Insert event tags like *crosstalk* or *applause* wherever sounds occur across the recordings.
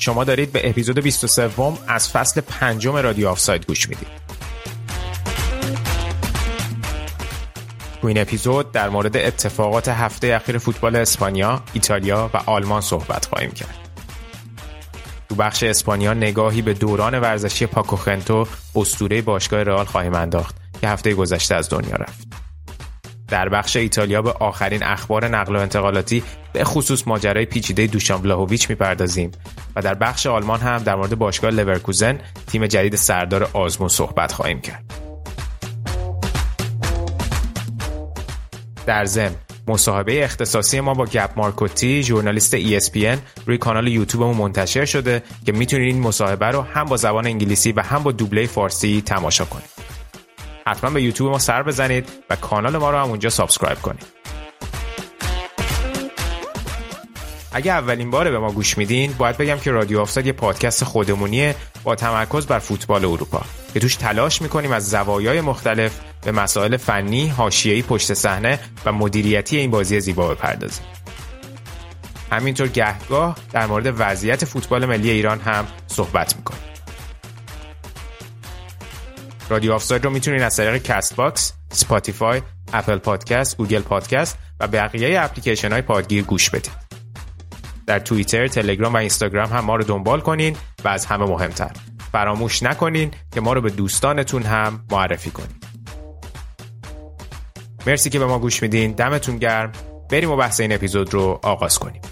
شما دارید به اپیزود 23 از فصل پنجم رادیو آفساید گوش می‌دید تو این اپیزود در مورد اتفاقات هفته اخیر فوتبال اسپانیا، ایتالیا و آلمان صحبت خواهیم کرد. تو بخش اسپانیا نگاهی به دوران ورزشی پاکو خنتو اسطوره باشگاه رئال خواهیم انداخت که هفته گذشته از دنیا رفت. در بخش ایتالیا به آخرین اخبار نقل و انتقالاتی به خصوص ماجرای پیچیده دوشان ولاهویچ می‌پردازیم و در بخش آلمان هم در مورد باشگاه لورکوزن تیم جدید سردار آزمون صحبت خواهیم کرد. در ضمن مصاحبه اختصاصی ما با گب مارکوتی ژورنالیست ESPN روی کانال یوتیوبمون منتشر شده که می‌تونید این مصاحبه رو هم با زبان انگلیسی و هم با دوبله فارسی تماشا کنید. حتما به یوتیوب ما سر بزنید و کانال ما رو هم اونجا subscribe کنید. اگه اولین باره به ما گوش میدین باید بگم که رادیو آفساید یه پادکست خودمونیه با تمرکز بر فوتبال اروپا که توش تلاش می‌کنیم از زوایای مختلف به مسائل فنی، حاشیه‌ای پشت صحنه و مدیریتی این بازی زیبا بپردازیم. همینطور گهگاه در مورد وضعیت فوتبال ملی ایران هم صحبت می‌کنیم. رادیو آفساید رو می‌تونید از طریق Castbox، Spotify، Apple Podcast، Google Podcast و بقیه اپلیکیشن های پادگیر گوش بدید. در توییتر، تلگرام و اینستاگرام هم ما رو دنبال کنین و از همه مهمتر فراموش نکنین که ما رو به دوستانتون هم معرفی کنین. مرسی که به ما گوش میدین. دمتون گرم. بریم و بحث این اپیزود رو آغاز کنیم.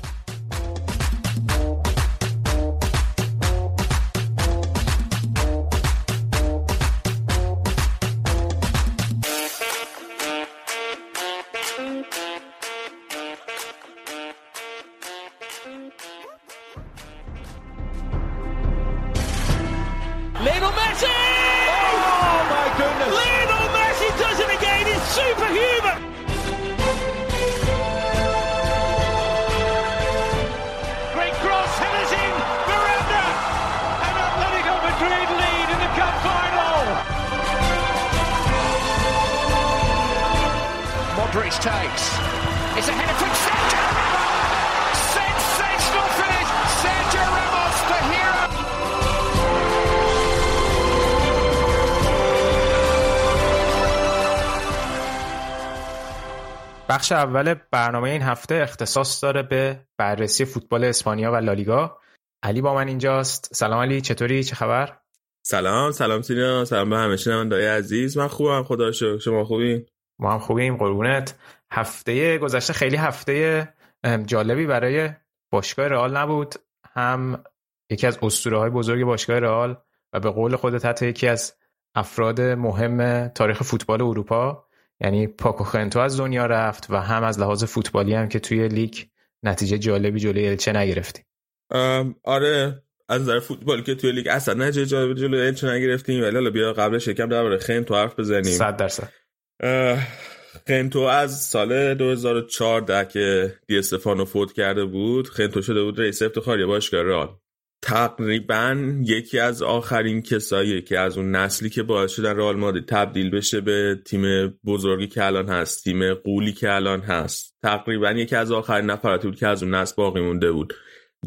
بخش اول برنامه این هفته اختصاص داره به بررسی فوتبال اسپانیا و لالیگا. علی با من اینجاست. سلام علی چطوری چه خبر؟ سلام سلام سینا سلام به همه شنونده‌های عزیز من خوبم خدا شکر شما خوبین ما هم خوبیم قربونت. هفته گذشته خیلی هفته جالبی برای باشگاه رئال نبود. هم یکی از اسطوره های بزرگ باشگاه رئال و به قول خودت حتی یکی از افراد مهم تاریخ فوتبال اروپا یعنی پاکو خنتو از دنیا رفت و هم از لحاظ فوتبالی هم که توی لیگ نتیجه جالبی جلوی الچه نگرفتیم آره از نظر فوتبال که توی لیگ اصلا نتیجه جالب جلوی الچه نگرفتیم. ولی حالا بیا قبلش یکم درباره خنتو حرف بزنیم. صد درصد. اه، خنتو از سال 2014 که دی استفانو فوت کرده بود خنتو شده بود رئیس افتخاری باشگاه رئال. تقریبا یکی از آخرین کسایی که از اون نسلی که باعث شدن رئال مادرید تبدیل بشه به تیم بزرگی که الان هست تیم قولی که الان هست. تقریبا یکی از آخرین نفراتی بود که از اون نسل باقی مونده بود.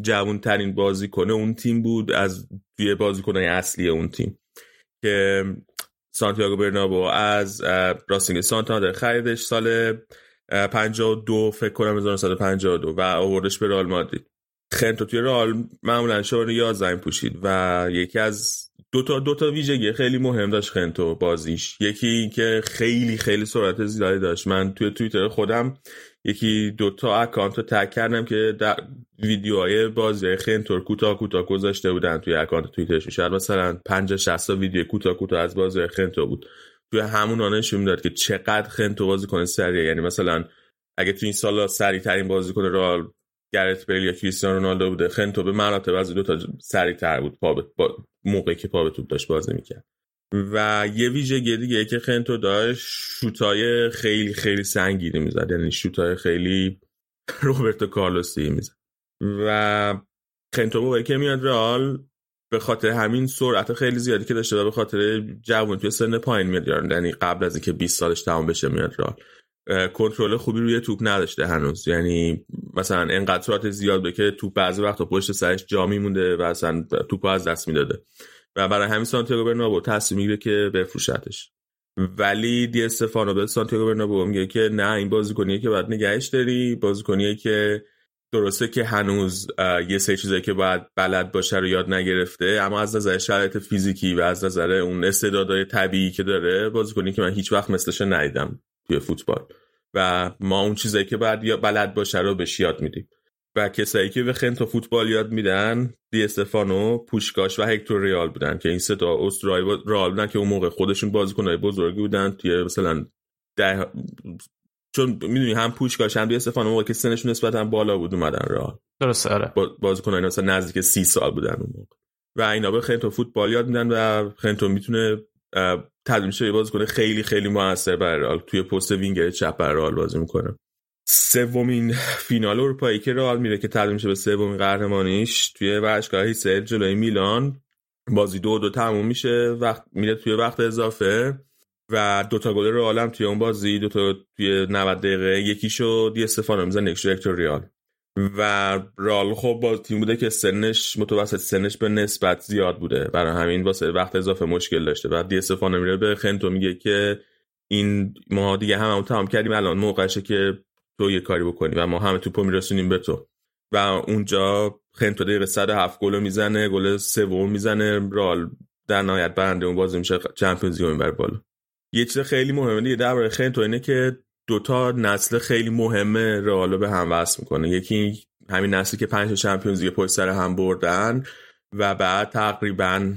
جوان ترین بازیکن اون تیم بود از توی بازیکنهای اصلی اون تیم. که سانتیاگو برنابو از راستینگ سانتاندر خریدش سال اه، 52 فکر کنم 1952 و آوردش به رئال مادرید. خنتو توی رئال معمولا شماره 11 پوشید و یکی از دو تا دو تا ویژگی خیلی مهم داشت خنتو بازیش. یکی این که خیلی خیلی سرعت زیادی داشت. من توی توییتر خودم یکی دو تا اکانت رو تگ کردم که در ویدیوهای بازی خنتور کوتاه کوتاه گذاشته بودن توی اکانت توییترش شاید مثلا 50 60 تا ویدیو کوتاه کوتاه از بازی خنتو بود. توی همون نشون می‌داد که چقدر خنتو بازی کنه سریع. یعنی مثلا اگه تو این سالا سریع ترین بازیکن رئال گرت بیل یا کریستیانو رونالدو بوده. خنتو به مراتب از دو تا سریعتر بود. پا با موقعی که پا به توپ داشت بازی می‌کرد. و یه ویژگی دیگه که خنتو داشت شوتای خیلی خیلی سنگینی می‌زد. یعنی شوتای خیلی *laughs* روبرتو کارلوسی می‌زد. و خنتو موقعی که میاد رئال به خاطر همین سرعت خیلی زیادی که داشته و به خاطر جوان توی سن پایین میاد. یعنی قبل از اینکه 20 سالش تمام بشه میاد رئال. کنترل خوبی روی توپ نداشته هنوز. یعنی مثلا انقدر سرعت زیاد بوده که توپ بعضی وقتا پشت سرش جا میمونده و اصلا توپ از دست می‌داده. و برای همین سانتیاگو برنابو تصمیم می‌گیره که بفروشتش. ولی دی استفانو به سانتیاگو برنابو میگه که نه این بازیکنیه که باید نگهش داری بازیکنیه که درسته که هنوز یه سه چیزایی که باید بلد باشه رو یاد نگرفته اما از نظر شرایط فیزیکی و از نظر اون استعدادهای طبیعی که داره بازیکنی که من هیچ وقت مثلش ندیدم. توی فوتبال. و ما اون چیزایی که باید یا بلد باشه رو بهش یاد میدیم. و کسایی که به خنتو فوتبال یاد میدن دی استفانو پوشکاش و هکتور ریال بودن که این سه تا استرای رئال بودن که اون موقع خودشون بازیکنای بزرگی بودن توی مثلا ده چون می‌دونی هم پوشکاش هم دی استفانو موقع که سنشون نسبتا بالا بود اومدن رئال. درست آره. بازیکنای مثلا نزدیک سی سال بودن اون موقع. و اینا به خنتو فوتبال یاد میدن و خنتو می‌تونه تبدیل میشه بازیکن خیلی خیلی موثر برای رئال. توی پست وینگر چپ برای رئال بازی می‌کنه. سومین فینال اروپایی که رئال میره که تبدیل میشه به سومین قهرمانیش. توی ورزشگاه هیسل جلوی میلان. بازی دو دو تموم میشه. وقت میره توی وقت اضافه. و دوتا گل رئال هم توی اون بازی. دوتا توی 90 دقیقه. یکیشو دی استفانو می‌زنه یکیشو ریال. و رال خب با تیم بوده که سنش متوسط سنش به نسبت زیاد بوده. برای همین واسه وقت اضافه مشکل داشته. بعد دی استفانو میره به خنتو میگه که این ما دیگه هم تمام کردیم الان موقعشه که تو یه کاری بکنی و ما همه توپو میرسونیم به تو. و اونجا خنتو دقیقه 107 گل می‌زنه گل سوم می‌زنه. رال در نهایت برنده اون بازی میشه چمپیونز لیگ می‌بره بالا. یه چیز خیلی مهمه دیگه درباره خنتو اینه که دوتا نسل خیلی مهمه رئال به هم وصل می‌کنه. یکی همین نسلی که پنج چمپیونز لیگ پشت سر هم بردن و بعد تقریبا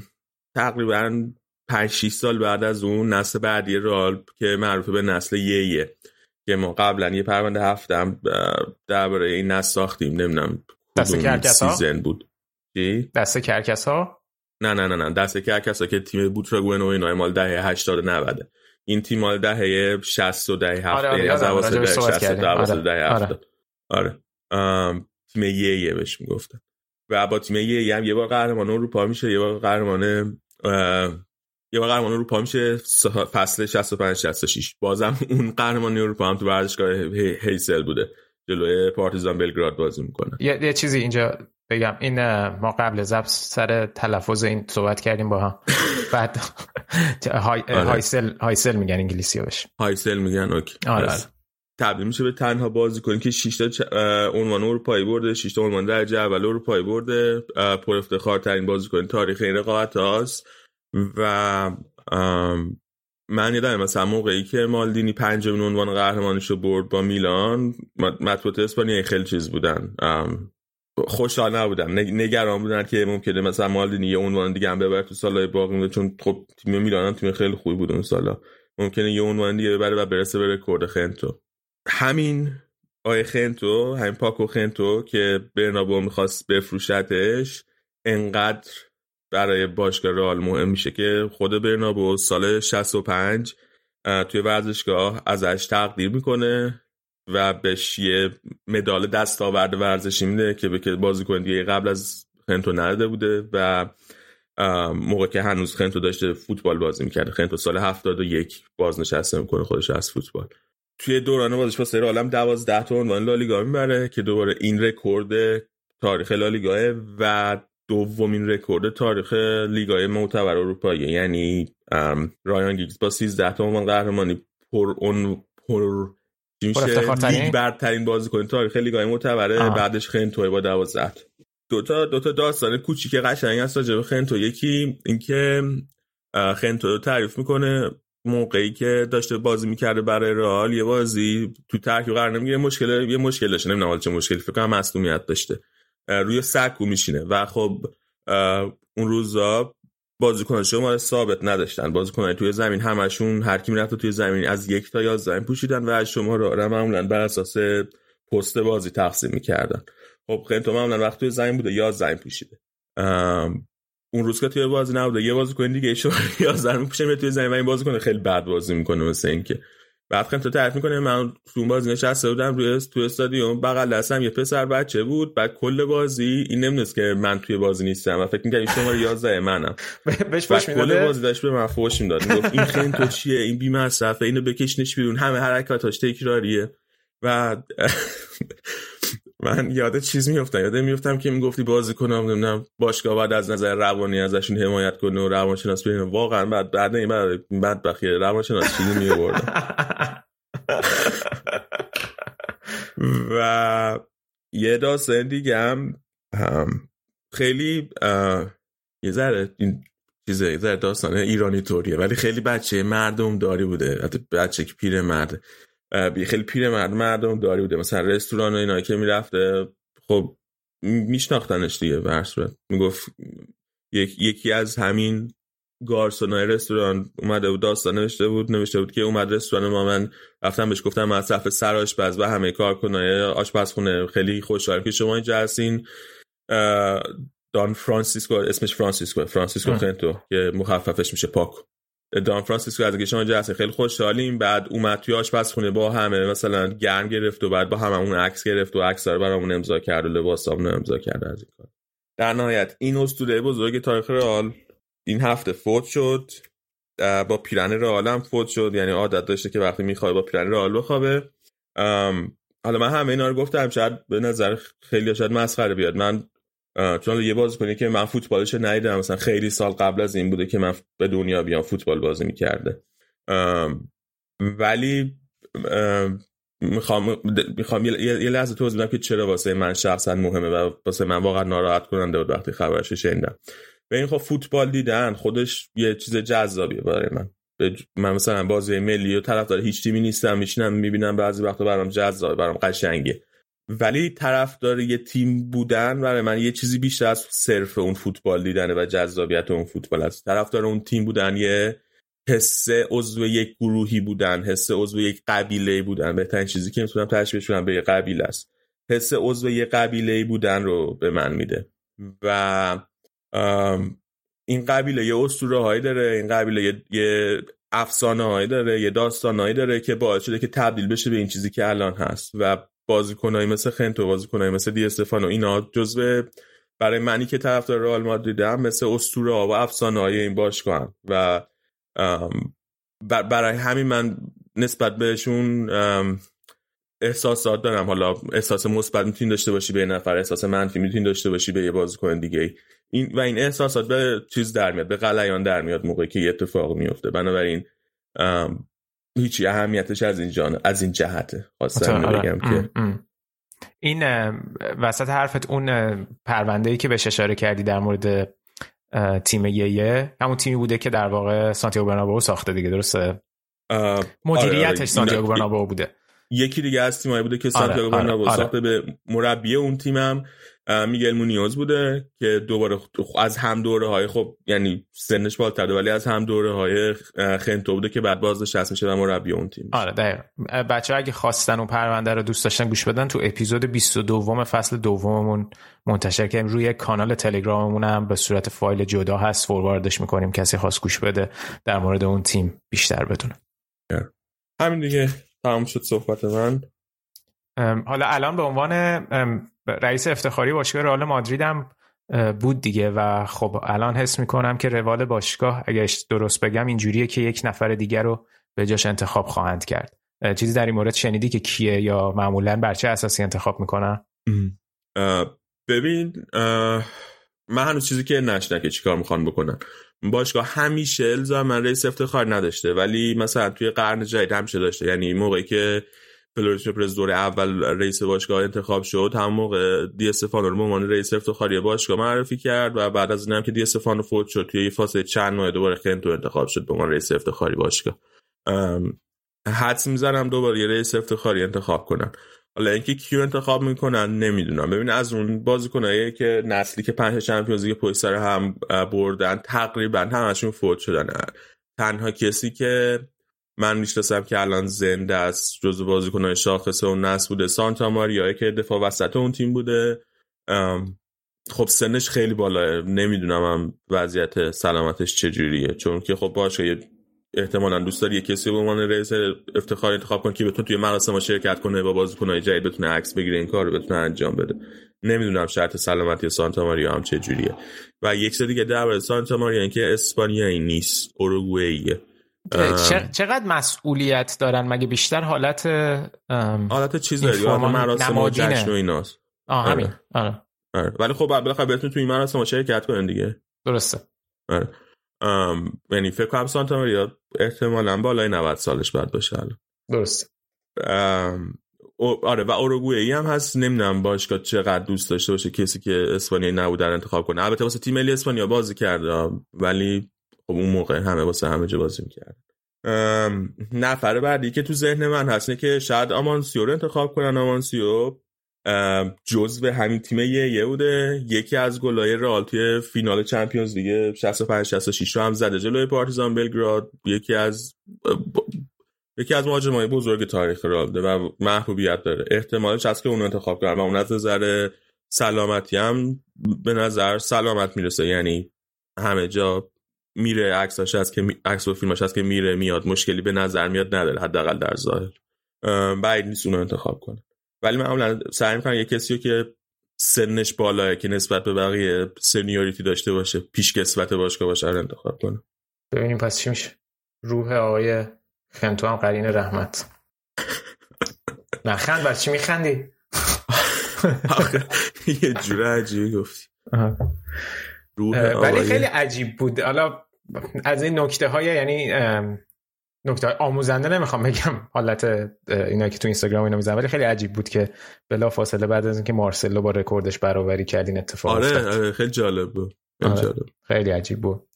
تقریبا 5 6 سال بعد از اون نسل بعدی رئال که معروف به نسل یه که ما قبلا یه پرونده هفتم درباره این نسل ساختیم. نمی‌دونم دسته کرکس ها سیزن بود. چی؟ دسته کرکس ها نه نه نه نه. دسته کرکس ها که تیم بوتراگوئن و اینا مال دهه 80 90 این تیم مال دهه 60 و دهه 70 آره آره از اواسط دهه 60 کردیم. تا اواسط آره. دهه آره. 70 آره تیم یه یه بهش می‌گفتن و با تیم یه یه هم یه بار قهرمان اروپا میشه یه بار قهرمان یه بار قهرمان اروپا میشه فصل 65 66 بازم اون قهرمانی اروپا هم تو ورزشگاه هی- هیسل بوده جلوی پارتیزان بلگراد بازی می‌کنه یه, یه چیزی اینجا بگم این ما قبل ضبط سر تلفظ این صحبت کردیم با هم. *laughs* بعد های... آره. هایسل هایسل میگن انگلیسی بهش. هایسل میگن OK. آره، پس تبدیل میشه به تنها بازیکنی که 6 تا چ- عنوان اروپایی برده 6 تا عنوان درجه اول اروپایی برده پر افتخار ترین بازیکن تاریخ این رقابت هاست. و من یادم مثلا موقعی که مالدینی پنجمین عنوان قهرمانیش رو برد با میلان مط- مطبوعات اسپانیایی خیلی چیز بودن. خوشحال نبودن نگ- نگران بودن که ممکنه مثلا مالدینی یه عنوان دیگه هم ببره تو سالهای باقی مونده چون خب تیم میلان تیم خیلی خوبی بود اون سالا. ممکنه یه عنوان دیگه ببره و برسه به رکورد خنتو. همین آقای خنتو همین پاکو خنتو که برنابو می‌خواست بفروشتش انقدر برای باشگاه رئال مهم میشه که خود برنابو سال 65 اه، توی ورزشگاه ازش تقدیر می‌کنه. و بهش یه مدال دستاورد ورزشی میده که به بازیکن دیگه قبل از خنتو نداده بوده و موقع که هنوز خنتو داشته فوتبال بازی می‌کرده. خنتو سال 71 بازنشسته می‌کنه خودش از فوتبال. توی دوران بازیش با سر عالم 12 تا عنوان لالیگا می‌بره که دوباره این رکورد تاریخ لالیگاه و دومین رکورد تاریخ لیگای معتبر اروپایی یعنی رایان گیگز با 13 تا عنوان قهرمانی پر اون پر میشه؟ افتخارترین؟ لیگ برترین بازیکن تاریخ لیگای معتبره آه. بعدش خنتو با 12 تا دوتا دوتا داستان کوچیک قشنگ هست راجع به خنتو یکی اینکه خنتو رو تعریف می‌کنه موقعی که داشته بازی می‌کرده برای رئال. یه بازی تو ترکیب قرار نمی‌گیره. مشکل یه مشکل داشته. نمی‌دونم چه مشکلی. فکر کنم مصونیت داشته. روی سکو میشینه. و خب اون روزا بازیکنان شما ثابت نداشتن. بازیکنان توی زمین همشون هر کی می‌رفت توی زمین از یک تا یازده پوشیدن و از شما رو معمولا بر اساس پست بازی تقسیم می‌کردن. خب خنتو معمولا وقت توی زمین بوده زمین پوشیده. اون روز که توی بازی نبوده یه بازیکن دیگه ایشو 11 میپوشه توی زمین و این بازیکن خیلی بد بازی می‌کنه مثل اینکه. بعد خیلی تو تعریف می‌کنه من تو اون بازی نشسته بودم روی تو استادیوم. بغل دستم یه پسر بچه بود بعد کل بازی این نمی‌دونست که من توی بازی نیستم و فکر می‌کرد این شماره 11 منم. *laughs* بهش فوش کل بازی داشت به من فوش می‌داد. می‌گفت این خیلی تو چیه؟ این بی مصرفه اینو بکشنش بیرون. همه حرکاتاش تکراریه. و *laughs* من یاد چیز میفتم یاد میفتم که می‌گفتی بازی کنم نمی‌دونم باشگاه بعد از نظر روانی ازشون حمایت کنه و روانشناس ببینه واقعا بعد بعد این بعد بعد بخیر روانشناس چیزی میوردم و یه داستان دیگه هم خیلی یه ذره این چیزه یه ذره داستان ایرانی طوریه ولی خیلی بچه مردم داری بوده. حتی بچه که پیر مرد. خیلی پیر مرد مردم داری بوده. مثلا رستوران و اینا که می‌رفته خب میشناختنش دیگه به صورت. می‌گفت یک، یکی از همین گارسونای رستوران اومده بود داستان نوشته بود نوشته بود که اومد رستوران ما من رفتم بهش گفتم من صف سر آشپز و همه کارکنای آشپزخونه. خیلی خوشحالم که شما اینجا هستین. دان فرانسیسکو اسمش فرانسیسکو فرانسیسکو خنتو که مخففش میشه پاکو. دان فرانسیسکو از اینکه شما خیلی خوشحالیم. بعد اومد توی آشپزخونه با همه مثلا گرم گرفت و بعد با همه اون عکس گرفت و عکس رو برامون امضا کرد و لباسامون امضا کرد. از این کار. در نهایت این اسطوره بزرگ تاریخ رئال این هفته فوت شد. با پیرن رئال هم فوت شد. یعنی عادت داشته که وقتی می‌خواد با پیرن رئال بخوابه. حالا من همه اینا رو گفتم. شاید به نظر خیلی شاید مسخره بیاد. من چون یه بازی کنی که من فوتبالش ندیدم. مثلا خیلی سال قبل از این بوده که من به دنیا بیام فوتبال بازی می‌کرده. ولی می‌خوام می‌خوام یه لحظه توضیح بدم که چرا واسه من شخصا مهمه و واسه من واقعا ناراحت کننده بود وقتی خبرش شنیدم. به این خب فوتبال دیدن خودش یه چیز جذابیه برای من. من مثلا بازی ملی و طرفدار هیچ تیمی نیستم میشینم می‌بینم بعضی وقتا برام جذابه برام قشنگه. ولی طرفدار یه تیم بودن برای من یه چیزی بیشتر از صرف اون فوتبال دیدنه و جذابیت اون فوتبال است. طرفدار اون تیم بودن یه حس عضو یک گروهی بودن حس عضو یک قبیله بودن. بهترین چیزی که می‌تونم تشبیهش کنم به یه قبیله است. حس عضو یک قبیله بودن رو به من میده. و این قبیله یه اسطوره هایی داره این قبیله یه, یه افسانه هایی داره یه داستان هایی داره که باعث شده که تبدیل بشه به این چیزی که الان هست. و بازیکنایی مثل خنتو بازیکنایی مثل دی استفانو اینا جزو برای منی که طرفدار رئال مادریدم مثل اسطوره و افسانه های این باشگاه و برای همین من نسبت بهشون احساسات دارم. حالا احساس مثبت می‌تونی داشته باشی به نفر احساس منفی می‌تونی داشته باشی به یه بازیکن دیگه این و این احساسات به چیز در میاد به غلیان در میاد موقعی که یه اتفاق میفته بنابراین هیچی اهمیتش از این جان از این جهته. خواستم آره. بگم که این وسط حرفت اون پرونده ای که بهش اشاره کردی در مورد تیم یه همون تیمی بوده که در واقع سانتیاگو برنابئو ساخته دیگه درسته؟ مدیریتش آره سانتیاگو برنابئو بوده. یکی دیگه از تیمایی بوده که سانتیاگو آره، برنابئو آره، ساخته به مربی اون تیمم. میگل مونیوز بوده که دوباره از هم دوره های خب یعنی سنش بالاتر ولی از هم دوره های خنتو بوده که بعد بازنشسته میشه و مربی اون تیم آره دقیقا. بچه اگه خواستن اون پرونده رو دوست داشتن گوش بدن تو اپیزود 22 فصل دوممون منتشر کردیم. روی کانال تلگراممون هم به صورت فایل جدا هست. فورواردش می‌کنیم. کسی خواست گوش بده در مورد اون تیم بیشتر بدونه. همین دیگه. تمام شد صحبت من. حالا الان به عنوان رئیس افتخاری باشگاه رئال مادرید هم بود دیگه و خب الان حس می‌کنم که روال باشگاه اگه درست بگم اینجوریه که یک نفر دیگر رو به جاش انتخاب خواهند کرد. چیزی در این مورد شنیدی که کیه یا معمولا بر چه اساسی انتخاب می‌کنن؟ ببین من هنوز چیزی که نشنه که چیکار می‌خوان بکنن. باشگاه همیشه الزام من رئیس افتخار نداشته ولی مثلا توی قرن جدید همیشه داشته؟ یعنی موقعی که فلورنتینو پرز دور اول رئیس باشگاه انتخاب شد هم موقع دی استفانو رو به رئیس افتخاری باشگاه معرفی کرد و بعد از اینم که دی استفانو فوت شد توی فاصله چند ماه دوباره خنتو انتخاب شد به عنوان رئیس افتخاری باشگاه. حدس می‌زنم دوباره یه رئیس افتخاری انتخاب کنن. حالا اینکه کیو انتخاب می‌کنن نمی‌دونم. ببین از اون بازیکنایی که نسلی که پنج Champions League پشت سر هم بردن تقریبا همشون فوت شدن تنها کسی که من می‌شناسم که الان زنده است جزو بازیکنهای شاخص اون نسل بوده. سانتا ماریا که دفاع وسط اون تیم بوده. خب سنش خیلی بالاه. نمی‌دونم هم وضعیت سلامتش چجوریه. چون که خب باشه احتمالا دوست داری یه کسی به عنوان رئیس افتخار انتخاب کنه که بتونه توی مراسم شرکت کنه با بازیکن‌های جدید بتونه عکس بگیره این کار بتونه انجام بده. نمی‌دونم شرط سلامتی سانتا ماریا هم چه جوریه و یک دیگه درباره سانتا ماریا اینکه اسپانیایی نیست اوروگوئیه. چقدر مسئولیت دارن؟ مگه بیشتر حالت حالت چیز داری مراسم و جشن و ایناست. آه همین. آره. آره. آره. ولی خب بالاخره بتون تو این مراسم شرکت کنن دیگه. درسته. آره. یعنی فکر کنم سانتا ماریا احتمالا بالای 90 سالش بعد باشه درست آره و اوروگوئه هم هست. نمی‌دونم باشگاه چقدر دوست داشته باشه کسی که اسپانیایی نبود در انتخاب کنه. البته واسه تیم ملی اسپانیا بازی کرده ولی خب اون موقع همه واسه همه جا بازی می‌کرد نفر بعدی که تو ذهن من هست که شاید آمانسیو رو انتخاب کنن آمانسیو جزو همین تیم یه بوده. یکی از گلای رئال توی فینال چمپیونز دیگه 65 66 رو هم زده جلوی پارتیزان بلگراد. یکی از یکی از مهاجمای بزرگ تاریخ رئال و محبوبیت داره. احتمالش هست که اون انتخاب کنن و اون از نظر سلامتی هم به نظر سلامت می‌رسه. یعنی همه جا میره عکساش هست که عکس و فیلماش هست که میره میاد. مشکلی به نظر میاد نداره حداقل در ظاهر. بعید نیست اونو انتخاب کنه. ولی معمولا سعی می‌کنم یه کسی که سنش بالاه که نسبت به بقیه سنیوریتی داشته باشه پیش کسوت باشگاه باشه رو انتخاب کنه. ببینیم پس چی میشه. روح آقای خنتو هم قرین رحمت. نخند بر چی میخندی؟ *laughs* یه جوره عجیبی گفتی. ولی خیلی عجیب بود. حالا از این نکته های یعنی نکته آموزنده نمی‌خوام بگم حالت اینا که تو اینستاگرام اینا می‌زنن ولی خیلی عجیب بود که بلا فاصله بعد از اینکه مارسلو با رکوردش برابری کرد این اتفاق آره, آره خیلی جالب بود. خیلی, آره. جالب. خیلی عجیب بود.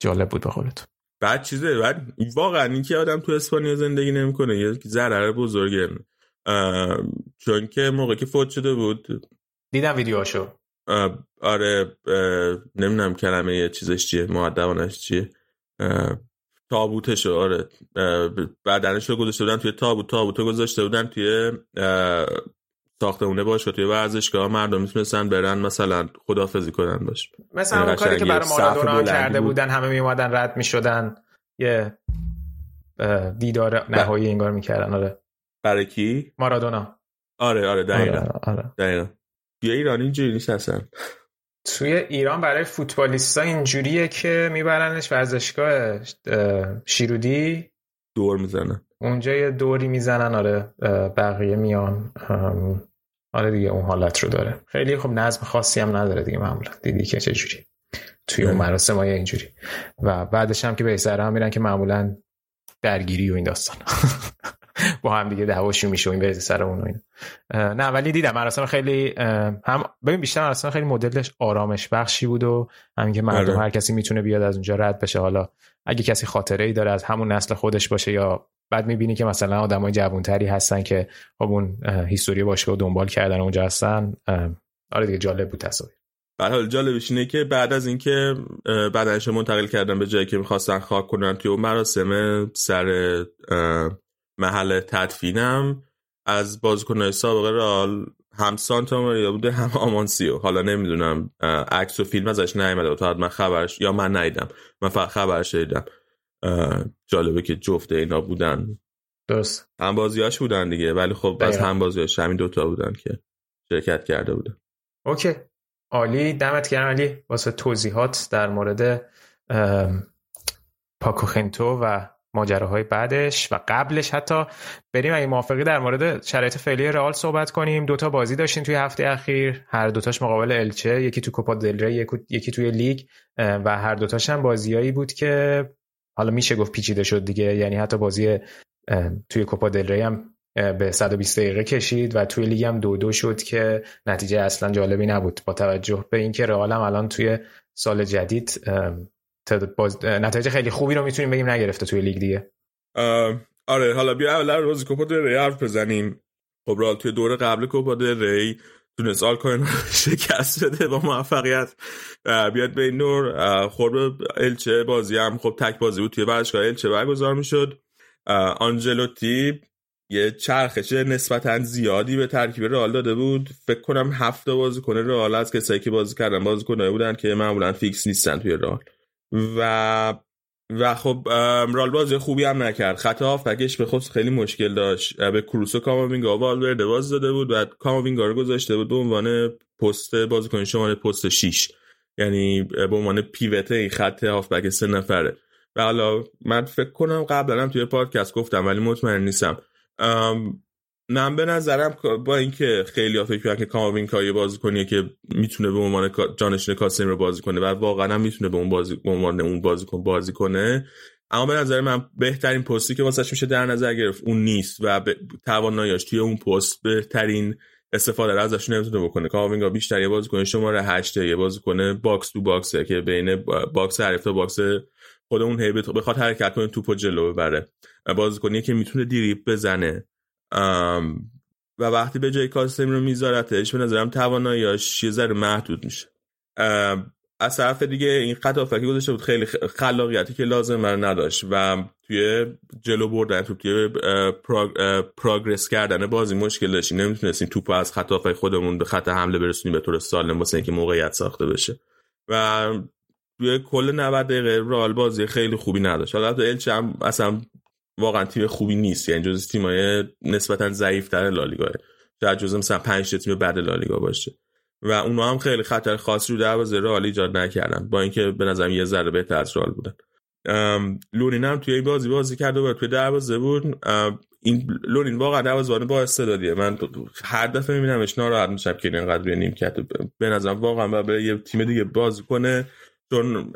جالب بود به قولت بعد چیزه بعد واقعا اینکه آدم تو اسپانیا زندگی نمی‌کنه یه ضرر بزرگه. چون که موقعی که فوت شده بود. دیدم ویدیوهاشو. آره نمی‌دونم کلمه چیزش چیه معدبانش چیه. تابوتشو آره بدنش رو گذاشته بودن توی تابوت تابوت گذاشته بودن توی ساختمونه باش توی ورزشگاه. مردم می‌تونستن برن مثلا خدافزی کنن باش. مثلا اون کاری که برای مارادونا کرده بود. بودن همه میومدن رد می‌شدن. یه دیدار نهایی انگار می‌کردن آره. برای کی؟ مارادونا. آره آره دقیقا. آره, آره. دقیقا. یه ایرانی اینجوری نیست اصلا. توی ایران برای فوتبالیستا اینجوریه که میبرنش ورزشگاه شیرودی. دور می‌زنن اونجا یه دوری می‌زنن آره بقیه میان آره دیگه اون حالت رو داره. خیلی خب نظم خاصی هم نداره دیگه معمولا. دیدی که چه جوری؟ توی اون مراسم های اینجوری. و بعدش هم که به هم میرن که معمولا درگیری و این داستان با هم دیگه دعواشون میشه این بریزه سر اون این نه ولی دیدم مراسم خیلی هم ببین بیشتر مراسم خیلی مدلش آرامش بخشی بود و همین که مردم آره. هر کسی می‌تونه بیاد از اونجا رد بشه. حالا اگه کسی خاطره ای داره از همون نسل خودش باشه یا بعد می‌بینی که مثلا آدمای جوانتری هستن که خب اون هیستوری باشگاه دنبال کردن اونجا هستن آره دیگه جالب بود تصاویر. به حال جالبش اینه که بعد از اینکه بدنش منتقل کردن به جایی که می‌خواستن خاک کنن توی اون مراسم سر محل تدفینم از بازیکنهای سابقه رال هم سانتا ماریا بوده هم آمانسیو. حالا نمی‌دونم عکس و فیلم ازش نیومده تا من خبرش یا من نیدم من فقط خبرش دیدم. جالبه که جفته اینا بودن. درست. هم بازیاش بودن دیگه. ولی خب از هم بازیاش همین دوتا بودن که شرکت کرده بودن اوکی. عالی. دمت گرم علی. واسه توضیحات در مورد پاکوخنتو و ماجراهای بعدش و قبلش حتی. بریم اگه موافقی در مورد شرایط فعلی رئال صحبت کنیم. دوتا بازی داشتیم توی هفته اخیر. هر دوتاش مقابل الچه یکی تو کوپا دل ری یکی توی لیگ. و هر دوتاش هم بازیایی بود که حالا میشه گفت پیچیده شد دیگه. یعنی حتی بازی توی کوپا دل ری هم به 120 دقیقه کشید و توی لیگ هم دو دو شد که نتیجه اصلا جالبی نبود. با توجه به اینکه رئال هم الان توی سال جدید باز... نتایج خیلی خوبی رو می‌تونیم بگیم نگرفته توی لیگ دیگه. آره حالا بیا اول روز کوپا دل ری حرف بزنیم. خب توی دور قبل کوپا دل ری تونست آلکاین *laughs* شکست بده با موفقیت. بیاد به نور. خورب الچه بازی هم خب تک بازی بود توی ورزشگاه الچه برگزار می‌شد. آنجلوتی یه چرخش نسبتا زیادی به ترکیب رئال داده بود. فکر کنم هفته بازی کنه رئال از کسایی که بازی کردن بازی کنه بودن که معمولا فیکس نیستن توی رئال. و و خب رال بازی خوبی هم نکرد. خط هافبکش به خود خیلی مشکل داشت. به کروسو کاماوینگا والورده باز داده بود و کاماوینگا رو گذاشته بود به عنوان پست بازیکن شماره پست 6 یعنی به عنوان پیوت این خط هافبک سه نفره. و حالا من فکر کنم قبلا هم توی پادکست گفتم ولی مطمئن نیستم. من به نظرم با اینکه خیلی ها فکر که کاماوینگا یه بازیکنیه که می‌تونه به عنوان جانشین کاسمیرو بازی کنه و واقعا هم می‌تونه به اون بازی به عنوان اون بازیکن بازی کنه. اما به نظر من بهترین پستی که واسش میشه در نظر گرفت اون نیست و تواناییش توی اون پست بهترین استفاده رو ازش نمی‌تونه بکنه. کاماوینگا بیشتر یه بازیکن شماره 8 یه بازیکن box to box ه که بین box حریف تا box خودی هی بخواد حرکت کنه توپو جلو ببره. بازیکنی که می‌تونه دریبل بزنه. و وقتی به جای کاسمیرو میذارتش به نظرم تواناییاش یه ذره محدود میشه. از طرف دیگه این خط هافبکی گذاشته بود خیلی خلاقیتی که لازم من نداشت و توی جلو بردن توپ توی progress کردن بازی مشکل داشتیم نمی‌تونستیم توپ از خط خودمون به خط حمله برسونیم به طور سالم واسه اینکه موقعیت ساخته بشه. و توی کل 90 دقیقه رال بازی خیلی خوبی نداشت. حالا الچ هم اصلا واقعا تیم خوبی نیست. یعنی جز تیمای نسبتا لالیگا. شاید جز مثلا 5 تیم بعد لالیگا باشه. و اونا هم خیلی خطر خاصی رو دروازه رئال ایجاد نکردن. با اینکه به نظرم یه ذره بهتر از رئال بودن. لورین هم توی بازی بازی کرده و توی دروازه بود. این لورین واقعا دروازه‌بان با استعدادیه. من هر دفعه میبینمش ناراحت میشم که اینقدر روی نیمکت به نظرم واقعا به یه تیم دیگه بازی کنه. چون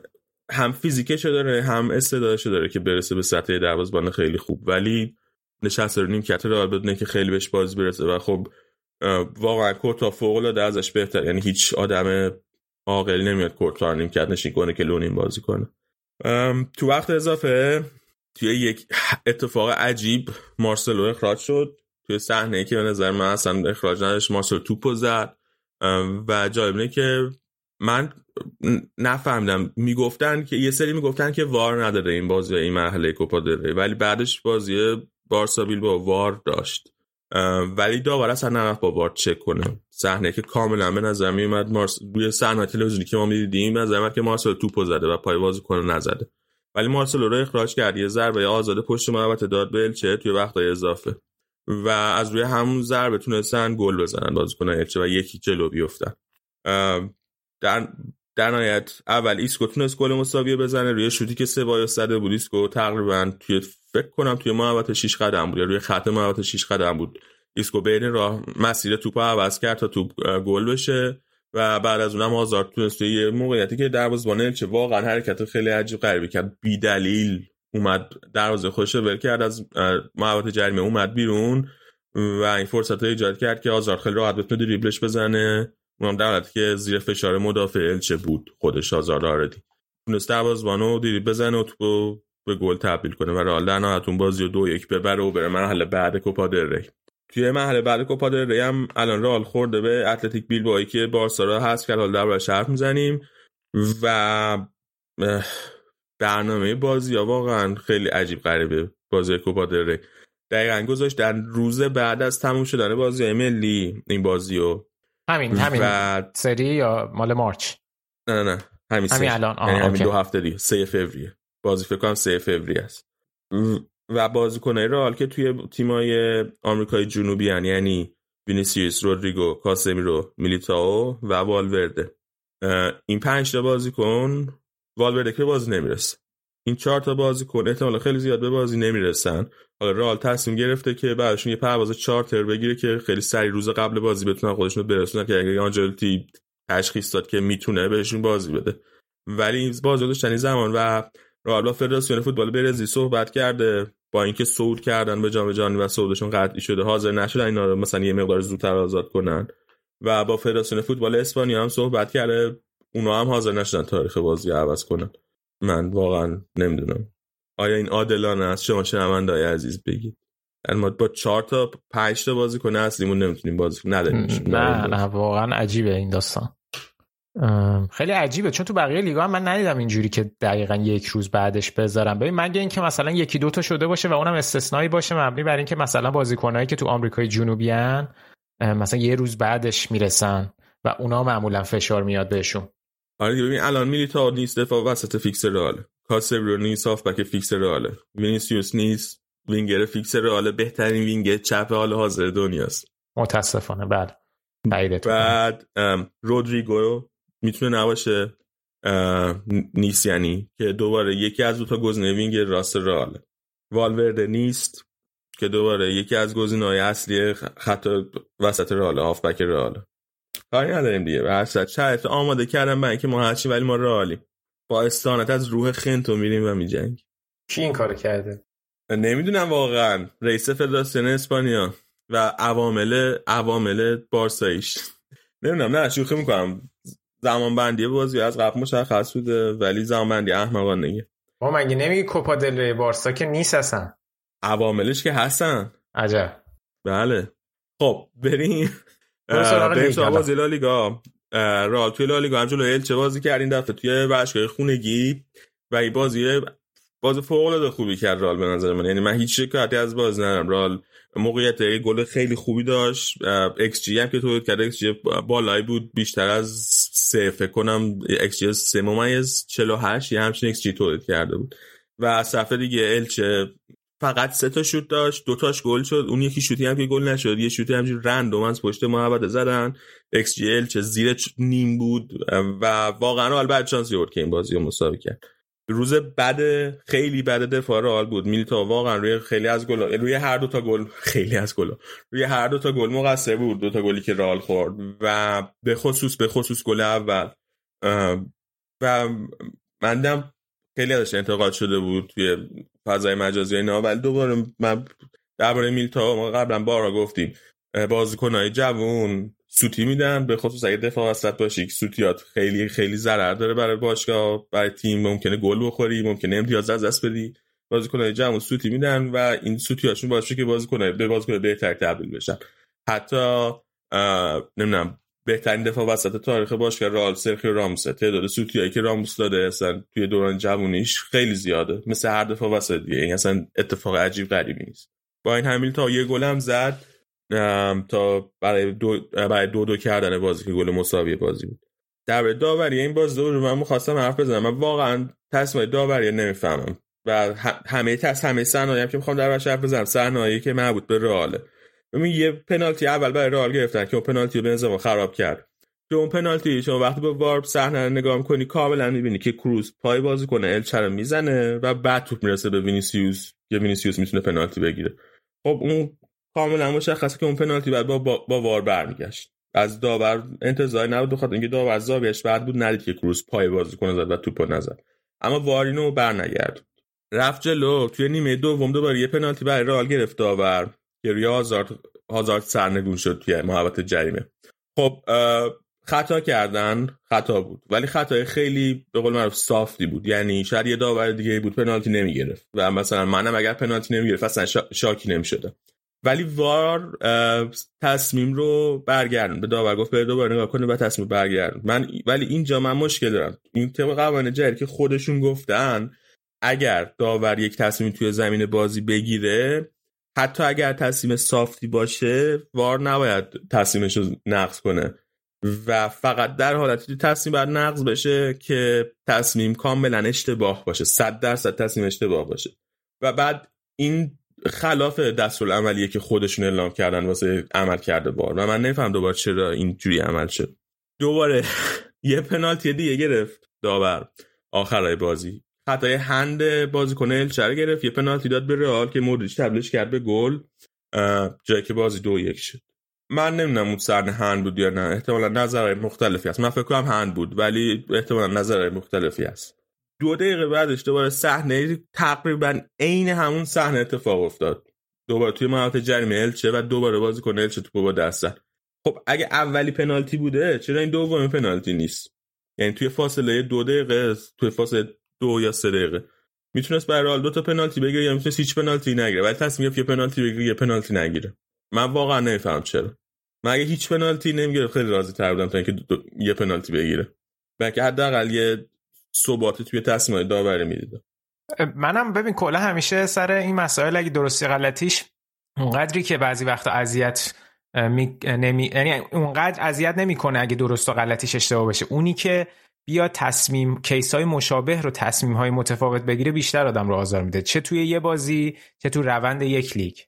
هم فیزیکش داره هم استعدادش داره که برسه به سطح دروازه‌بان خیلی خوب. ولی نشست رو نیمکت رو بدونه که خیلی بهش بازی برسه و خب واقعا کورتا فوق العاده ازش بهتر. یعنی هیچ آدم عاقلی نمیاد کورتا رو نیمکت نشین کنه که لونین بازی کنه. تو وقت اضافه توی یک اتفاق عجیب مارسلو اخراج شد. توی صحنه که به نظر من اصلا اخراج نداشت مارسلو توپو زد. و جالب که من نفهمیدم. می‌گفتن که یه سری می‌گفتن که وار نداره این بازی این مرحله کوپا داره ولی بعدش بازی بارسا با وار داشت. ولی داور اصلا نرفت با وار چک کنه. صحنه که کاملا به نظر می اومد مارس روی صحنه تلویزیونی که ما می‌دیدیم به نظر که مارسلو توپو زده و پای بازی کنه نزده. ولی مارسلو رو اخراج کرد. یه ضربه آزاد پشت محوطه داد به الچه توی وقتای اضافه. و از روی همون ضربه تونستن گل بزنن بازیکن الچه و یکی جلو بیفتن. در در نهایت اول ایسکو تونست گل مساویه بزنه روی شوتی که سبایوس زده بود ایسکو تقریبا توی فکر کنم توی محوطه 6 قدم بود روی خط محوطه 6 قدم بود. ایسکو بین راه مسیر توپ عوض کرد تا توپ گل بشه و بعد از اونم هازارد تونست توی یه موقعیتی که دروازه‌بان الچه واقعا حرکت خیلی عجیب غریبی کرد. بی دلیل اومد دروازه خوش ول کرد از محوطه جریمه اومد بیرون و این فرصت ایجاد کرد که آزار خیلی راحت بتونه دریبلش بزنه. اونم در حالتی که زیر فشار مدافع الچه بود خودش آزار آردی تونست دروازه‌بانو دیری بزنه و تو به گل تبدیل کنه و رئال در نهایت بازی رو دو یک ببره و بره مرحله بعد کوپا ری. توی مرحله بعد کوپا ری هم الان رئال خورده به اتلتیک بیلبائو که بارسا هست که حالا دربارش حرف می‌زنیم و برنامه بازی ها واقعا خیلی عجیب غریبه بازی کوپا دل ری. دقیقا گذاشت در روز بعد از تموم شدن بازی ملی این بازی رو همین همین و... سری یا مال مارچ؟ نه نه همین, همین الان. یعنی همین دو هفته دیگه سه فوریه. بازی فکر کنم سه فوریه است. و بازیکنای رئال که توی تیمای آمریکای جنوبی هن یعنی وینیسیوس رودریگو کاسمیرو میلیتائو و والورده. این پنج تا بازیکن والورده که بازی نمی‌رسه. این چهار تا بازیکن احتمال خیلی زیاد به بازی نمی‌رسن. حالا رئال تصمیم گرفته که بعدشون یه پرواز چارتر بگیره که خیلی سری روز قبل بازی بتونن خودشون برسونن که اگه آنجلتی تشخیص داد که می‌تونه بهشون بازی بده. ولی بازی داشتن زمان و رئال با فدراسیون فوتبال برزیل صحبت کرده. با اینکه صعود کردن به جام جهانی و صعودشون قطعی شده حاضر نشدن اینا رو مثلا یه مقدار زودتر آزاد کنن. و با فدراسیون فوتبال اسپانیا هم صحبت کرده. اونا هم حاضر نشدن تاریخ بازی عوض کنن. من واقعا نمی‌دونم. آیا این عادلانه است؟ شما شنوندای عزیز بگید. یعنی ما با چهار تا پنج تا بازی کنه اصلیمون نمی‌تونیم بازی نداریم نه نه واقعا عجیبه این داستان. خیلی عجیبه. چون تو بقیه لیگا هم من ندیدم اینجوری که دقیقا یک روز بعدش بذارم. ببین مگه اینکه مثلا یکی دوتا شده باشه و اونم استثنایی باشه مبنی بر اینکه مثلا بازیکنایی که تو آمریکای جنوبی هن مثلا یه روز بعدش می‌رسن و اونا معمولا فشار میاد بهشون. آره ببین الان میلیتائو نیست دفاع وسط فیکس رئال کاسمیرو نیست هافبک فیکس رئال وینیسیوس نیست وینگر فیکس رئال بهترین وینگر چپ حال حاضر دنیاست. متاسفانه بله. بعد رودریگو می‌تونه نباشه نیست یعنی که دوباره یکی از دو تا گزینه وینگ راست رئال والورده نیست که دوباره یکی از های اصلی خط وسط رئال هافبک رئال کاری نداریم دیگه به هر صورت. آماده کردم برای که ما هرچی ولی ما رئالیم. با استانت از روح خنتو میریم و میجنگ کی این کارو کرده؟ نمی‌دونم واقعا. رئیس فدراسیون اسپانیا و عوامل عوامل بارسایش نمی‌دونم نه شوخی می‌کنم. زمان بندی بازی از قبل مشخص بوده ولی زمان بندی احمقانه نگه ما مگه نمیگی کوپا دل بارسا که نیست اصلا؟ عواملش که هستن. عجب. بله. خب بریم. بریم سراغ بازی رئال توی لالیگا هم جلو الچه بازی کرد. این دفعه توی باشگاه خونگی و این بازی باز فوق العاده خوبی کرد رئال به نظر من. یعنی من هیچ شکایتی از باز ندارم. رئال موقعیت گل خیلی خوبی داشت. ایکس جی هم که تولید کرد ایکس جی بالایی بود. بیشتر از سه فکر کنم ایکس جی سه ممیز 48 یه همچین ایکس جی تولید کرده بود. و طرف دیگه الچه فقط سه تا شوت داشت دو تاش گل شد. اون یکی شوتی هم که گل نشد یه شوتی همجوری رندوم از پشت محوطه زدن ایکس جی الچه زیر نیم بود و واقعا البته چانسی آورد که این بازی رو مساوی کرد. روز بعد خیلی بد دفاع رئال بود. میلیتائو واقعا روی خیلی از گل روی هر دو تا گل خیلی از گل روی هر دو تا گل مقصر بود. دو تا گلی که رئال خورد و به خصوص به خصوص گل اول. و من دم خیلی ازش انتقاد شده بود توی فضای مجازی اینا. ولی دوباره من درباره میلیتا ما قبلا بارا گفتیم بازیکنهای جوون سوتی میدن به خصوص اگه دفاع وسط باشی که سوتیات خیلی خیلی ضرر داره برای باشگاه برای تیم. ممکنه گل بخوری ممکنه امتیاز از دست بدی. بازیکنای جمع سوتی میدن و این سوتیاشون باشه که بازیکن به بازیکن بهتر تبدیل بشن. حتی نمی‌دونم بهترین دفاع وسط تاریخ باشگاه رئال سرخیو راموس تعداد سوتیایی که راموس داده اصلا توی دوران جوونیش خیلی زیاده. مثل هر دفاع وسط دیگه. این اصلا اتفاق عجیب غریبی نیست. با این همین تا یه گلم زد. تا برای دو, برای دو دو کردن بازی که گل مساوی بازی بود. در داوری این باز دو من می‌خواستم حرف بزنم. من واقعا تصمیم داوری نمی‌فهمم. و همه تص همه صحنه‌ای که می‌خوام در حرف بزنم صحنه‌ای که مربوط به رئاله. ببین یه پنالتی اول برای رئال گرفتن که اون پنالتی بنزما خراب کرد. که اون پنالتی شما وقتی با وار صحنه رو نگاه می‌کنی کاملا می‌بینی که کروز پای بازیکن الچه رو می‌زنه و بعد توپ می‌رسه به وینیسیوس که وینیسیوس می‌تونه پنالتی بگیره. خب اون کاملا مشخصه که اون پنالتی بعد با, با, با وار برمیگشت. از داور انتظار نبود بخاطر اینکه داور زاویش بد بود ندید که کروس پای بازیکنه زد و توپو نزد. اما وارینو برنگرد. رفت جلو توی نیمه دوم دوباره یه پنالتی برای رئال گرفت داور. که روی هازارد هازارد سرنگون شد توی محوطه جریمه. خب خطا کردن خطا بود ولی خطای خیلی به قول معروف صافتی بود. یعنی شاید یه داور دیگه بود پنالتی نمی‌گرفت و مثلا منم اگر پنالتی نمی‌گرفت اصلا شاکی نمی‌شدم ولی وار تصمیم رو برگردن به داور گفت به دوباره نگاه کنه و تصمیم برگردن من ولی اینجا من مشکل دارم. این طبق قوانین جدید که خودشون گفتن اگر داور یک تصمیم توی زمین بازی بگیره حتی اگر تصمیم صافتی باشه وار نباید تصمیمش رو نقض کنه. و فقط در حالتی تصمیم بر نقض بشه که تصمیم کاملا اشتباه باشه. صد درصد تصمیم اشتباه باشه. و بعد این خلاف عملیه که خودشون اعلام کردن واسه عمل کرده بار و من نفهم دوباره چرا اینجوری عمل شد. دوباره *laughs* یه پنالتی دیگه گرفت داور. آخرای بازی. خطای هند بازیکن الچر گرفت. یه پنالتی داد به رئال که مودریچ تبدیلش کرد به گل. جایی که بازی دو یک شد. من نمی‌دونم اون سرن هند بود یا نه. احتمالا نظرهای مختلفی هست. من فکر کنم هند بود ولی احتمالا نظرهای مختلفی هست. دو دقیقه بعدش دوباره صحنه تقریبا عین همون صحنه اتفاق افتاد. دوباره توی محوطه جریمه الچه و دوباره بازی کنه الچه تو با دست خب اگه اولی پنالتی بوده چرا این دومی پنالتی نیست؟ یعنی توی فاصله دو دقیقه توی فاصله دو یا سه دقیقه. می‌تونست برای دو تا پنالتی بگیره یا می‌تونست هیچ پنالتی نگیره. ولی تصمیم گرفت یه پنالتی بگیره یه پنالتی نگیره. من واقعا نمیفهم چرا. من اگه هیچ پنالتی نمی‌گیره خیلی راضی تر بودم تا اینکه یه پنالتی بگیره. بلکه حداقل یه ثباتی توی تصمیمات داوری می‌دید منم ببین کلا همیشه سر این مسائل اگه درستی غلطیش اونقدری که بعضی وقتا اذیت می... نمی... یعنی اونقدر اذیت نمی‌کنه اگه درست و غلطیش اشتباه باشه. اونی که بیا تصمیم کیس های مشابه رو تصمیم های متفاوت بگیره بیشتر آدم رو آزار میده. چه توی یه بازی چه تو روند یک لیگ.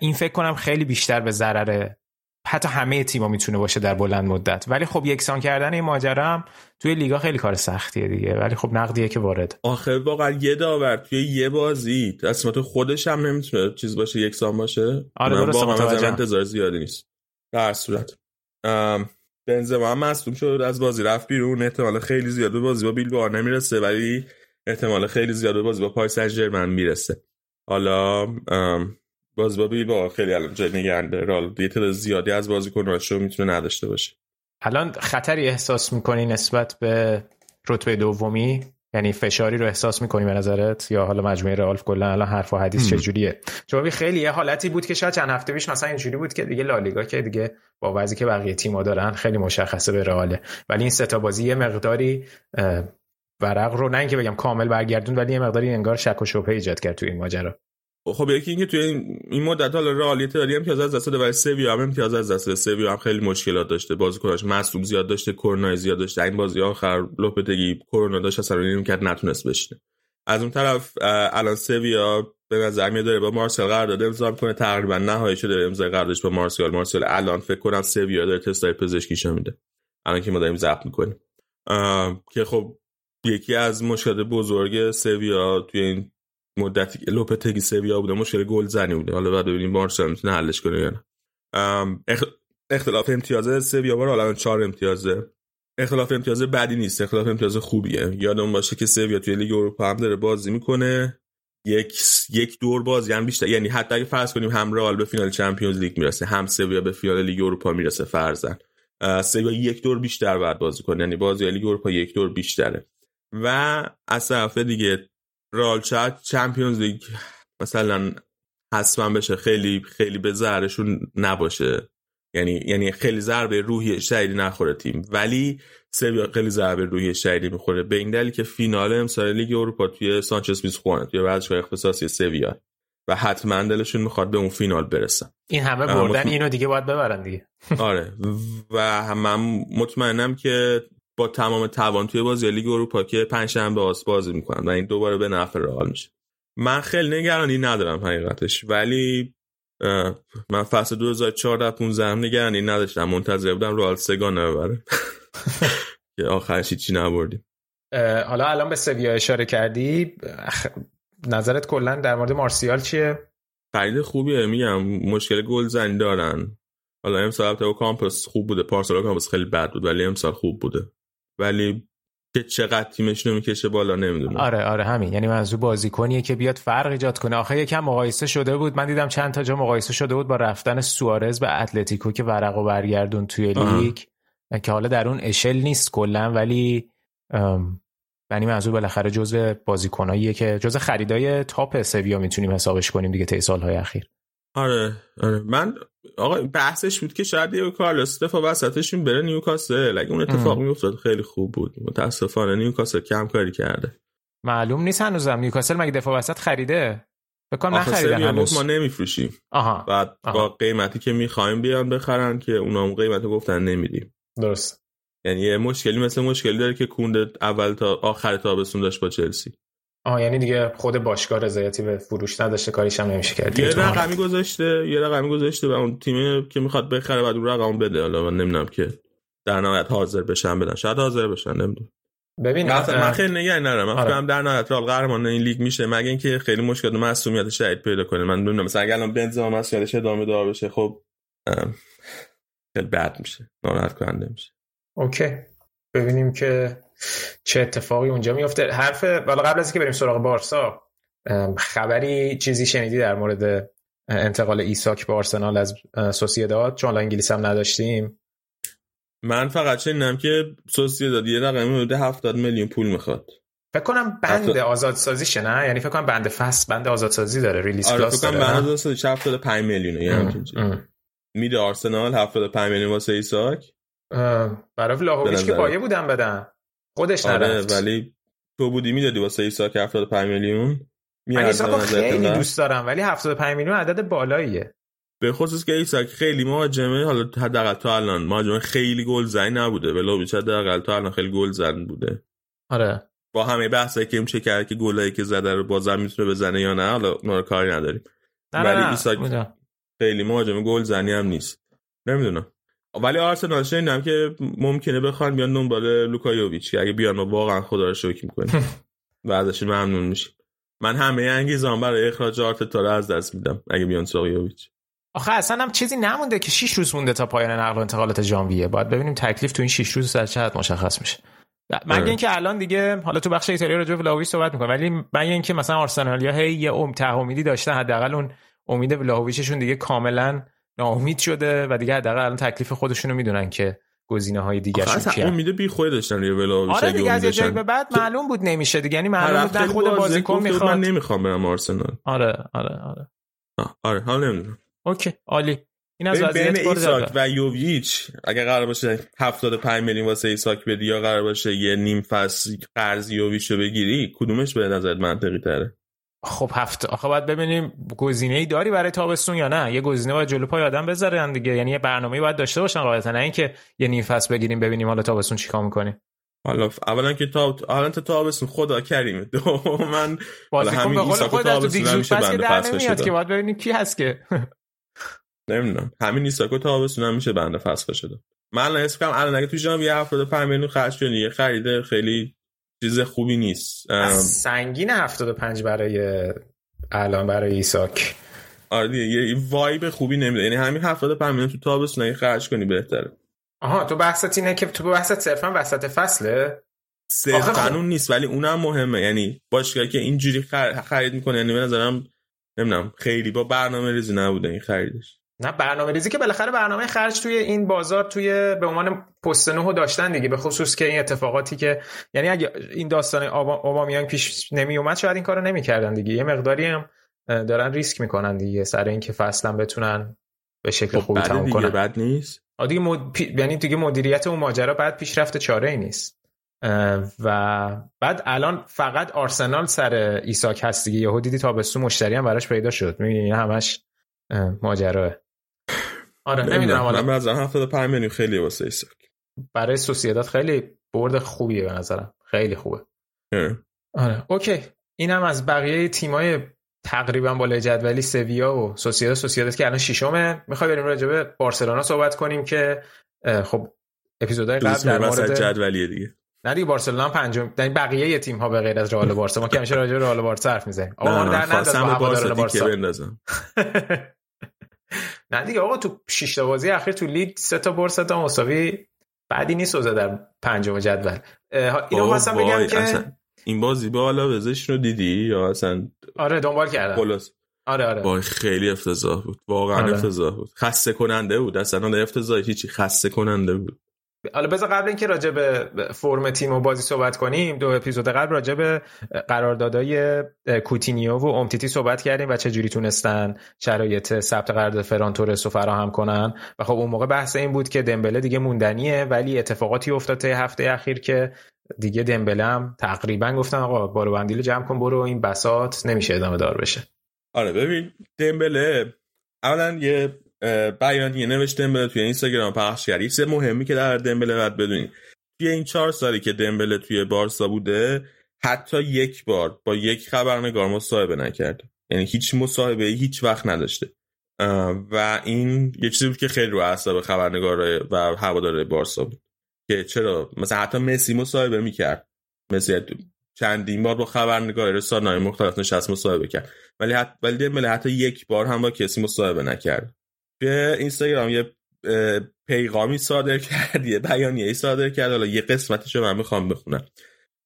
این فکر کنم خیلی بیشتر به ضرر حتی همه تیما می‌تونه باشه در بلند مدت. ولی خب یکسان کردن این ماجرا هم توی لیگا خیلی کار سختیه دیگه. ولی خب نقدیه که وارد. آخه واقعا یه داور توی یه بازی تصمیمات خودش هم نمی‌تونه چیز باشه یکسان باشه. آره درست انتظار زیادی نیست. در صورت. بنزما هم مصدوم شد از بازی رفت بیرون. احتمال خیلی زیاد به بازی با بیل نمی‌رسه ولی احتمال خیلی زیاد به بازی با پاریس سن می‌رسه. حالا بازی با بیل خیلی الان جای نگرنده رال یه زیادی از بازیکناشو می‌تونه نداشته باشه. الان خطری احساس می‌کنی نسبت به رتبه دومی؟ یعنی فشاری رو احساس می‌کنی به نظرت؟ یا حالا مجموعه رئال کلا الان حرف و حدیث چجوریه؟ چون خیلی یه حالتی بود که شاید چند هفته پیش مثلا اینجوری بود که دیگه لالیگا که دیگه با وضعی که بقیه تیم‌ها دارن خیلی مشخصه به رئاله. ولی این سه تا بازی یه مقداری ورق رو نه اینکه بگم کامل برگردون ولی یه مقداری انگار شک و شبهه ایجاد کرد توی این ماجرا. خب یکی اینکه توی این مدت حالا رئال داری امتیاز از دست داده ولی سویا هم امتیاز از دست سویا هم خیلی مشکلات داشته. بازیکناش مصدوم زیاد داشته کرونا زیاد داشته. این بازی آخر لوپتگی کرونا داشت اصلا نیم کرد نتونست بشینه. از اون طرف الان سویا به نظر میاد داره با مارسل قرار داده. امضا کنه تقریبا نهایی شده امضای قراردادش با مارسل مارسل الان فکر کنم سویا داره تستای پزشکیشو میده. الان که ما داریم ضبط می‌کنیم. که خب یکی از مشکلات بزرگ سویا توی این مدتی که لوپتگی سویا بوده مشکل گل زنی بوده. حالا بعد ببینیم بارسا می‌تونه حلش کنه یا نه. اختلاف امتیاز سویا بار حالا 4 امتیازه اختلاف امتیاز بدی نیست. اختلاف امتیاز خوبیه. یادم باشه که سویا توی لیگ اروپا هم داره بازی می‌کنه. یک یک دور بازی هم بیشتر یعنی حتی اگه فرض کنیم هم رئال به فینال چمپیونز لیگ می‌رسه هم سویا به فینال لیگ اروپا می‌رسه فرضاً. سویا یک دور بیشتر باید بازی کنه. یعنی بازی لیگ اروپا یک دور بیشتره. و از طرف دیگه رئال شاید چمپیونز لیگ مثلا حتما بشه. خیلی خیلی به ضررشون نباشه. یعنی یعنی خیلی ضربه روحی شدیدی نخوره تیم. ولی سویا خیلی ضربه روحی شدیدی می‌خوره. به این دلیل که فینال امسال لیگ اروپا توی سانچز میزخونه توی ورزشگاه اختصاصی سویا و حتما دلشون می‌خواد به اون فینال برسن. این همه بردن اینو دیگه باید ببرن دیگه. آره. و من مطمئنم که با تمام توان توی بازی لیگ اروپا که پنجشنبه آس بازی می‌کنن و این دوباره به نفع رئال میشه. من خیلی نگرانی ندارم حقیقتش ولی من فصل 2014 15 هم نگرانی نداشتم. منتظر بودم رئال سه‌گانه ببره. *laughs* که آخرش چی نبردیم. حالا الان به سویا اشاره کردی. نظرت کلا در مورد مارسیال چیه؟ خرید خوبیه میگم مشکل گل زنی دارن. حالا امسال تو کامپس خوب بوده پارسال کامپس خیلی بد بود ولی امسال خوب بوده. ولی که چقدر تیمش رو می‌کشه بالا نمی‌دونم. آره آره همین. یعنی منظور بازیکنیه که بیاد فرق ایجاد کنه. آخه یکم مقایسه شده بود. من دیدم چند تا جا مقایسه شده بود با رفتن سوارز به اتلتیکو که ورق و برگردون توی لیگ. که حالا در اون اشل نیست کلا ولی یعنی منظور بالاخره جزء بازیکناییه که جزء خریدای تاپ سویا می‌تونیم حسابش کنیم دیگه طی سالهای اخیر. آره آره. من آقا بحثش بود که شاید دیگو کارلوس دفاع وسطشون بره نیوکاسل. اگه اون اتفاق میافتاد خیلی خوب بود. متاسفانه نیوکاسل کم کاری کرده. معلوم نیست هنوزم. نیوکاسل مگه دفاع وسط خریده؟ بکنم نخریدن هنوز. ما نمیفروشیم. آها بعد آها. با قیمتی که می‌خوایم بیان بخرن که اونا هم قیمت گفتن نمیدیم. درست. یعنی یه مشکلی مثل مشکلی داره که کونده اول تا آخر تابستون داشت با چلسی. آه یعنی دیگه خود باشگاه رضایتی به فروش نداشته کاریش هم نمیشه کرد. یه رقمی گذاشته یه رقمی گذاشته و اون تیمی که می‌خواد بخره بعد اون رقم بده. حالا من نمی‌دونم که در نهایت حاضر بشن بدن. شاید حاضر بشن نمی‌دونم. ببین من خیلی نگران ندارم. من آره. در نهایت رال قهرمان این لیگ میشه مگه اینکه خیلی مشکل مسئولیت شدید پیدا کنه. من نمی‌دونم مثلا اگه الان بنزما مسئولیتش ادامه دار بشه خب خیلی بد میشه. ناراحت کننده میشه. OK. ببینیم که چه اتفاقی اونجا میفته حرف والا قبل از اینکه بریم سراغ بارسا خبری چیزی شنیدی در مورد انتقال ایساک به آرسنال از سوسیداد؟ چون انگلیس هم نداشتیم. من فقط شنیدم که سوسیداد یه رقمی حدود 70 میلیون پول می‌خواد. فکر کنم بند حتی... آزادسازیشه نه؟ یعنی فکر کنم بند فصل بند آزادسازی داره release آره فکر کنم بند آزادسازی 75 میلیونه یعنی میده آرسنال 75 میلیون واسه ایساک؟ برای ولاهویچ که پایه بودن بدن. خودش آره نرفت. ولی تو بودی می‌دادی واسه ایساک 75 میلیون؟ من ایساکو خیلی؟ دوست دارم ولی 75 میلیون عدد بالاییه. به خصوص که ایساک خیلی مهاجمه حالا حداقل تا الان. مهاجمه خیلی گل زنی نبوده ولی حداقل تا الان خیلی گل زن بوده. آره. با همه بحثایی که میشه کرد که گلایی که زده رو بازم می‌تونه بزنه یا نه حالا اونا رو کاری نداریم. ولی ایساک. خیلی مهاجم گل زنی هم نیست. نمی‌دونم. ولی آرسنال شنیدم که ممکنه بخوان بیان دنبال لوکا یوویچ که اگه بیان ما واقعا خدا رو شکر می‌کنیم. و *laughs* ازش ممنون میشیم. من همه انگیزام برای اخراج آرتتا رو از دست میدم اگه بیان سراغ یوویچ. آخه اصلا هم چیزی نمونده که 6 روز مونده تا پایان نقل و انتقالات ژانویه. باید ببینیم تکلیف تو این 6 روز در حد مشخص میشه. مگه آره. اینکه الان دیگه حالا تو بخش ایتالیا راجع به ولاهویچ صحبت می‌کنم ولی مگه اینکه مثلا آرسنالیا هی یه ام امیدی داشتن حداقل اون امید ولاهویچشون دیگه کاملا ناامید شده و دیگه حداقل الان تکلیف خودشونو می‌دونن که گزینه های دیگه اصلا کیه. امید بی خود داشتن روی ولاویچ آره دیگه از یه جایی به. بعد معلوم بود نمیشه دیگه یعنی معلوم بود خود بازیکن می‌خواد من نمی‌خوام برم آرسنال. آره آره آره. آه، آره حال نمی‌دونم. OK عالی. این از بین ایساک. و یوویچ اگه قرار باشه 75 میلیون واسه ایساک بدی یا قرار باشه یه نیم فصل قرض یوویچ رو بگیری کدومش به نظرت منطقی تره؟ خب هفته آخه باید ببینیم گزینه ای داری برای تابستون یا نه. یه گزینه باید جلو پای آدم بذارن دیگه. یعنی یه برنامه‌ای باید داشته باشن قاعدتا. نه اینکه یه نیم فصل بگیریم ببینیم حالا تابستون چیکار می‌کنیم حالا اولا که تا حالا تا تابستون. خدا کریمه *laughs* من بازیکن همین به قول خودت تو تابستون دیگ هم زود میشه پس که در نمیاد. که. باید ببینیم کی هست که. نمی‌دونم. همین ایساکو تابستون هم میشه بنده فصل شده من الان حس کنم الان اگه تو ژانویه 75 میلیون خرج کنی یه خرید خیلی چیز خوبی نیست. سنگین 75 برای الان برای ایساک. آره دیگه یه وایب خوبی نمیده. یعنی همین 75 میلیون تو تابستون اگه خرج کنی بهتره. آها تو بحثت اینه که تو بحثت صرفا وسط فصله؟ صرف خب. قانون نیست ولی اونم مهمه. یعنی باشگاهی که اینجوری خر... خرید می‌کنه یعنی به نظرم نمی‌دونم خیلی با برنامه ریزی نبوده این خریدش. نه برنامه ریزی که بالاخره برنامه خرج توی این بازار توی به عنوان پست نهو داشتن دیگه به خصوص که این اتفاقاتی که یعنی اگه این داستان اوبامیانگ پیش نمی اومد شاید این کارو نمی‌کردن دیگه. یه مقداری هم دارن ریسک می‌کنن دیگه سر اینکه فصلو بتونن به شکل خب خوبی تموم کنن. بد نیست؟ دیگه مد... پی- یعنی دیگه مدیریت اون ماجرا بد پیش رفت چاره ای نیست و بعد الان فقط آرسنال سر ایساک هست دیگه. یهو دیدی تابستون مشتری هم براش پیدا شد. می‌بینی همش اه، ماجراه آره نمی‌دونم من حالا به نظرم 75 میلیون خیلی واسه ایساک برای سوسیداد خیلی برد خوبیه به نظرم. خیلی خوبه. اه. آره اوکی. اینم از بقیه تیمای تقریبا بالای جدولی سویا و سوسیداد. سوسیداد که الان ششمه. می‌خوای بریم راجع به بارسلونا صحبت کنیم که خب اپیزودهای قبل در مورد جدولیه دیگه. نه دیگه بارسلونا پنجم. یعنی بقیه تیم ها به غیر از رئال بارسا. ما که همیشه راجع به رئال بارسا حرف می‌زنیم. نه در ننداز با هواداران بارسا *laughs* نه دیگه آقا تو 6 تا بازی اخیر تو لیگ سه تا برد سه تا مساوی. بعدی نیست اوضاع در پنجم جدول. اینو خواستم بگم که اصلا این بازی به حالا وزش رو دیدی یا اصلا آره دنبال کردم. خلاص. آره آره. وای خیلی افتضاح بود. واقعا آره. افتضاح بود. خسته کننده بود. اصلا افتضاح هیچی خسته کننده بود. حالا بذار قبل اینکه راجع به فرم تیم و بازی صحبت کنیم دو اپیزود قبل راجع به قراردادهای کوتینیو و امتیتی صحبت کردیم و چه جوری تونستن شرایط ثبت قرارداد فران تورس رو فراهم کنن. و خب اون موقع بحث این بود که دمبله دیگه موندنیه ولی اتفاقاتی افتاد طی هفته اخیر که دیگه دمبله هم تقریبا گفتن آقا بارو بندیل جمع کن برو این بساط نمیشه ادامه دار بشه. آره ببین دمبله اولا یه بیانیه نوشت دمبله توی اینستاگرام پخش کرد. یه مهمی که در دمبله باید بدونید توی این چهار سالی که دمبله توی بارسا بوده حتی یک بار با یک خبرنگار مصاحبه نکرده یعنی هیچ مصاحبه هیچ وقت نداشته. و این یه چیزی بود که خیلی رو اعصاب خبرنگار و هوادار بارسا بود. که چرا؟ مثلا حتی مسی مصاحبه می‌کرد. مسی چندین بار با خبرنگار رسانه‌های مختلف نشست مصاحبه کرد. ولی حتی ولی حتی یک بار هم با کسی مصاحبه نکرد. توی اینستاگرام یه پیغامی صادر کرد یه بیانیه صادر کرد. حالا یه قسمتش رو من می‌خوام بخونم.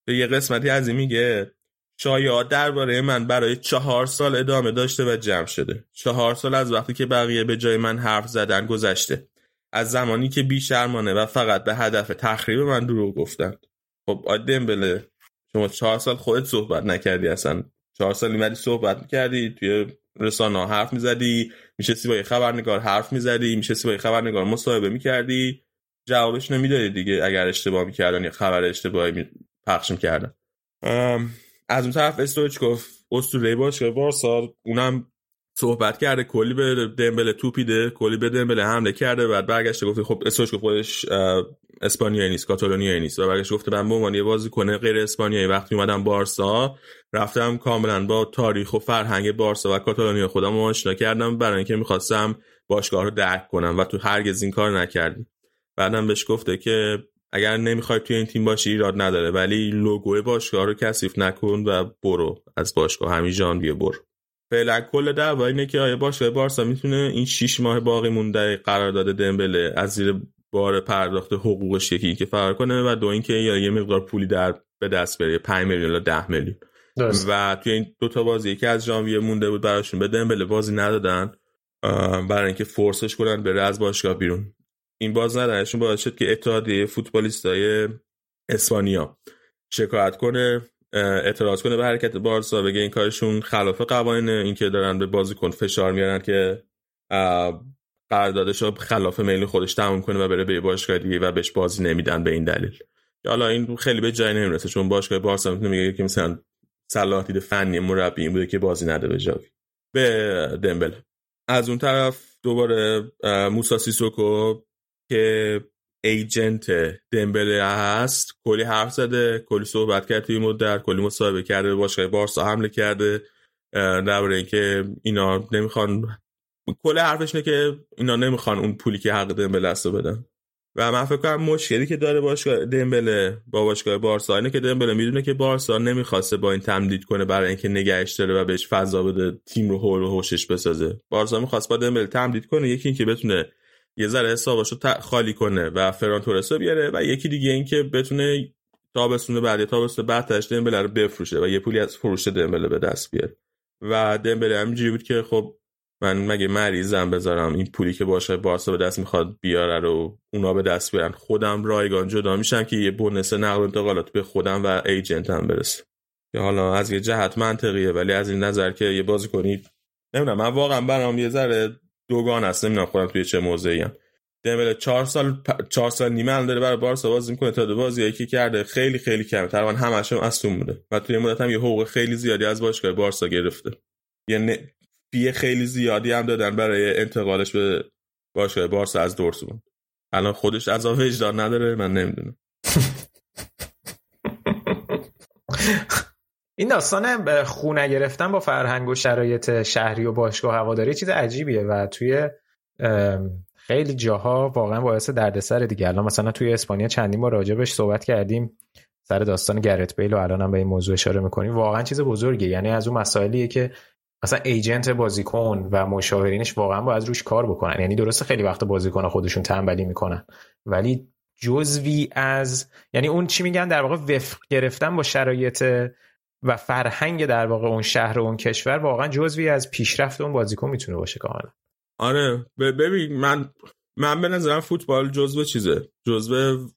یه قسمتی از این میگه شایعات درباره من برای چهار سال ادامه داشته و جمع شده. چهار سال از وقتی که بقیه به جای من حرف زدن گذشته. از زمانی که بیشرمانه و فقط به هدف تخریب من دروغ گفتند خب آی دمبله شما چهار سال خودت صحبت نکردی اصلا. چهار سال میمدی صحبت می‌کردی توی رسانه حرف می‌زدی میشستی با یه خبرنگار حرف می‌زدی میشستی با یه خبرنگار مصاحبه می‌کردی جوابش نمی‌دادید دیگه اگر اشتباه می‌کردن یا خبر اشتباهی می... پخش می‌کردن. از اون طرف استویچکوف اسطوره باشگاه بارسا اونم صحبت کرده کلی به دمبله توپیده کلی به دمبله حمله کرده بعد برگشته گفته خب استویچکوف خودش اسپانیایی نیست کاتالونیایی نیست. و برگشت گفته من به عنوان یه بازیکن غیر اسپانیایی وقتی اومدم بارسا رفتم کاملا با تاریخ و فرهنگ بارسا و کاتالونیا خودم آشنا کردم برای اینکه می‌خواستم باشگاه رو درک کنم و تو هرگز این کار نکردی. بعدم بهش گفته که اگر نمی‌خوای توی این تیم باشی ایراد نداره ولی لوگو باشگاه رو کثیف نکن و برو از باشگاه. همین جان بیا برو. فعلا کل دعوا اینه که آیا باشگاه بارسا می‌تونه این 6 ماه باقی مونده قرارداد دمبله از زیر بار پرداخت حقوقش یکی که فرار کنه و دو اینکه یا یه مقدار پولی در به دست بره 5 میلیون یا 10 میلیون. و توی این دوتا بازی که از ژانویه مونده بود براشون به دمبله بازی ندادن. برای اینکه فورسش کنن بره از باشگاه بیرون. این باز ندارشون باعث شد که اتحادیه فوتبالیستای اسپانیا شکایت کنه. اعتراض کنه به حرکت بارسا بگه این کارشون خلاف قوانین اینکه دارن به بازیکن فشار میارن که قراردادش رو خلاف میل خودش تموم کنه و بره به باشگاه دیگه و بهش بازی نمیدن به این دلیل. حالا این خیلی به جای نمی‌رسه چون باشگاه بارسا می‌تونه میگه که مثلا صلاح دید فنی مربی این بوده که بازی نده به جاوی به دمبل از اون طرف دوباره موسا سیسوکو که ایجنت دمبله هست کلی حرف زده کلی صحبت کرد توی مدت کلی مصاحبه کرده باشگاه بارسا حمله کرده درباره اینکه اینا نمی‌خوان کل حرفش اینه که اینا نمی‌خوان اون پولی که حق دمبله است بدن. و من فکر کنم مشکلی که داره باشگاه دمبله با باشگاه بارسا اینه که دمبله می‌دونه که بارسا نمی‌خواسته با این تمدید کنه برای اینکه نگهش داره و بهش فضا بده تیم رو هول و هوشش بسازه. بارسا می‌خواست با دمبله تمدید کنه یکی اینکه بتونه یه ذره حساباشو خالی کنه و فران تورسو بیاره و یکی دیگه این که بتونه تابستون بعد تابستون بعد تاش دمبله رو بفروشه و یه پولی از فروش دمبله به دست بیاره. و دمبله همینجوری بود که خب من مگه مریضم بذارم؟ این پولی که باشه بارسا به دست می‌خواد بیاره رو اونا به دست بیارن. خودم رایگان جدا میشم که یه بونس نقل انتقالات به خودم و ایجنتم برسه. که حالا از یه جهت منطقیه ولی از این نظر که یه بازی کنید نمی‌دونم من واقعا برام یه ذره دوگان است نمی‌دونم خودم توی چه موضعی ام دمبله چهار سال چهار سال نیمه هم داره برای بارسا بازی می‌کنه تا دو بازی که کرده خیلی خیلی کمه. تقریبا همش هم اصلا بوده و توی مدت هم یه حقوق خیلی زیادی از باشگاه بارسا گرفته. یعنی فیه خیلی زیادی هم دادن برای انتقالش به باشگاه بارسا از دورتموند. الان خودش عذاب وجدان نداره من نمی‌دونم. *laughs* این داستان خونه گرفتن با فرهنگ و شرایط شهری و باشگاه هواداری چیز عجیبیه و توی خیلی جاها واقعا باعث دردسر دیگه. الان مثلا توی اسپانیا چندین بار راجبش صحبت کردیم. سر داستان گرت بیل و الان به این موضوع اشاره می‌کنیم. واقعا چیز بزرگیه. یعنی از اون مسائلیه که مثلا ایجنت بازیکن و مشاورینش واقعا باید روش کار بکنن. یعنی درسته خیلی وقت بازیکن خودشون تنبلی می‌کنن. ولی جزوی از یعنی اون چی میگن در واقع وفق گرفتن با شرایط و فرهنگ در واقع اون شهر و اون کشور واقعا جزوی از پیشرفت اون بازیکن می‌تونه باشه کاملا. آره ببین من من به نظرم فوتبال جزو چیزه. جزو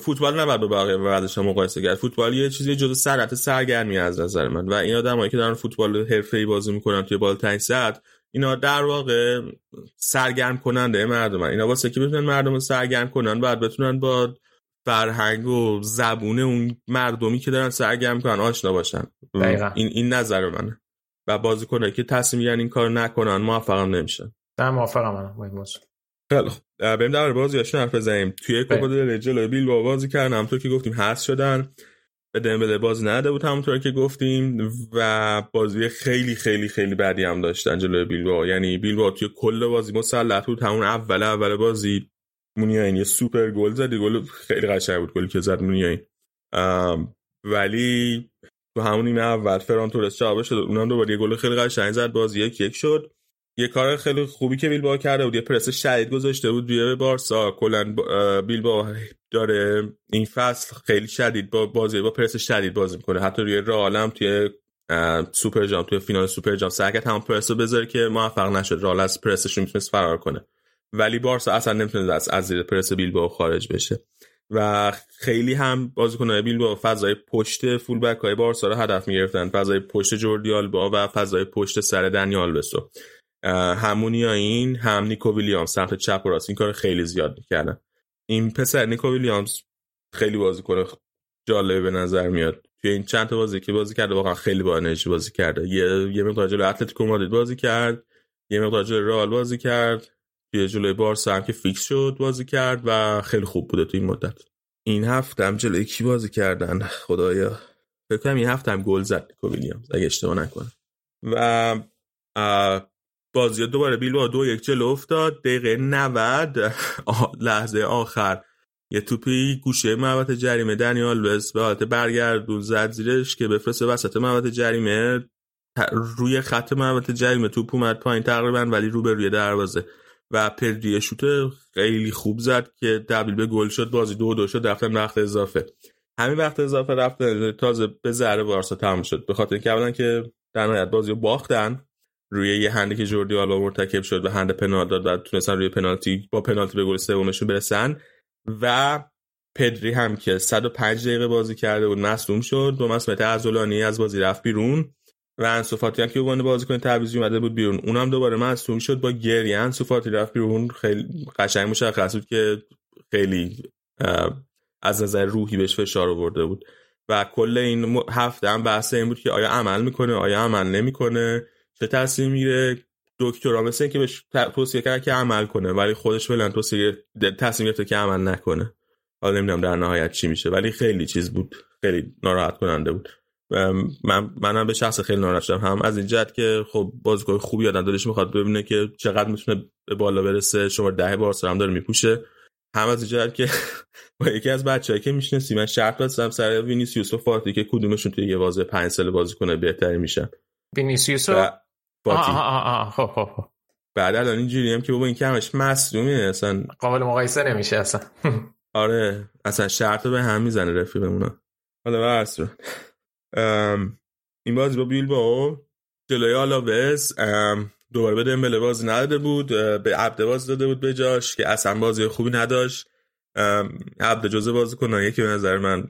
فوتبال نباید با بقیه ورزش مقایسه کرد. فوتبال یه چیزی جزو سرعت سرگرمی از نظر من. و این آدمایی که دارن فوتبال حرفه‌ای بازی می‌کنن توی بالتنگ ساعت اینا در واقع سرگرم کننده مردم اینا واسه که بتونن مردم رو سرگرم کنن بعد بتونن با فرهنگ و زبون اون مردمی که دارن سرگرم کنن آشنا باشن. دقیقا. این این نظر منه. و بازیکنایی که تصمیم می‌گیرن این کار نکنن موفقم نمیشن. نه موافقم منم با این موضوع خیلی بریم در بازیاشون حرف بزنیم. توی کوپا دل جلو بیل با بازی کردن. همونطور که گفتیم هست شدن. به دمبله بازی نده بود همونطور که گفتیم. و بازی خیلی خیلی خیلی بعدی هم داشتن جلوی بیلبا یعنی بیلبا توی کل بازی مسلط بود. همون اول اول بازی. مونیاین یه سوپر گل زد گل خیلی قشنگ بود گلی که زد مونیاین ولی تو همون نیمه اول فران تورس جواب شد اونم دوباره یه گل خیلی قشنگ زد بازی یک یک شد. یه کار خیلی خوبی که بیلبائو کرده بود یه پرس شدید گذاشته بود روی بارسا. کلا بیلبائو داره این فصل خیلی شدید با بازی با پرس شدید بازی می‌کنه. حتی روی رئال توی سوپر جام توی فینال سوپر جام سعی کرد هم پرس بذاره که موفق نشد. رئال از پرسش می‌تونست فرار کنه. ولی بارسا اصلا نمی‌تونه از از زیر پرس بیلبا خارج بشه. و خیلی هم بازیکن‌های بیلبا فضای پشت فول بک های بارسا رو هدف می‌گرفتن. فضای پشت جوردی با و فضای پشت سر دنیال بسو همونیا این هم نیکو ویلیام سمت چپ و راست. این کار خیلی زیاد می‌کردن. این پسر نیکو ویلیامز خیلی بازی کنه جالبه به نظر میاد. توی این چند تا بازی که بازی کرده واقعا خیلی با انرژی بازی کرده. یه یه مقدار جلوی اتلتیکو مادرید بازی کرد. یه مقدار جلوی رئال بازی کرد. توی جلوی بارسا هم که فیکس شد بازی کرد و خیلی خوب بوده تو این مدت. این هفته هم جلوی کی بازی کردن؟ خدایا. فکر کنم این هفته هم گل زد نیکو ویلیامز اگه اشتباه نکنم. و بازی دوباره بیل دو یک جلو افتاد. دقیقه 90 لحظه آخر. یه توپی گوشه محوطه جریمه. دنیال بس به حالت برگردون زد زیرش که بفرسته وسط محوطه جریمه. روی خط محوطه جریمه توپ اومد پایین تقریبا ولی رو به روی دروازه. و پدری شوت خیلی خوب زد که تبدیل به گل شد بازی دو دو شد رفتن وقت اضافه. همین وقت اضافه رفتن تازه به ذره بارسا تموم شد. به خاطر اینکه که در نهایت بازی رو باختن روی یه هندی که جوردی آلبا مرتکب شد و هند پنالتی داد و تونستن روی پنالتی با پنالتی به گل سومشون برسن و پدری هم که 105 دقیقه بازی کرده بود مصدوم شد. با مسئولیت عضلانی از بازی رفت بیرون. و انسوفاتی هم که بازی بازیکن تعویضی اومده بود بیرون. اونم دوباره مصدوم شد با گری انسوفاتی رفت بیرون. خیلی قشنگ مشخص بود که خیلی از نظر روحی بهش فشار آورده بود. و کل این هفته هم بحث این بود که آیا عمل می‌کنه آیا عمل نمی‌کنه چه تصمیم می‌گیره. دکترا مثل که بهش توصیه کرد که عمل کنه ولی خودش فعلا توصیه تصمیم گرفته که عمل نکنه. حالا نمی‌دونم در نهایت چی میشه ولی خیلی چیز بود. خیلی ناراحت کننده بود. من منم به شخص خیلی ناراحت شدم. هم از این جهت که خب بازیکن خوبی آدم دلش می‌خواد ببینه که چقدر می‌تونه به بالا برسه. شماره ده بارسا هم داره میپوشه. هم از جهت که *laughs* با یکی از بچه‌ای که می‌شناسی من شرط بستم سر وینیسیوس و فاتی که کدومشون توی یه بازی 5 سال بازی کنه بهتری میشن. وینیسیوس فاتی خب خب خب. بعد الان اینجوری هم که بابا این که همش اصلا. قابل مقایسه نمیشه اصلا. آره اصلا شرط به هم می‌زنه رفیقمونا حالا بس این بازی با بیل با جلوی آلاوز دوباره به دمبله بازی نداده بود به عبد بازی داده بود به جاش که اصلا بازی خوبی نداشت. عبد جزه بازی کنه یکی به نظر من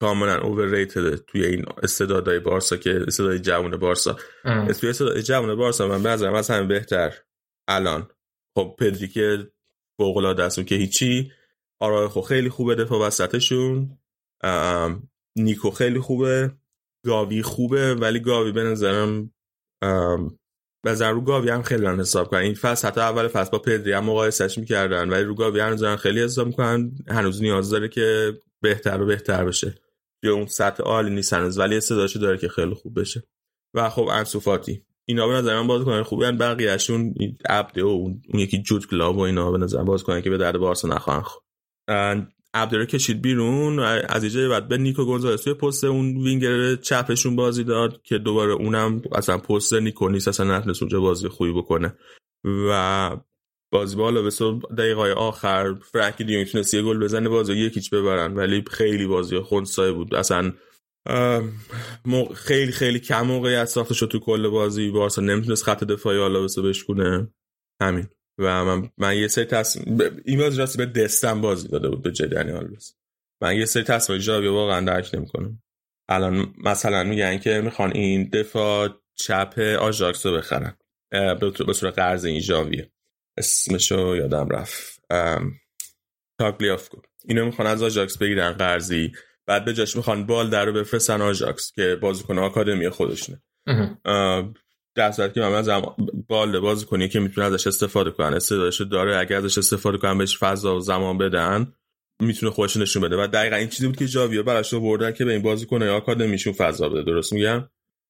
کاملا اوورریتد توی این استعدادهای بارسا که استعداد جوان بارسا. توی استعداد جوان بارسا من بعضی از همه بهتر. الان. خب پدری که فوق العاده که هیچی. آراخو خیلی خوبه دفاع وسطشون. نیکو خیلی خوبه. گاوی خوبه ولی گاوی به نظرم به رو گاوی هم خیلی هم حساب کنن این فصل حتی اول فصل با پدری هم مقایسش می‌کردن ولی رو گاوی هم خیلی حساب می‌کنن. هنوز نیاز داره که بهتر و بهتر بشه. یا اون سطح عالی نیست هنوز ولی استعدادش داره که خیلی خوب بشه. و خب انصوفاتی اینا به نظر من بازیکن خوبی ان بقیه‌شون عبده و اون یکی جوتگلا و اینا به نظر بازیکن که به درد بارسا نخواهن خب رو کشید بیرون از اینجا بعد به نیکو گونزالس توی پست اون وینگر چپشون بازی داد که دوباره اونم اصلا پست نیکو نیست اصلا نتونست اونجا بازی خوبی بکنه. و بازی بالا به دقیقه آخر فرانکی دیونگ تونست یه گل بزنه بازی یک هیچ ببرن. ولی خیلی بازی خونسای بود. اصلا خیلی خیلی کم موقعیت ساخته شد تو کل بازی. بارسا نمی‌تونست خط دفاعی آلاوس بشکونه. همین. و من, من یه سری تصمیم این بازی راستی به دستم بازی داده بود به دنی آلوس من یه سری تصمیم جاوی واقعا درک نمی‌کنم. الان مثلا میگن که می‌خوان این دفاع چپ آژاکس رو بخرن. به صورت قرض این ژاویه اسمشو یادم رفت. تاگلیافکو. اینو می‌خوان از آژاکس بگیرن قرضی. بعد به جاش می‌خوان بالده رو بفرستن آژاکس که بازیکن آکادمی خودشونه. در صورت که من زمان بال بازی کنی که می‌تونه ازش استفاده کنن. استعدادش داره اگر ازش استفاده کنن بهش فضا و زمان بدن می‌تونه خودش نشون بده. و دقیقا این چیزی بود که جاویو براش بردن که به این بازیکن یا میشون فضا بده. درست میگم؟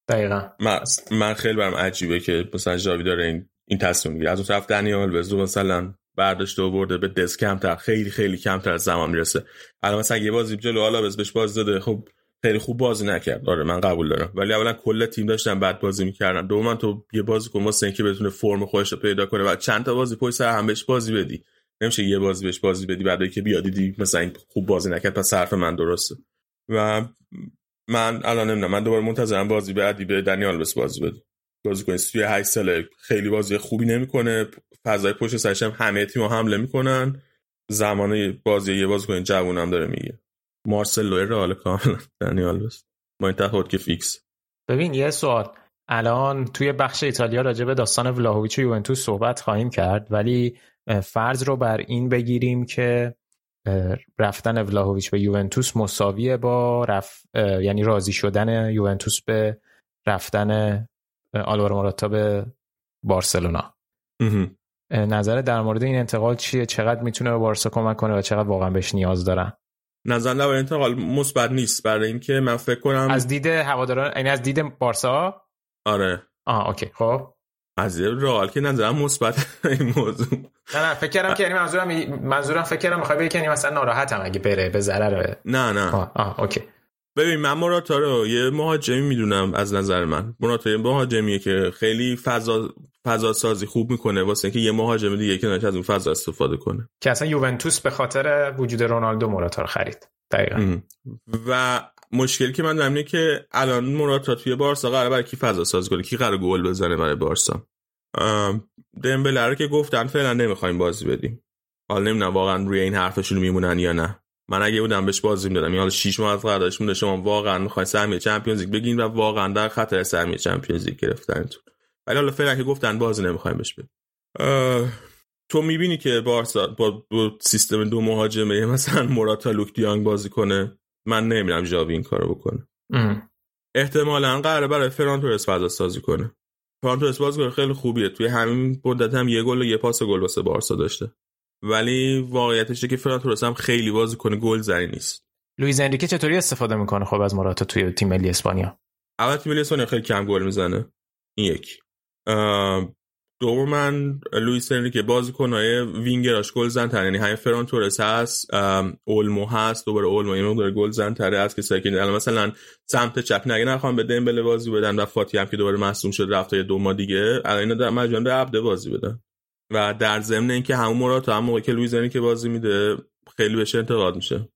دقیقا. من, من خیلی برام عجیبه که مثلا جاوی داره این این تصمیم می‌گیره. از اون طرف دنیال بزو مثلا برداشته و برده به دست کمتر خیلی خیلی کمتر زمان می‌رسه. الان مثلا یه بازی جلو حالا بهش بازی داده خب خیلی خوب بازی نکرد. آره من قبول دارم. ولی اولا کل تیم داشتن بعد بازی می‌کردن. دوما تو یه بازی کن واسه اینکه بتونه فرم خودش رو پیدا کنه و چند تا بازی پشت سر هم بهش بازی بدی. نمیشه یه بازی بهش بازی بدی بعد که بیادی دی مثلا این خوب بازی نکرد پس صرف من درسته. و من الان نمی‌دونم من دوباره منتظرم بازی بعدی به دنیال بس بازی بده. بازی کنه. توی 8 ساله خیلی بازی خوبی نمی‌کنه. فضای پشت سرش هم همه تیم حمله می‌کنن. زمان بازی یه بازیکن جوون هم داره میگه. مارسلو رئال کاملا *laughs* دنیال بس. با این تفاوت که فیکس. ببین یه سوال. الان توی بخش ایتالیا راجع به داستان ولاهویچ و یوونتوس صحبت خواهیم کرد ولی فرض رو بر این بگیریم که رفتن ولاهویچ به یوونتوس مساویه با رف... یعنی راضی شدن یوونتوس به رفتن آلوارو موراتا به بارسلونا. نظر در مورد این انتقال چیه؟ چقدر می‌تونه به بارسا کمک کنه و چقدر واقعا بهش نیاز دارن؟ نظر در انتقال مثبت نیست. برای اینکه من فکر کنم از دید هواداران یعنی از دید بارسا؟ آره. آه اوکی. خب. از رئال که نظرم مثبت *laughs* این موضوع. نه نه فکر کردم که یعنی منظورم منظورم فکر کردم می‌خوای بگی یعنی مثلا ناراحتم اگه بره به ضرر. نه نه. آه, آه اوکی. ببین من مراتا رو یه مهاجمی می‌دونم از نظر من. مراتا یه مهاجمیه که خیلی فضا فضا سازی خوب می‌کنه. واسه اینکه یه مهاجم دیگه که از اون فضا استفاده کنه. که اصلا یوونتوس به خاطر وجود رونالدو مراتا رو خرید. دقیقا. و مشکلی که من دارم که الان مراتا توی بارسا قرار برای کی فضا سازی کنه؟ کی قرار گل بزنه برای بارسا؟ دمبله رو که گفتن فعلا نمی‌خوایم بازی بدیم. حالا نمی‌دونم واقعا روی این حرفشون میمونن یا نه. من اگه بودم بهش بازی می‌دادم. یا حالا 6 ماه از قراردادش مونده شما واقعا می‌خواین سهمیه چمپیونز لیگ بگین و واقعا در خطر سهمیه چمپیونز لیگ گرفتنتون. ولی حالا فعلا که گفتن بازی نمی‌خوایم بهش بدیم. تو می‌بینی که بارسا با, با سیستم دو مهاجمه مثلا موراتا لوک دیانگ بازی کنه؟ من نمیرم جاوی این کارو بکنه. احتمالا قراره برای فران تورس فضا سازی کنه. فران تورس بازیکن خیلی خوبیه. توی همین مدت هم یه گل و یه پاس گل واسه بارسا داشته. ولی واقعیتش که فران تورس هم خیلی بازی کنه گل زنی نیست. لوئیز انریکه چطوری استفاده می‌کنه خب از موراتا توی تیم ملی اسپانیا؟ اول تیم ملی اسپانیا خیلی کم گل می‌زنه. این یک. دوم من لوئیس انریکه بازیکنای وینگراش گل زن تر یعنی همین فران تورس هست اولمو هست دوباره اولمو یه مقدار گل زن تره از کسایی که الان مثلا سمت چپ نگه نخوام به دمبله بازی بدن و فاتی هم که دوباره مصدوم شد رفت تا دو ماه دیگه الان اینا مجبورن به عبده بازی بدن. و در ضمن اینکه همون مراد هم موقعی که لوئیس انریکه بازی میده خیلی بهش انتقاد میشه.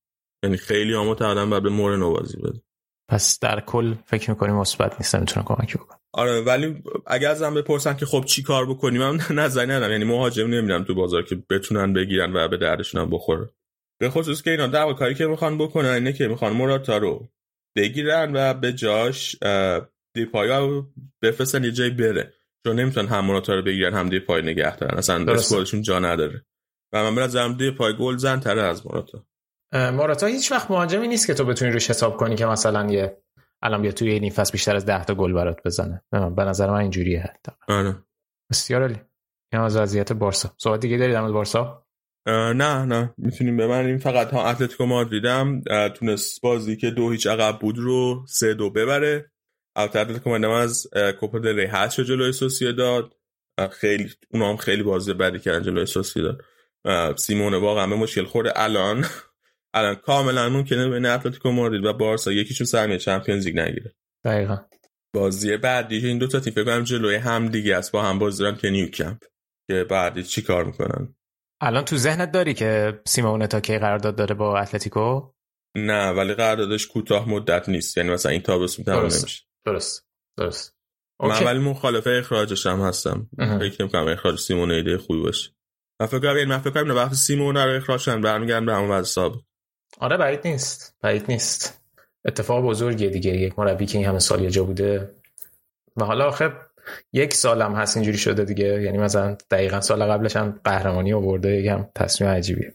یعنی خیلی هم معتقدن به مورنو بازی بده. پس در کل فکر می‌کنیم مثبت نیست می‌تونه کمکی بکنه. آره ولی اگر ازم بپرسن که خب چی کار بکنیم من *laughs* نظری ندارم. یعنی مهاجم نمی‌دونم تو بازار که بتونن بگیرن و به دردشون هم بخوره. به خصوص که اینا در کاری که می‌خوان بکنن اینه که می‌خوان مراتا رو بگیرن و به جاش دیپایا بفرستن یه جایی بره. چون نمی‌تونن هم مراتا رو بگیرن هم دیپای نگه دارن. اصلا اسکوادشون جا نداره. و من برای دیپای گل زن تره از مراتا مراتا هیچ وقت مهاجمی نیست که تو بتونی روش حساب کنی که مثلا یه الان بیا توی این فصل بیشتر از 10 تا گل برات بزنه. به نظر من اینجوریه آره. بسیار عالی. این از وضعیت بارسا. صحبت دیگه دارید در بارسا؟ نه نه. می‌تونیم ببریم فقط ها اتلتیکو مادریدم. تونست بازی که دو هیچ عقب بود رو سه دو ببره. البته اتلتیکو از کوپا دل ری. هست شد جلوی داد خیلی اونا هم خیلی بازی بدی کردن جلوی داد سیمونه واقعا به مشکل خورده. الان *laughs* الان کاملا ممکنه بین اتلتیکو مادرید و بارسا یکیشون سهمیه چمپیونز لیگ نگیره. دقیقاً. بازی بعدی این دو تا تیم فکر کنم جلوی هم دیگه است. با هم بازی دارن که نیوکمپ که بعدی چی کار می‌کنن؟ الان تو ذهنت داری که سیمونه تا کی قرارداد داره با اتلتیکو؟ نه ولی قراردادش کوتاه مدت نیست. یعنی مثلا این تابستون تمام نمیشه. درست درست. من ولی مخالف اخراجش هم هستم. فکر نمی‌کنم اخراج سیمونه ایده خوبی باشه. من فکر کنم من فکر کنم وقتی سیمونه رو اخراج کردن برمیگردن به همون وضع آره بعید نیست. بعید نیست. اتفاق بزرگیه دیگه. یک مربی که این همه سال یه جا بوده. و حالا آخه یک سالم هست اینجوری شده دیگه. یعنی مثلا دقیقا سال قبلش هم قهرمانی آورده یکم تصمیم عجیبیه.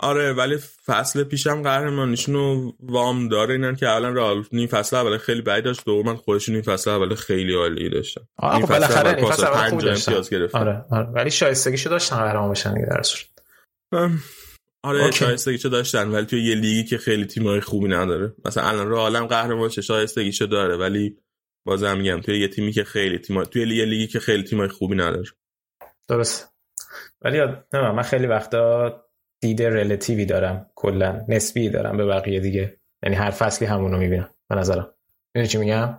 آره ولی فصل پیشم قهرمانیشون رو وام داره. اینن که الان رئال نیم فصل اول خیلی بعید داشت. دوم خودشون این فصل اول خیلی عالی داشتن. آره خب بالاخره این فصل اول خوب داشتن. آره, آره. ولی شایستگیشو داشتن قهرمان بشن دیگه در صورت. آره شایستگیشو داشتن ولی توی یه لیگی که خیلی تیمای خوبی نداره. مثلا الان رو عالم قهرمان چه شایستگیشو داره ولی بازم میگم توی یه تیمی که خیلی تیم توی یه لیگی که خیلی تیمای خوبی نداره. درست ولی نه من خیلی وقتا دید ریلیتیوی دارم کلا نسبی دارم به بقیه دیگه. یعنی هر فصلی همونو می‌بینم به نظرم. می‌دونی چی میگم؟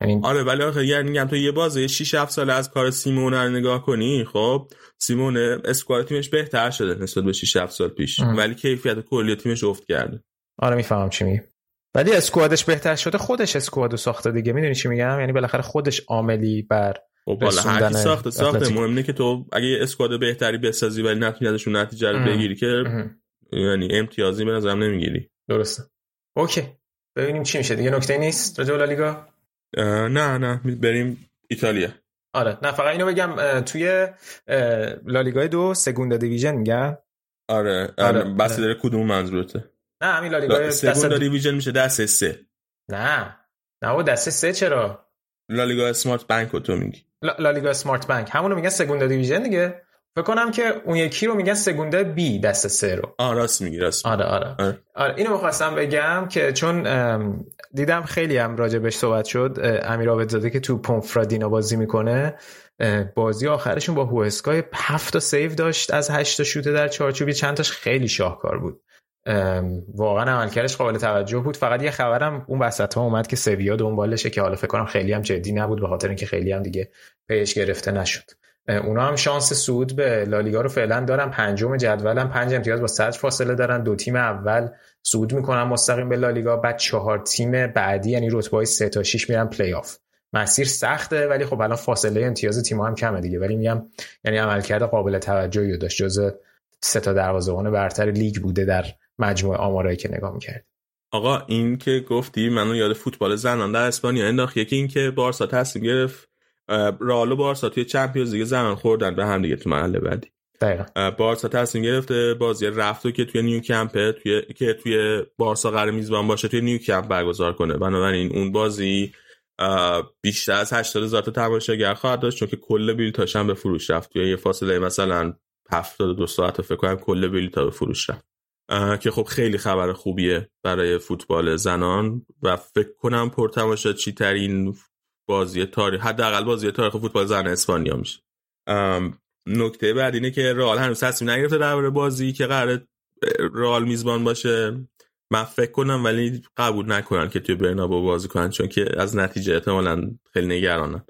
یعنی آره ولی آخه یعنی میگم تو یه بازه 6 7 سال از کار سیمون رو نگاه کنی خب سیمون اسکواد تیمش بهتر شده نسبت به 6 7 سال پیش. ام. ولی کیفیت کلی تیمش افت کرده. آره می‌فهمم چی میگی. ولی اسکوادش بهتر شده خودش اسکوادو ساخته دیگه. می‌دونی چی میگم؟ یعنی بالاخره خودش عاملی بر خب بالا هر ساخته ساخته. مهم اینه که تو اگه اسکواد بهتری بسازی ولی نتونی ازشون نتیجه رو بگیری که یعنی امتیازی به نظرم نمی‌گیری. درسته. OK. ببینیم چی میشه دیگه. نکته نیست راجع به لیگا نه نه. بریم ایتالیا. آره. نه فقط اینو بگم توی لالیگای دو Segunda Division میگن آره آره بس داره کدوم منظورته. نه همین لالیگا سوم division میشه دست سه. نه. نه و دست سه چرا؟ لالیگا اسمارت بانک تو میگی. لالیگا اسمارت بانک همونو میگن Segunda Division دیگه. فکر کنم که اون یکی رو میگن Segunda B دست سه رو. آه راست میگی راست آره آره. آره, آره. اینو می‌خواستم بگم که چون دیدم خیلی هم راجبش صحبت شد امیر آبدزاده که تو پونفرادینا بازی می‌کنه بازی آخرشون با هوسکای هفت تا سیو داشت از هشت تا شوته در چارچوبی چند تاش خیلی شاهکار بود. واقعا عملکردش قابل توجه بود. فقط یه خبرم اون وسط ها اومد که سویا دنبالشه که حالا فکر کنم خیلی هم جدی نبود به خاطر اینکه خیلی هم دیگه پیش گرفته نشد. اونا هم شانس صعود به لالیگا رو فعلا دارن. پنجم جدولن پنج امتیاز با صدر فاصله دارن. دو تیم اول صعود می‌کنن مستقیم به لالیگا. بعد چهار تیم بعدی یعنی رتبه 3 تا 6 میرن پلی آف مسیر سخته ولی خب الان فاصله امتیاز تیم هم کمه دیگه. ولی میگم یعنی عملکرد قابل توجهی داشت. جز سه تا دروازه‌بان برتر لیگ بوده در مجموعه آمارایی که نگاه می‌کرد آقا این که گفتی منو یاد فوتبال زنان در اسپانیا انداخت یکی این که بارسا تصمیم گرفت رئال و بارسا توی چمپیونز دیگه زنان خوردن به هم دیگه تو محله بعدی. دقیقا. بارسا تصمیم گرفته بازی رفتو که توی نیو کمپ توی که توی بارسا قرار میزبان باشه توی نیو کمپ برگزار کنه. بنابراین اون بازی بیشتر از 80 هزار تا تماشاگر خواهد داشت چون که کل بلیطاش هم به فروش رفت. توی یه فاصله مثلا 72 ساعت فکر کنم کل بلیطا به فروش رفت. که خب خیلی خبر خوبیه برای فوتبال زنان و فکر کنم پرتماشاچی ترین بازی تاریخ حداقل بازی تاریخ فوتبال زن اسپانیا میشه. نکته بعد اینه که رئال هنوز تصمیم نگرفته درباره بازی که قرار رئال میزبان باشه. من فکر کنم ولی قبول نکنن که توی برنابو بازی کنن چون که از نتیجه احتمالا خیلی نگرانن.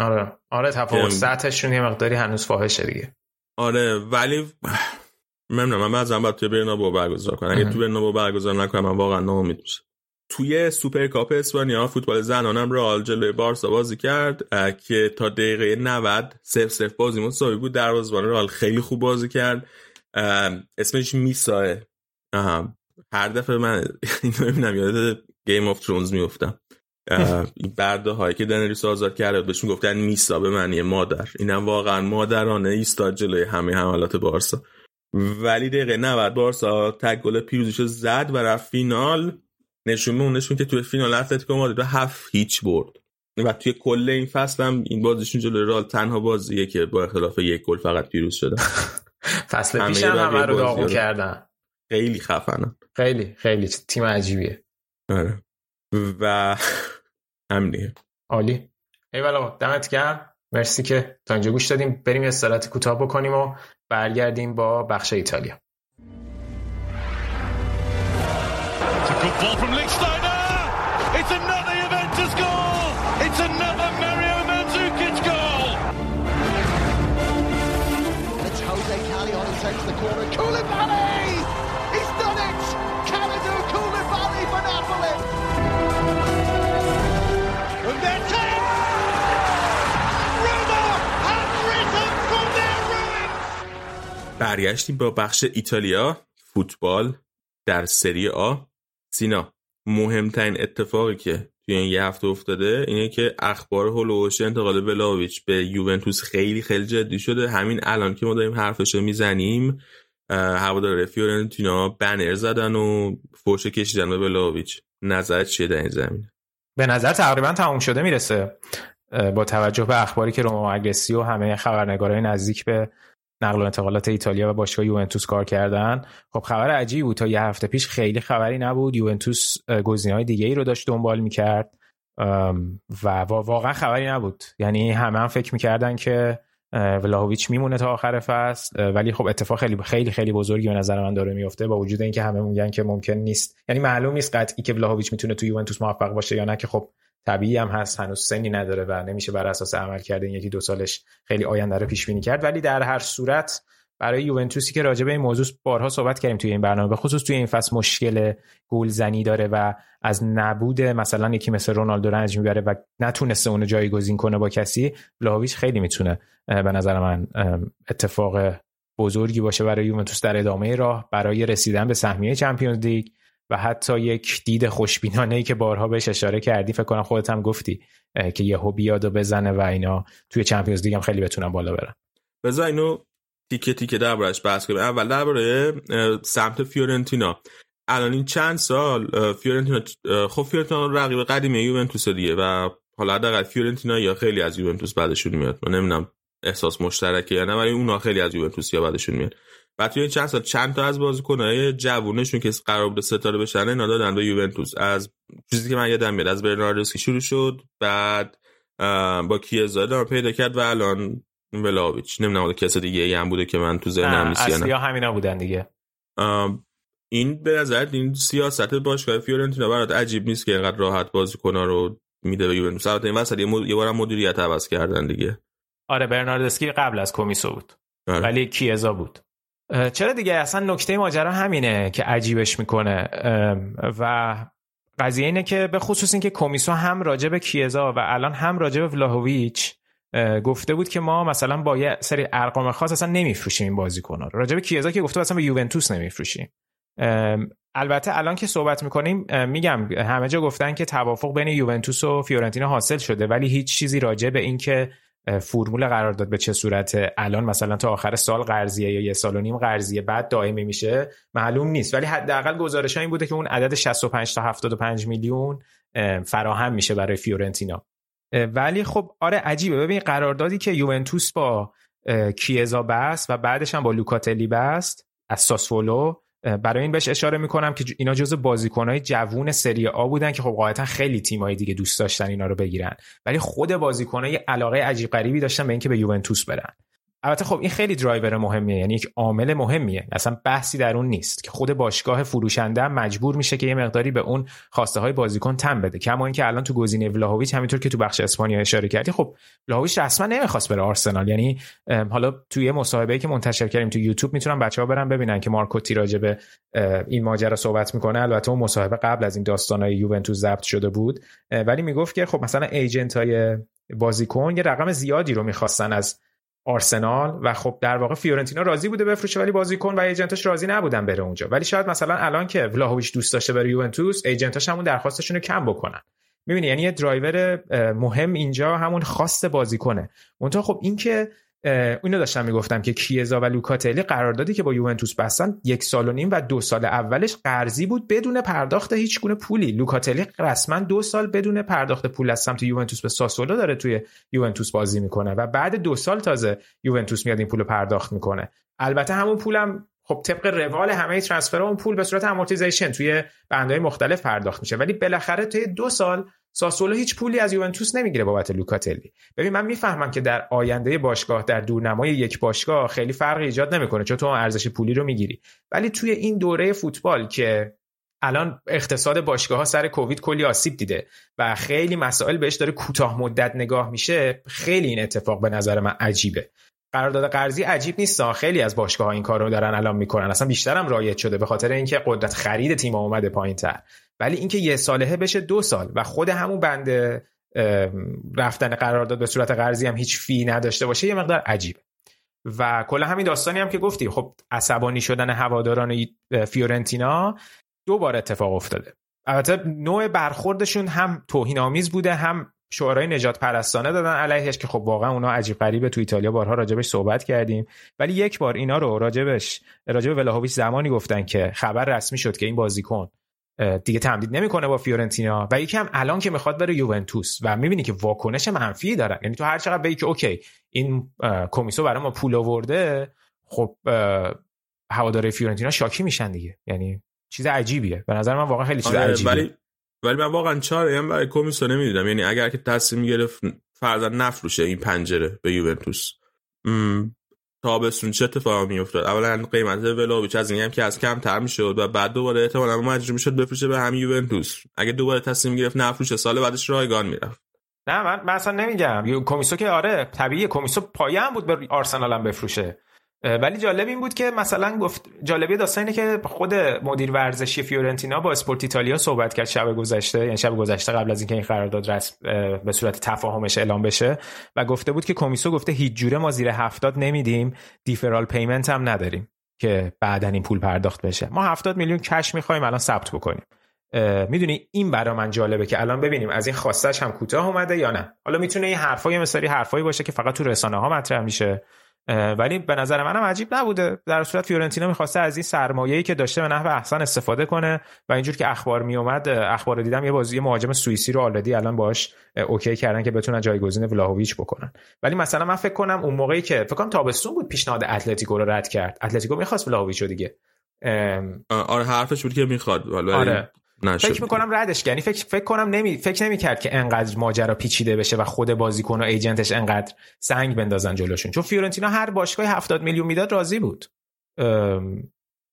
آره. آره تفاوت سطحشون یه مقداری هنوز فاحشه دیگه. آره ولی ممنون من بعضا باید توی برنابو برگزار کنم. اگه تو برنابو برگزار نکنم من واقعا ناامید میشه توی سوپرکاپ اسپانیا فوتبال زنانم رئال جلوی بارسا بازی کرد که تا دقیقه 90 صفر صفر بازی مساوی بود. دروازه‌بان رئال خیلی خوب بازی کرد. اسمش میساست هر دفعه من *laughs* اینو ببینم یاد Game of Thrones میفتم این برده هایی که دنریس آزاد کرده بهشون گفتن میسا به معنی مادر. اینم واقعا مادرانه ایستاد جلوی همه حملات بارسا. ولی دقیقه 90 بارسا تک گل پیروزیش زد و رفت فینال. نشون نشون که توی فینال اتلتیکو مادرید هفت هیچ برد. و توی کل این فصل هم این بازیشون جلوی رال تنها بازیه که با اختلاف یک گل فقط پیروز شده. *laughs* فصل پیش هم همه رو داغون کردن. خیلی خفنن. خیلی خیلی تیم عجیبیه. آره. و *laughs* همینه عالی. ایوالا دمت گرم. مرسی که تا اینجا گوش دادیم. بریم یه استراحت کوتاه بکنیم و برگردیم با بخش ایتالیا. برگشتیم با بخش ایتالیا فوتبال در سری آ. سینا مهمترین اتفاقی که توی این یه هفته افتاده اینه که اخبار هولوش انتقال بلاویچ به یوونتوس خیلی خیلی جدی شده. همین الان که ما داریم حرفشو می‌زنیم هوادار فیورنتینا بنر زدن و فوش کشیدن به بلاویچ نظرت چیه در این زمین به نظر تقریبا تموم شده می‌رسه با توجه به اخباری که روما اگرسی و همه خبرنگارای نزدیک به نقل و انتقالات ایتالیا و باشگاه یوونتوس کار کردن. خب خبر عجیبی بود. تا یه هفته پیش خیلی خبری نبود. یوونتوس های دیگه ای رو داشت دنبال می‌کرد. و واقعا خبری نبود. یعنی همه هم فکر می‌کردن که ولاهویچ میمونه تا آخر فصل. ولی خب اتفاق خیلی خیلی خیلی بزرگی به نظر من داره میفته با وجود اینکه همه میگن که ممکن نیست. یعنی معلوم نیست قطعی که ولاهویچ می‌تونه تو یوونتوس موفق باشه یا نه که خب طبیعی هم هست هنوز سنی نداره و نمیشه بر اساس عمل کرده این یکی دو سالش خیلی آینده رو پیش بینی کرد. ولی در هر صورت برای یوونتوسی که راجع به این موضوع بارها صحبت کردیم توی این برنامه به خصوص توی این فصل مشکل گلزنی داره و از نبود مثلا یکی مثل رونالدو رنج می‌بره و نتونسته اونو جایگزین کنه با کسی لاویچ خیلی می‌تونه به نظر من اتفاق بزرگی باشه برای یوونتوس در ادامه راه برای رسیدن به سهمیه چمپیونز لیگ. و حتی یک دید خوشبینانه ای که بارها بهش اشاره کردی فکر کنم خودت هم گفتی که یهو بیاد و بزنه و اینا توی Champions League هم خیلی بتونن بالا برن. بذار اینو تیکه تیکه دربارش بحث کنیم. اول درباره سمت فیورنتینا. الان این چند سال فیورنتینا خب فیورنتینا رقیب قدیمی یوونتوس دیگه و حالا حداقل فیورنتینایی‌ها خیلی از یوونتوس بعدشون میاد. من نمی‌دونم احساس مشترکه یا نه ولی اونا خیلی از یوونتوسیا بدشون میاد. بعد توی این چند سال چند تا از بازیکن‌های جوونشون که قرار بود ستاره بشن اینا دادن به یوونتوس. از چیزی که من یادم میاد از برناردسکی شروع شد بعد با کیزا پیدا کرد و الان ولاویچ. نمی‌دونم کس دیگه ای هم بوده که من تو ذهنم نیست یا همینا بودن دیگه. این به نظر این سیاست باشگاه فیورنتینا برات عجیب نیست که اینقدر راحت بازیکن‌ها رو میده به یوونتوس؟ البته این وسط یه بارم مدیریت عوض کردن دیگه. آره برناردسکی قبل از کمیسو بود. آره. ولی کیزا بود. چرا دیگه؟ اصلا نکته ماجرا همینه که عجیبش می‌کنه. و قضیه اینه که به خصوص اینکه کمیسو هم راجع به کیزا و الان هم راجع به ولاهویچ گفته بود که ما مثلا با یه سری ارقام خاص اصلا نمیفروشیم این بازیکن رو. راجع به کیزا که گفته اصلا به یوونتوس نمیفروشیم. البته الان که صحبت می‌کنیم میگم همه جا گفتن که توافق بین یوونتوس و فیورنتینا حاصل شده ولی هیچ چیزی راجع به اینکه فرمول قرارداد به چه صورت الان مثلا تا آخر سال قرضیه یا یه سال و نیم قرضیه بعد دائمی میشه معلوم نیست. ولی حداقل گزارش این بوده که اون عدد 65 تا 75 میلیون فراهم میشه برای فیورنتینا. ولی خب آره عجیبه. ببین قراردادی که یوونتوس با کیزا بست و بعدش هم با لوکاتلی بست از ساسولو برای این بهش اشاره می‌کنم که اینا جزو بازیکنهای جوون سری آ بودن که خب قاعدتا خیلی تیمای دیگه دوست داشتن اینا رو بگیرن. ولی خود بازیکنای علاقه عجیب غریبی داشتن به اینکه به یوونتوس برن. البته خب این خیلی درایور مهمیه یعنی یک عامل مهمیه. اصلا بحثی در اون نیست که خود باشگاه فروشنده مجبور میشه که یه مقداری به اون خواسته های بازیکن تن بده. کما اینکه الان تو گزینه ولاهویچ همینطور که تو بخش اسپانیا اشاره کردی خب ولاهویچ رسما نمی‌خواست بره آرسنال. یعنی حالا توی مصاحبه‌ای که منتشر کردیم تو یوتیوب می‌تونن بچه‌ها برن ببینن که مارکوتی راجع به این ماجرا صحبت می‌کنه. البته اون مصاحبه قبل از این داستانای یوونتوس ضبط شده بود. ولی می‌گفت که خب مثلا ایجنت های بازیکن یه رقم زیادی رو می‌خواستن از آرسنال و خب در واقع فیورنتینا راضی بوده بفروشه ولی بازیکن و ایجنتاش راضی نبودن بره اونجا. ولی شاید مثلا الان که ولاهویچ دوست داشته بره یوونتوس ایجنتاش همون درخواستشون رو کم بکنن. می‌بینی؟ یعنی یه درایور مهم اینجا همون خواست بازیکنه. اونطور خب این که اینو داشتم می‌گفتم که کیزا و لوکاتلی قراردادی که با یوونتوس بستن یک سال و نیم و دو سال اولش قرضی بود بدون پرداخت هیچ گونه پولی. لوکاتلی رسما دو سال بدون پرداخت پول از سمت یوونتوس به ساسولو داره توی یوونتوس بازی می‌کنه و بعد دو سال تازه یوونتوس میاد این پول پرداخت می‌کنه. البته همون پولم خب طبق روال همه ترانسفر اون پول به صورت amortization توی بندهای مختلف پرداخت میشه. ولی بالاخره توی دو سال ساسولو هیچ پولی از یوونتوس نمی‌گیره بابت لوکاتلی. ببین من می‌فهمم که در آینده باشگاه در دورنمای یک باشگاه خیلی فرق ایجاد نمی‌کنه چون تو ارزش پولی رو می‌گیری. ولی توی این دوره فوتبال که الان اقتصاد باشگاه ها سر کووید کلی آسیب دیده و خیلی مسائل بهش داره کوتاه مدت نگاه میشه خیلی این اتفاق به نظر من عجیبه. قرارداد قرضی عجیب نیست. خیلی از باشگاه ها این کار رو دارن الان می‌کنن. اصلا بیشتر هم رایج شده به خاطر اینکه قدرت خرید تیم اومده پایین تر ولی اینکه یه ساله بشه دو سال و خود همون بند رفتن قرارداد به صورت قرضی هم هیچ فی نداشته باشه یه مقدار عجیبه. و کل همین داستانی هم که گفتی خب عصبانی شدن هواداران فیورنتینا دو بار اتفاق افتاده. البته نوع برخوردشون هم توهین آمیز بوده هم شعارهای نجات پرستانه دادن علیهش که خب واقعا اونا عجیب غریبه. تو ایتالیا بارها راجبش صحبت کردیم. ولی یک بار اینا رو راجبش راجب ولاهویچ زمانی گفتن که خبر رسمی شد که این بازیکن دیگه تمدید نمی‌کنه با فیورنتینا و یکی هم الان که می‌خواد بره یوونتوس و می‌بینی که واکنش منفی دارن. یعنی تو هر چقدر بگی که okay این کمیسو برای ما پول آورده خب هواداره فیورنتینا شاکی میشن دیگه. یعنی چیز عجیبیه. به نظر من واقعا خیلی چیز آره، عجیبیه. ولی ولی من واقعا چاره هم برای کمیسو نمی‌دیدم. یعنی اگر که تصمیم می‌گرفت فرضاً نفروشه این پنجره به یوونتوس. تابستون چه اتفاقی میافتاد؟ اولا قیمت ولاویچ از این که از کم تر می‌شد و بعد دوباره احتمالاً مجبور می‌شد بفروشه به همین یوونتوس. اگه دوباره تصمیم گرفت نفروشه سال بعدش رایگان می‌رفت. نه من, من اصلا نمیگم. کمیسو که آره طبیعیه کمیسو پایه هم بود به آرسنال هم بفروشه. ولی جالب این بود که مثلا گفت جالبی داستان اینه که خود مدیر ورزشی فیورنتینا با اسپورت ایتالیا صحبت کرد شب گذشته یعنی شب گذشته قبل از اینکه این قرارداد رسم به صورت تفاهمش اعلام بشه و گفته بود که کمیسو گفته هیچ جوره ما زیر هفتاد نمیدیم دیفرال پیمنت هم نداریم که بعدا این پول پرداخت بشه. ما هفتاد میلیون کش می‌خوایم الان ثبت بکنیم. می‌دونی این برا من جالبه که الان ببینیم از این خواستش هم کوتاه اومده یا نه. حالا می‌تونه این حرفای مثالی حرفایی باشه که فقط تو رسانه ها مطرح میشه. ولی به نظر منم عجیب نبوده. در صورت فیورنتینا می‌خواسته از این سرمایه‌ای که داشته به نحو احسن استفاده کنه و اینجور که اخبار میومد اخبار دیدم یه بازی مهاجم سوئیسی رو already الان باش okay کردن که بتونن جایگزین ولاهویچ بکنن. ولی مثلا من فکر کنم اون موقعی که فکر کنم تابستون بود پیشنهاد اتلتیکو رو رد کرد. اتلتیکو می‌خواست ولاهویچ رو دیگه. آره حرفش بود که می‌خواد. آره. فکر می‌کنم ردش یعنی فکر فکر کنم نمی فکر نمی‌کرد که انقدر ماجرا پیچیده بشه و خود بازیکن و agent ش انقدر سنگ بندازن جلوشون. چون فیورنتینا هر باشگاه 70 میلیون می‌داد راضی بود.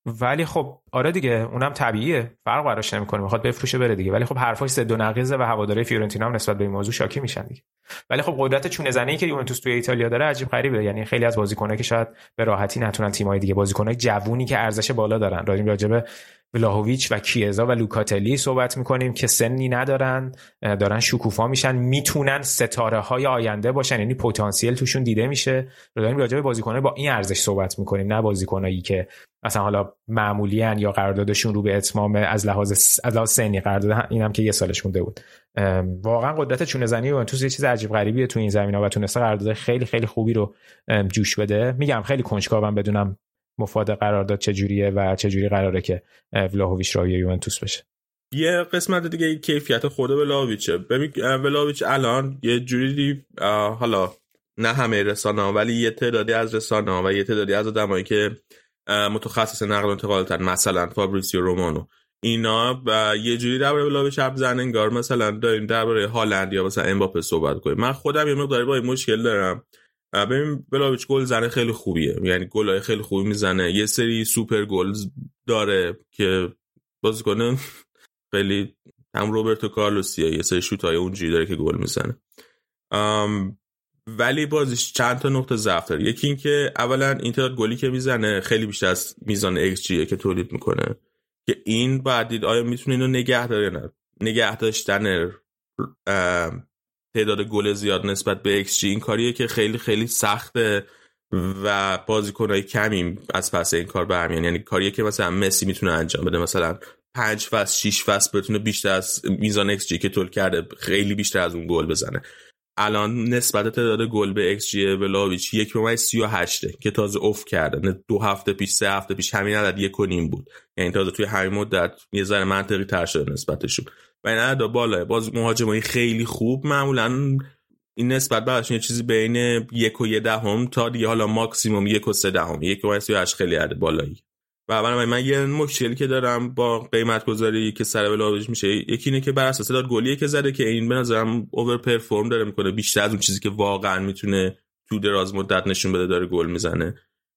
ولی خب آره دیگه اونم طبیعیه. فرق براش نمی‌کنه. می‌خواد بفروشه بره دیگه. ولی خب حرفاش سد و نقیزه و هواداره فیورنتینا هم نسبت به این موضوع شاکی میشن دیگه. ولی خب قدرت چونه زنی که یوونتوس توی ایتالیا داره عجیب غریبه. یعنی خیلی از بازیکنایی که شاید به راحتی نتونن تیمای دیگه بازیکنای جوونی که ارزش بالا دارن. راجع به ولاهویچ و کیزا و لوکاتلی صحبت می‌کنیم که سنی ندارن دارن شکوفا میشن می‌تونن ستاره های آینده باشن. یعنی پتانسیل توشون دیده میشه. داریم راجع به بازیکنای با این ارزش صحبت می‌کنیم نه بازیکنایی که مثلا حالا معمولی یا قراردادشون رو به اتمام از لحاظ از لحاظ سنی قرارداد اینم که یه سالش مونده بود. واقعا قدرت چونه زنی تو یه چیز عجیب غریبیه تو این زمین و تونسته قرارداد خیلی خیلی خوبی رو جوش بده. میگم خیلی کنجکاوم بدونم مفاد قرارداد چجوریه و چجوری قراره که ولاهویچ راوی یوونتوس بشه. یه قسمت دیگه کیفیت خود ولاویچه ببین ولاویچ الان یه جوری حالا نه همه رسانه ولی یه تعدادی از رسانه و یه تعدادی از آدمایی که متخصص نقل و انتقالاتن مثلا فابریسیو رومانو. اینا و یه جوری درباره ولاهویچ حرف زنن انگار مثلا داریم درباره هالند یا مثلا امباپه صحبت کنیم. من خودم یه مقداری با این مشکل دارم. ببین ولاهویچ گل زنه خیلی خوبیه. یعنی گلای خیلی خوبی می‌زنه. یه سری سوپر گل داره که بازیکن خیلی هم روبرتو کارلوسیه یه سری شوت های اونجوری داره که گل می‌زنه. ولی بازیش چند تا نقطه ضعف داره یکی اینکه اولا این تعداد گلی که می‌زنه خیلی بیشتر از میزان XG که تولید می‌کنه. که این باید دید آیا می‌تونه اینو نگه داره نه نگه داشتن تعداد گل زیاد نسبت به XG این کاریه که خیلی خیلی سخته و بازیکنهای کمی از پس این کار برمیان. یعنی کاریه که مثلا مسی می‌تونه انجام بده. مثلا پنج فصل شیش فصل بتونه بیشتر از میزان XG که تول کرده خیلی بیشتر از اون گل بزنه. الان نسبت تعداد گل به XG ولاویچ یک به سی و هشته که تازه اوف کرده. دو هفته پیش سه هفته پیش همین عدد یک و نیم بود. یعنی تازه توی همین مدت یه ذره منطقی تر شده نسبتشون. و این عدد بالا. باز مهاجمای خیلی خوب. معمولا این نسبت براشون یه چیزی بین یک و یه دهم تا دیگه حالا ماکسیموم یک و سه دهم. یک و هشت خیلی عدد بالایی. و برای من یه مشکلی که دارم با قیمت گذاری که سر بلاویج میشه یکی اینه که بر اساس داد گلیه که زده که این به نظرم اوور پرفورم داره می‌کنه. بیشتر از اون چیزی که واقعا می‌تونه تو دراز مدت نشون بده داره گل می‌زنه.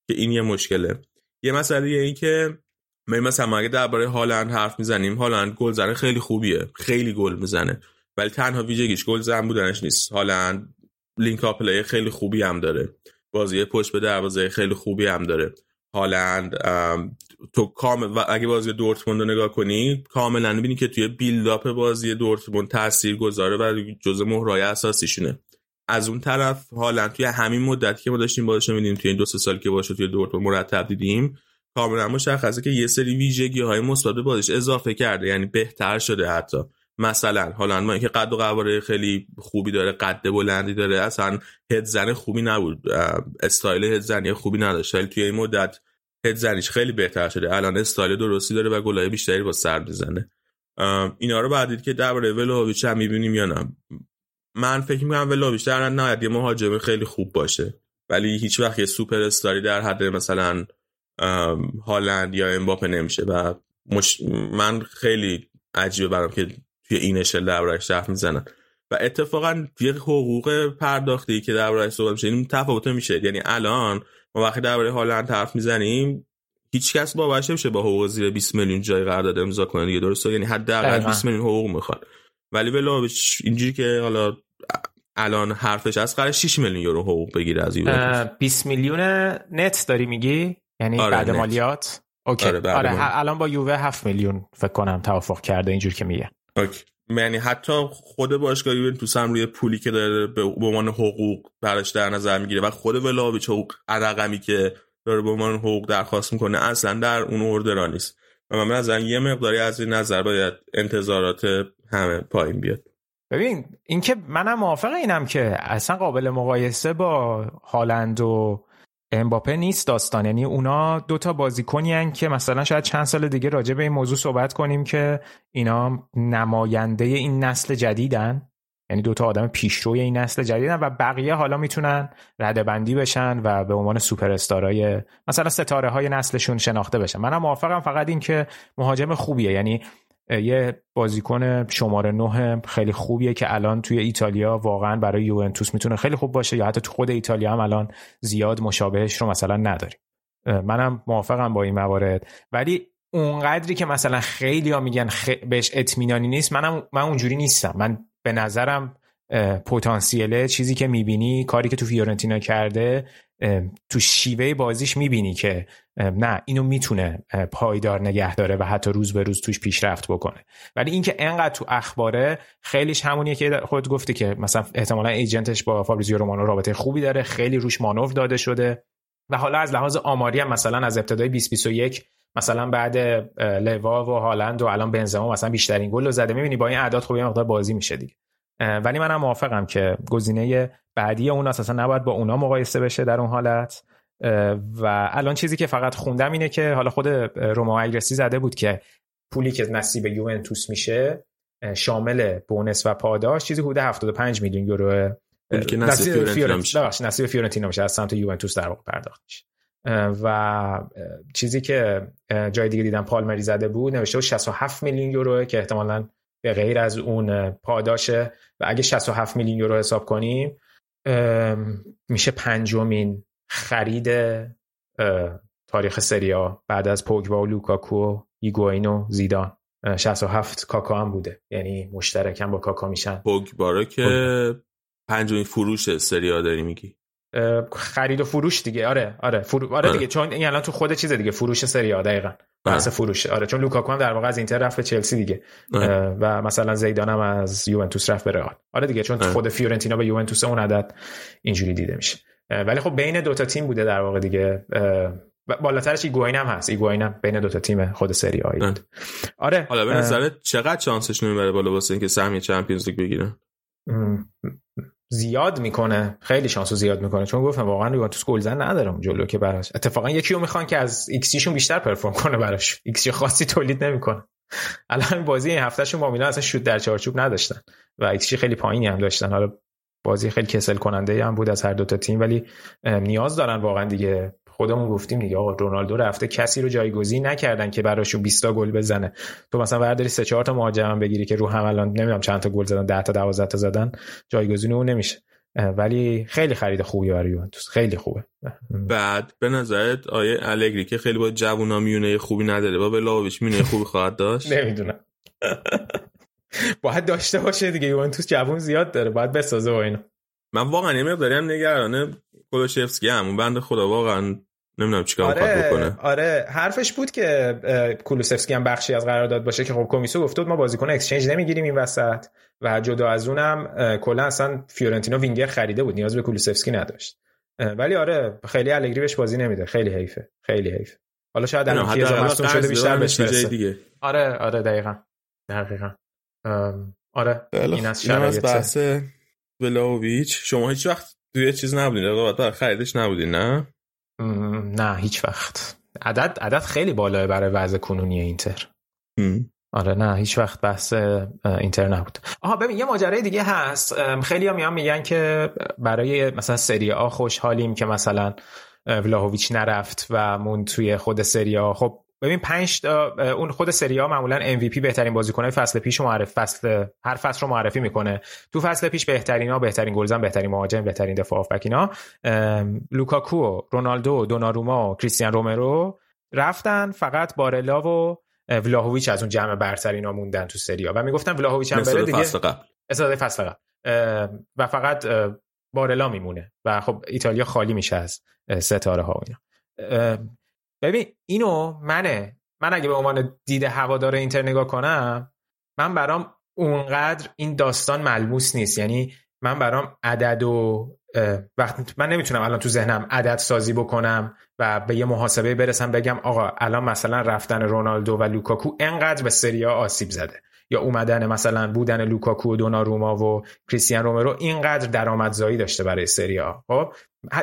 که این یه مشکله. یه مسئله این که می مثلا اگه درباره هالند حرف می‌زنیم هالند گل زنه خیلی خوبیه. خیلی گل می‌زنه. ولی تنها ویژگیش گل زن بودنش نیست. هالند لینک اپ خیلی خوبی هم داره. بازی پشت به دروازه خیلی خوبی هم داره. هالند تو کامل و اگه بازی دورتموند رو نگاه کنی کاملا می‌بینی که توی بیلداپ بازی دورتموند تاثیر گذاره و جزء مهرای اساسیشونه از اون طرف هالند توی همین مدتی که ما داشتیم بازش میدیم توی این دو سه سال که باشه توی دورتموند مرتب دیدیم کاملا مشخصه که یه سری ویژگی های مثبت بازش اضافه کرده یعنی بهتر شده حتی. مثلا حالا ما اینکه قد و قواره خیلی خوبی داره قد بلندی داره اصلا head زن خوبی نبود. style head زنی خوبی نداشت. ولی توی این مدت head زنیش خیلی بهتر شده. الان استایل درستی داره و گلای بیشتری با سر می‌زنه. اینا رو باید دید که درباره ولاهویچ هم می‌بینیم یا نه. من فکر می‌کنم ولاهویچ در نهایت یه مهاجم خیلی خوب باشه. ولی هیچ وقت یه سوپر استاری در حد مثلا هالند یا امباپه نمیشه و مش... من خیلی عجیبه برام که توی این اشل دربارش حرف می‌زنن. و اتفاقا یه حقوق پرداختی که دربارش صحبت میشه این تفاوت میشه. یعنی الان ما وقتی درباره هالند حرف می‌زنیم هیچ کس باورش نمیشه با حقوق زیر 20 میلیون جای قرارداد امضا کنه دیگه درسته؟ یعنی حداقل 20 میلیون حقوق می‌خواد. ولی ولاویچ اینجوری که حالا الان حرفش از قرار 6 میلیون یورو حقوق بگیره از یوونتوس 20 میلیون نت داری میگی؟ یعنی آره بعد مالیات؟ اوکی. آره, آره الان با یووه 7 میلیون فکر کنم توافق کرده اینجور که میگه. اوکی. یعنی حتی خود باشگاه یوونتوس هم روی پولی که داره به عنوان حقوق براش در نظر می‌گیره و خود ولاویچ حقوق رقمی که داره به عنوان حقوق درخواست می‌کنه اصلا در اون اوردرا نیست. و من از یه مقداری از این نظر باید انتظارات همه پایین بیاد. ببین اینکه منم موافق اینم که اصلا قابل مقایسه با هالند و امباپه نیست داستان. یعنی اونا دوتا بازیکنی که مثلا شاید چند سال دیگه راجع به این موضوع صحبت کنیم که اینا نماینده این نسل جدیدن. یعنی دوتا آدم پیشروی این نسل جدیدن و بقیه حالا می‌تونن رده بندی بشن و به عنوان سوپر استارای مثلا ستاره های نسلشون شناخته بشن. منم موافقم فقط این که مهاجم خوبیه. یعنی یه بازیکن شماره نه خیلی خوبیه که الان توی ایتالیا واقعا برای یوونتوس می‌تونه خیلی خوب باشه یا حتی تو خود ایتالیا هم الان زیاد مشابهش رو مثلا نداریم منم موافقم با این موارد. ولی اونقدری که مثلا خیلی ها میگن بهش اطمینانی نیست منم من اونجوری نیستم. من به نظرم پتانسیله چیزی که می‌بینی کاری که تو فیورنتینا کرده تو شیوه بازیش می‌بینی که نه اینو می‌تونه پایدار نگه داره و حتی روز به روز توش پیشرفت بکنه. ولی اینکه انقدر تو اخباره خیلیش همونیه که خود گفتی که مثلا احتمالا ایجنتش با فابریزیو رومانو رابطه خوبی داره خیلی روش مانور داده شده و حالا از لحاظ آماری هم مثلا از ابتدای 2021 مثلا بعد لوا و هالند و الان بنزما مثلا بیشترین گل رو زده. می‌بینی با این اعداد خب یه مقدار بازی میشه دیگه. ولی منم موافقم که گزینه بعدی اون اساسا نباید با اونا مقایسه بشه در اون حالت. و الان چیزی که فقط خوندم اینه که حالا خود روما اگرسی زده بود که پولی که نصیب یوونتوس میشه شامل بونس و پاداش چیزی حدود 75 میلیون یورو که نصیب فیورنتینا میشه نصیب فیورنتینا میشه از سمت یوونتوس در واقع پرداخت میشه و چیزی که جای دیگه دیدم پالمری زده بود نوشته بود 67 میلیون یورو که احتمالاً به غیر از اون پاداشه. و اگه 67 میلیون یورو حساب کنیم میشه پنجمین خرید تاریخ سری آ بعد از پوگبا و لوکاکو و ایگواین و زیدان. 67 کاکا هم بوده. یعنی مشترکم با کاکا میشن. پوگبا که پنجمین فروش سری آ داری میگی. خرید و فروش دیگه. آره آره. فرو... آره دیگه. چون این الان تو خود چیز دیگه فروش سری آ دقیقا. بحث فروش. آره چون لوکاکو هم در واقع از اینتر رفت به چلسی دیگه. و مثلا زیدان هم از یوونتوس رفت به رئال. آره دیگه چون خود فیورنتینا به یوونتوس اون عدد اینجوری دیده میشه. ولی خب بین دوتا تیم بوده در واقع دیگه. بالاترش ایگواین هم هست. ایگواین هم بین دوتا تیم خود سری آی آره حالا به نظرت چقدر chance ش نمی‌بره بالا واسه اینکه سهمیه Champions League بگیرن زیاد می‌کنه. خیلی شانسو زیاد می‌کنه. چون گفتم واقعا یوونتوس گلزن نداره جلو که براش. اتفاقا یکی رو می‌خوان که از XG بیشتر perform کنه براش. XG خاصی تولید نمی‌کنه. الان بازی این هفتهشون با میلان اصلا شوت در چارچوب نداشتن. و XG خیلی پایینی هم داشتن. حالا بازی خیلی کسل کننده هم بود از هر دوتا تیم. ولی نیاز دارن واقعا دیگه خودمون گفتیم دیگه آقا رونالدو رفته کسی رو جایگزین نکردن که براشون 20 تا گل بزنه. تو مثلا برداری سه چهار تا مهاجم بگیری که رو هم الان نمی‌دونم چند تا گل زدن 10 تا 12 تا زدن جایگزین اون نمیشه. ولی خیلی خرید خوبی برای یوونتوس. خیلی خوبه. بعد به نظرت آیه الگری که خیلی با جوونا میونه خوبی نداره. با بلاویچ میونه خوبی خواهد داشت؟ *laughs* نمی‌دونم. باید داشته باشه دیگه. یوونتوس جوون زیاد داره. باید بسازه با اینو. من واقعا یه مقداری هم نگرانه. کولوشفسکی هم بنده خدا واقعا نمی‌دونم چیکار آره بکنه. آره حرفش بود که کولوسفسکی هم بخشی از قرارداد باشه که خب کمیسو گفت ما بازیکن اکسچنج نمی‌گیریم این وسط و جدا از اونم کلا اصلا فیورنتینا وینگر خریده بود نیاز به کولوسفسکی نداشت. ولی آره خیلی الگری بهش بازی نمیده. خیلی حیفه خیلی حیفه. حالا شاید الان مصدوم شده بیشتر بهش دیگه. آره آره دقیقاً. دقیقاً. آره این از شرایط. بحث ولاویچ. شما هیچ وقت توی چیز نبودین رقابت بر خریدش نبودین نه؟ نه هیچ وقت. عدد عدد خیلی بالاه برای وضع کنونی اینتر. آره نه هیچ وقت بحث اینتر نبود. آها ببین یه ماجرای دیگه هست. خیلی هم میگن که برای مثلا سری آ خوشحالیم که مثلا ولاهویچ نرفت و مون توی خود سری آ. خب ببین پنج تا اون خود سریا معمولا MVP بهترین بازیکنای فصل پیش معرف فصل هر فصل رو معرفی می‌کنه. تو فصل پیش بهترین ها بهترین گلزن بهترین مهاجم بهترین دفاع هافبک اینا. لوکاکو رونالدو دوناروما و کریستیان رومرو رفتن فقط بارلا و ولاهویچ از اون جمع برتر اینا موندن تو سریا و می‌گفتن ولاهویچ هم بره دیگه. فصل قبل. فصل قبل. و فقط بارلا میمونه. و خب ایتالیا خالی میشه از ستاره ها و اینا. ببین اینو منه. من اگه به عنوان دید هوادار اینتر نگاه کنم من برام اونقدر این داستان ملموس نیست. یعنی من برام عدد و وقت من نمی‌تونم الان تو ذهنم عدد سازی بکنم و به یه محاسبه برسم بگم آقا الان مثلا رفتن رونالدو و لوکاکو انقدر به سری آ آسیب زده. یا اومدن مثلا بودن لوکاکو و دوناروما و کریستیان رومرو اینقدر درآمدزایی داشته برای سری آ خب؟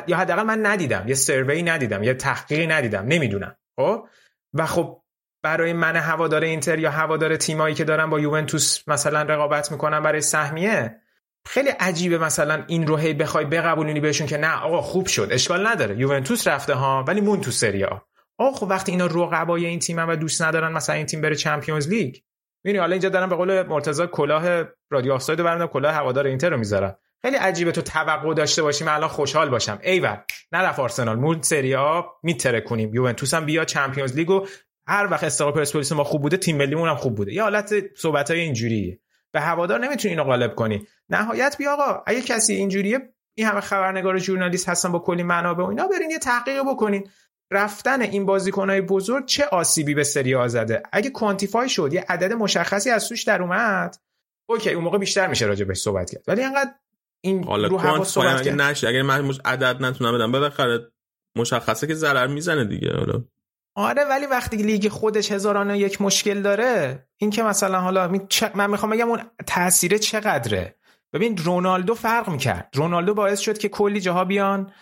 یا حداقل من ندیدم. یه survey ندیدم. یه تحقیقی ندیدم. نمی‌دونم. خب؟ و خب برای من هوادار اینتر یا هوادار تیمایی که دارن با یوونتوس مثلا رقابت می‌کنن برای سهمیه خیلی عجیبه مثلا این رو هی بخوای بقبولونی بهشون که نه آقا خوب شد. اشکال نداره. یوونتوس رفته ها ولی مون تو سریا آقا خب وقتی اینا رقبای این تیم و دوست ندارن مثلا این تیم بره چمپیونز لیگ می‌بینی حالا اینجا دارن به قول مرتضی کلاه رادیو آفساید رو کلاه هوادار اینتر رو می‌ذارن. خیلی عجیبه تو توقع داشته باشیم الان خوشحال باشم. ایول نرفت آرسنال مون سری آ میتره کنیم. یوونتوس هم بیا چمپیونز لیگو. هر وقت استقلال پرسپولیس ما خوب بوده تیم ملیمون هم خوب بوده. یه حالت صحبت های اینجوریه. به هوادار نمی‌تونی اینو قالب کنی. نهایت بیا آقا اگه کسی اینجوریه این همه خبرنگار ژورنالیست هستن با کلی منابع و اینا برین یه تحقیق بکنین. رفتن این بازیکنهای بزرگ چه آسیبی به سری آ زده؟ اگه quantify شد یه عدد مشخصی از توش در اومد. okay اون موقع بیشتر میشه راجع بهش صحبت کرد. ولی انقدر این حالا رو هوا صحبت اگه نشه؟ اگه من عدد نتونم بدم بالاخره مشخصه که ضرر می‌زنه دیگه حالا. آره ولی وقتی لیگ خودش هزار و یک مشکل داره این که مثلا حالا من می‌خوام بگم اون تاثیر چقدره. ببین رونالدو فرق می‌کرد. رونالدو باعث شد که کلی جاها بیان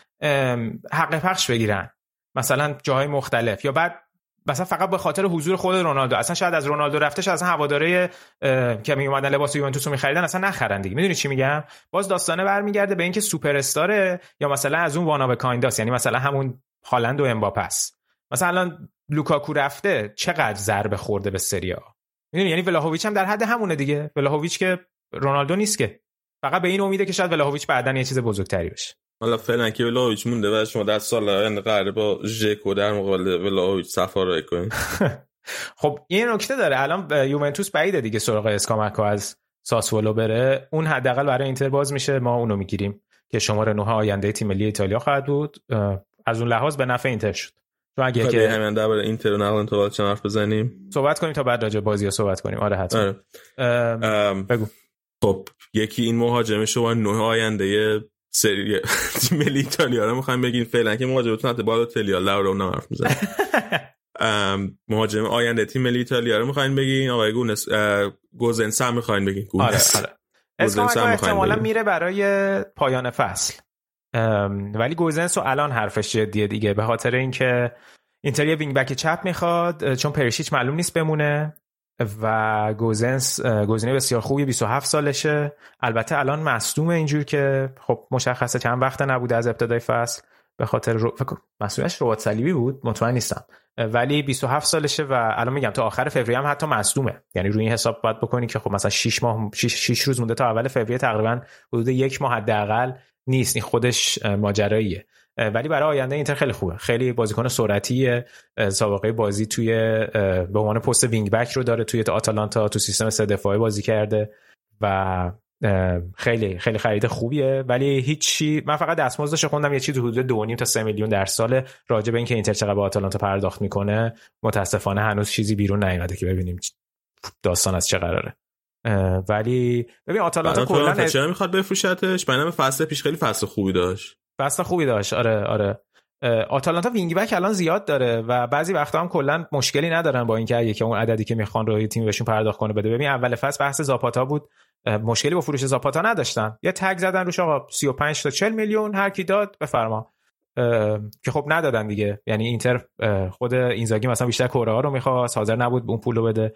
حق پخش بگیرن. مثلا جاهای مختلف یا بعد مثلا فقط به خاطر حضور خود رونالدو اصلا شاید از رونالدو رفتش از هواداره که می اومدن لباس یوونتوس رو میخریدن اصلا نخرن دیگه. می‌دونی چی میگم؟ باز داستانه برمیگرده به اینکه سوپر استاره یا مثلا از اون one of a kind هاس یعنی مثلا همون هالند و امباپه مثلا الان لوکاکو رفته چقدر ضربه خورده به سری آ می‌دونی؟ یعنی ولاهویچ هم در حد همونه دیگه. ولاهویچ که رونالدو نیست که. فقط به این امیده که شاید ولاهویچ بعدا یه چیز بزرگتری بشه. حالا فعلا که ولاهویچ مونده و شما در سال آینده قراره با ژکو در مقابل ولاهویچ صفا کنید *laughs* خب این نکته داره. الان یوونتوس بعیده دیگه سراغ اسکاماکو از ساسولو بره. اون حداقل برای اینتر باز میشه. ما اونو می‌گیریم که شماره 9 آینده تیم ملی ایتالیا خواهد بود. از اون لحاظ به نفع اینتر شد. تو اگه که همین درباره اینتر نقل انتقالات چند حرف بزنیم؟ صحبت کنیم تا بعد راجع بازی صحبت کنیم. آره حتما. آره. بگو. خب یکی این مهاجم شما نه آینده سری *laughs* تیم ملی ایتالیا رو می‌خوایم بگیم فعلا که مهاجمتون حتی بالا تلیا اون حرف می‌زنه. *laughs* مهاجم آینده تیم ملی ایتالیا رو می‌خواین بگین آقای گونس گوزنس هم می‌خواین بگین گونس. آره آره. *laughs* احتمالا میره برای پایان فصل. ولی گوزنز رو الان حرفش جدیه دیگه به خاطر اینکه اینتر یه wing back چپ می‌خواد چون پرشیچ معلوم نیست بمونه. و گوزنز گزینه بسیار خوبی 27 سالشه. البته الان مصدومه اینجور که خب مشخصه چند وقت نبوده از ابتدای فصل. به خاطر رو... مصدومیتش ربات صلیبی بود؟ مطمئن نیستم. ولی 27 سالشه و الان میگم تا آخر فوریه هم حتی مصدومه. یعنی روی این حساب باید بکنی که خب مثلا 6 ماه 6 روز مونده تا اول فوریه تقریبا حدود یک ماه حداقل نیست. این خودش ماجراییه. ولی برای آینده اینتر خیلی خوبه. خیلی بازیکن سرعتی سابقه بازی توی به عنوان پست وینگ بک رو داره توی آتالانتا تو سیستم سه دفاعه بازی کرده و خیلی خیلی خرید خوبیه. ولی هیچی من فقط دستمزدش خوندم یه چیز حدود دو نیم تا سه میلیون در سال راجع به اینکه اینتر چقدر به آتالانتا پرداخت می‌کنه. متاسفانه هنوز چیزی بیرون نیومده که ببینیم داستان از چه قراره. ولی ببین آتالانتا کلا چرا می‌خواد بفروشتش؟ بنابراین فصل پیش خیلی فصل خوبی داشت. فصل خوبی داشت. آره آره. آتالانتا وینگ بک الان زیاد داره و بعضی وقتا هم کلا مشکلی ندارن با اینکه یکی اون عددی که می‌خوان روی تیم بهشون پرداخت کنه بده. ببین اول فصل بحث زاپاتا بود. مشکلی با فروش زاپاتا نداشتن. یه تگ زدن روش آقا 35 تا 40 میلیون هر کی داد بفرما. که خب ندادن دیگه. یعنی اینتر خود اینزاگی مثلا بیشتر کره ها رو می‌خواست حاضر نبود اون پول رو بده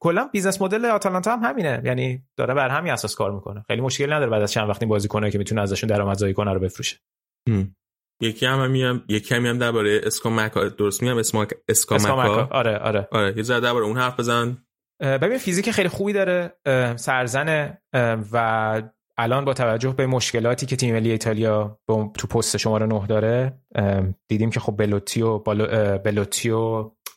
کلا business model آتالانتا هم همینه. یعنی داره بر همین اساس کار می‌کنه. خیلی مشکل نداره بعد از چند وقتی بازیکنی که می‌تونه ازشون درآمدزایی کنه رو بفروشه. یکی هم هم یکی هم درباره اسکاماکا درست میگم؟ اسماک اسکاماکا آره آره. آره یه ذره درباره اون حرف بزن. ببین فیزیک خیلی خوبی داره. سرزنه و الان با توجه به مشکلاتی که تیم ملی ایتالیا تو پست شماره نه داره دیدیم که خب بلوتی و بلوتی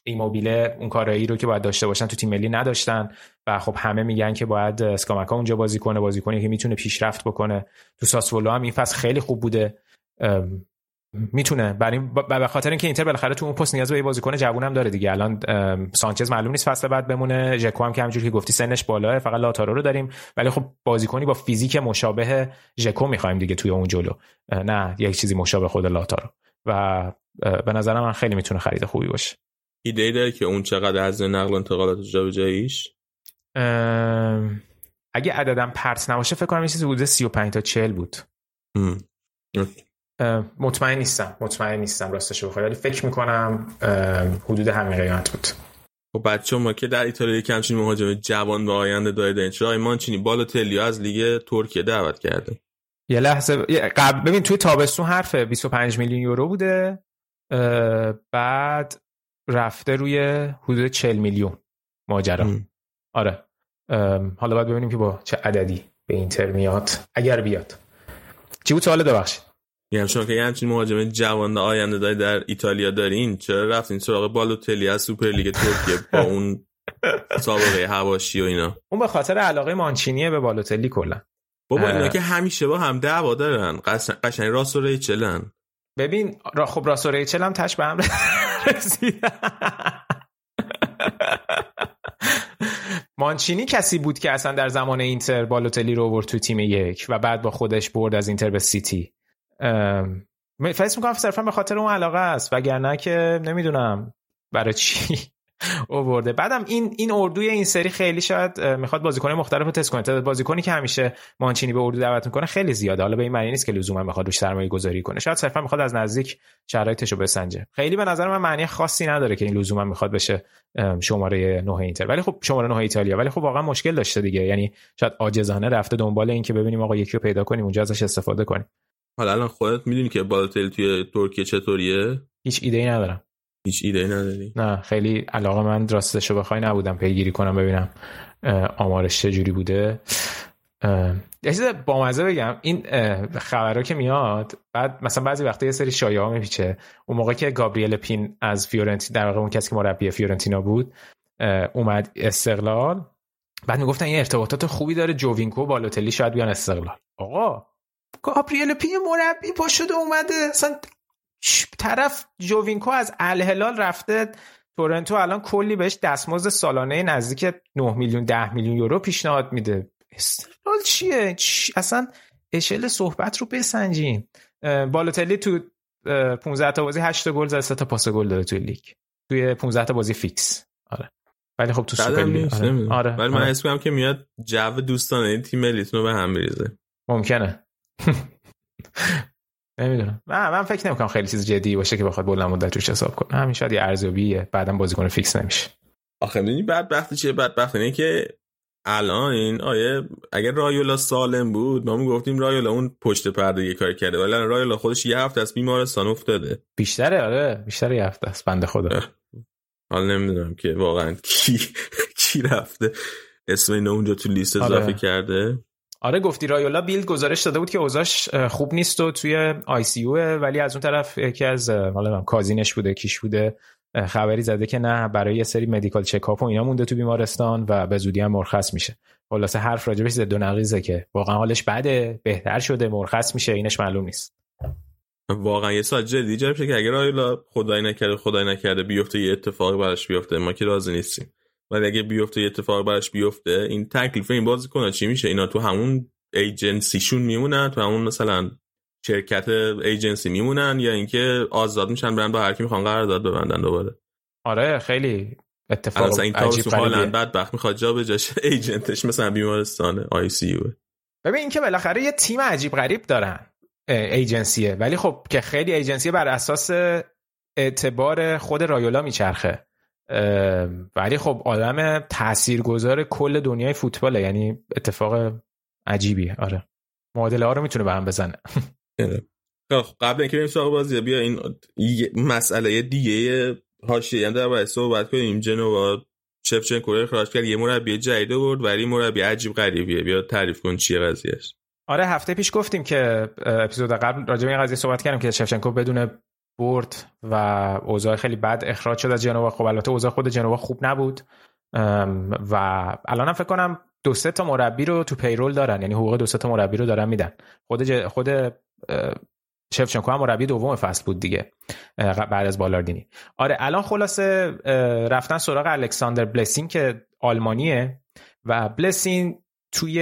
ایموبیله اون کارایی رو که باید داشته باشن تو تیم ملی نداشتن و خب همه میگن که باید اسکاماکا اونجا بازی کنه بازی کنه که می‌تونه پیشرفت بکنه. تو ساسولو هم این فصل خیلی خوب بوده. می‌تونه. برای به خاطر اینکه اینتر بالاخره تو اون پست نیاز به بازیکن جوونم داره دیگه. الان سانچز معلوم نیست فصل بعد بمونه. ژکو هم که همونجوری که گفتی سنش بالاه فقط لاتارو رو داریم. ولی خب بازیکنی با فیزیک مشابه ژکو می‌خوایم دیگه توی اون جلو. نه یک چیزی مشابه خود لاتارو. و به نظر من خیلی می‌تونه خرید خوبی باشه. ایده ای داره که اون چقدر از نقل و انتقالات جابجاییش؟ اگه عددم پرت نباشه فکر کنم یه چیزی حدود 35 تا 40 بود. مطمئن نیستم. مطمئن نیستم راستش بخوای ولی فکر می‌کنم حدود همین قیمت بود. خب بچه ما که در ایتالیا کمچین مهاجم جوان به آینده دارین چرا مانچینی بالوتلی از لیگ ترکیه دعوت کرده. یه لحظه قبل ببین توی تابستون حرف 25 میلیون یورو بوده بعد رفته روی حدود 40 میلیون ماجرا. آره. حالا باید ببینیم که با چه عددی به اینتر میاد. اگر بیاد. چی بود سوال؟ ببخشید. یعنی شما که یه همچین مهاجم جوان آینده داری در ایتالیا دارین چرا رفتین سراغ بالوتلی از سوپرلیگ ترکیه با *laughs* اون سابقه حواشی و اینا؟ اون به خاطر علاقه مانچینیه به بالوتلی کلا. بابا اینا که همیشه با هم دعوا دارن قشنگ راست و ریچلن. ببین را خب راست و ریچل هم تش به هم *laughs* مانچینی کسی بود که اصلا در زمان اینتر بالوتلی رو آورد تو تیم یک و بعد با خودش برد از اینتر به سیتی. فکر می‌کنم صرفا به خاطر اون علاقه است وگرنه که نمی‌دونم برای چی *laughs* اوورده. بعدم این این اردوی این سری خیلی شاید می‌خواد بازیکن مختلف رو تست کنه. بازیکنی که همیشه مانچینی به اردو دعوت می‌کنه خیلی زیاده. حالا به این معنی نیست که لزوما می‌خواد روش سرمایه گذاری کنه. شاید صرفا می‌خواد از نزدیک شرایطش رو بسنجه. خیلی به نظر من معنی خاصی نداره که این لزوما می‌خواد بشه شماره 9 اینتر. ولی خب شماره 9 ایتالیا. ولی خب واقعا مشکل داشته دیگه. یعنی شاید عاجزانه رفته دنبال این که ببینیم آقا یکی رو پیدا کنیم اونجا ازش استفاده کنیم. حالا الان خودت می‌دونی که بالاتل توی ترکیه چطوریه؟ هیچ ایده ای ندارم. هیچ ایده نداری؟ نه خیلی علاقه من راستشو بخوای نبودم پیگیری کنم ببینم آمارش چجوری بوده. یه چیز بامزه بگم. این خبرها که میاد بعد مثلا بعضی وقتا یه سری شایعه ها میپیچه. اون موقع که گابریل پین از فیورنتینا در واقع اون کسی که مربی فیورنتینا بود اومد استقلال. بعد می‌گفتن یه ارتباطات خوبی داره جووینکو و بالوتلی شاید بیان استقلال. آقا گابریل پین مربی پا شده اومده. اصلا طرف جووینکو از الهلال رفته تورنتو الان کلی بهش دستمزد سالانه نزدیک 9 میلیون 10 میلیون یورو پیشنهاد میده. استقلال چیه؟ چی؟ اصلا اشل صحبت رو بسنجین. بالوتلی تو 15 تا بازی 8 گل زد 3 تا پاس گل داره توی لیگ. توی 15 تا بازی فیکس. آره. ولی خب تو سوپر لیگ. آره. آره. ولی من آره. حس که میاد جو دوستانه تیم ملیتون رو به هم بریزه ممکنه. نمی‌دونم. من من فکر نمی‌کنم خیلی چیز جدی باشه که بخواد بلند مدت روش حساب کنه. همین شاید یه ارزیابیه. بعدا بازیکن فیکس نمیشه. آخه می‌دونی بدبخت چیه؟ بدبخت اینه که الان این آیه اگر رایولا سالم بود ما می‌گفتیم رایولا اون پشت پرده یه کار کرده. ولی رایولا خودش یه هفته از بیمارستان افتاده. بیشتره آره. بیشتر یه هفته است. بنده خدا. حال نمی‌دونم که واقعا کی *laughs* کی رفته. اسم اینو اونجا تو لیست اضافه آره. کرده. آره گفتی رایولا بیلد گزارش داده بود که اوضاعش خوب نیست و توی آی سی ولی از اون طرف یکی از حالا کازینش بوده کیش بوده خبری زده که نه برای یه سری مدیکال چکاپ و اینا مونده تو بیمارستان و به زودی هم مرخص میشه. خلاصه حرف راجبش زد دو نقیزه که واقعا حالش بده بهتر شده مرخص میشه اینش معلوم نیست. واقعا یه سال جدی جرب که اگر رایولا خدای نکرده خدای نکرده بیفته یه اتفاقی براش بیفته ما که راضی نیستیم. ولی اگه بیفته یه اتفاق براش بیفته این تکلیف این بازی کنه چی میشه؟ اینا تو همون ایجنسیشون میمونن تو همون مثلا شرکت ایجنسی میمونن یا اینکه آزاد میشن برن با هر کی می‌خوان قرارداد ببندن دوباره. آره خیلی اتفاق این عجیب حالا بدبخت می‌خواد جا به جاش *laughs* ایجنتش مثلا بیمارستان آی سی یو. ببین اینکه بالاخره یه تیم عجیب غریب دارن ایجنسیه. ولی خب که خیلی ایجنسیه بر اساس اعتبار خود رایولا میچرخه. ولی خب آدم تاثیرگذار کل دنیای فوتباله. یعنی اتفاق عجیبیه. آره. معادله ها رو می‌تونه به هم بزنه. *laughs* خب، قبل اینکه بریم سراغ بازی بیا این مسئله دیگه حاشیه. یعنی در صحبت کنیم. جنوا شفچنکو رو اخراج کرد. یه مربی جدید برد ولی مربی عجیب غریبیه. بیا تعریف کن چیه قضیهش آره هفته پیش گفتیم که اپیزود قبل راجع به این قضیه صحبت کردیم که شفچنکو بدون برد و اوضاع خیلی بد اخراج شد از جنوا. خب البته اوضاع خود جنوا خوب نبود. و الانم فکر کنم دو سه تا مربی رو تو پیرول دارن. یعنی حقوق دو سه تا مربی رو دارن میدن. خود ج... خود شفچنکو هم مربی دوم فصل بود دیگه بعد از بالاردینی. آره الان خلاصه رفتن سراغ الکساندر بلسین که آلمانیه و بلسین توی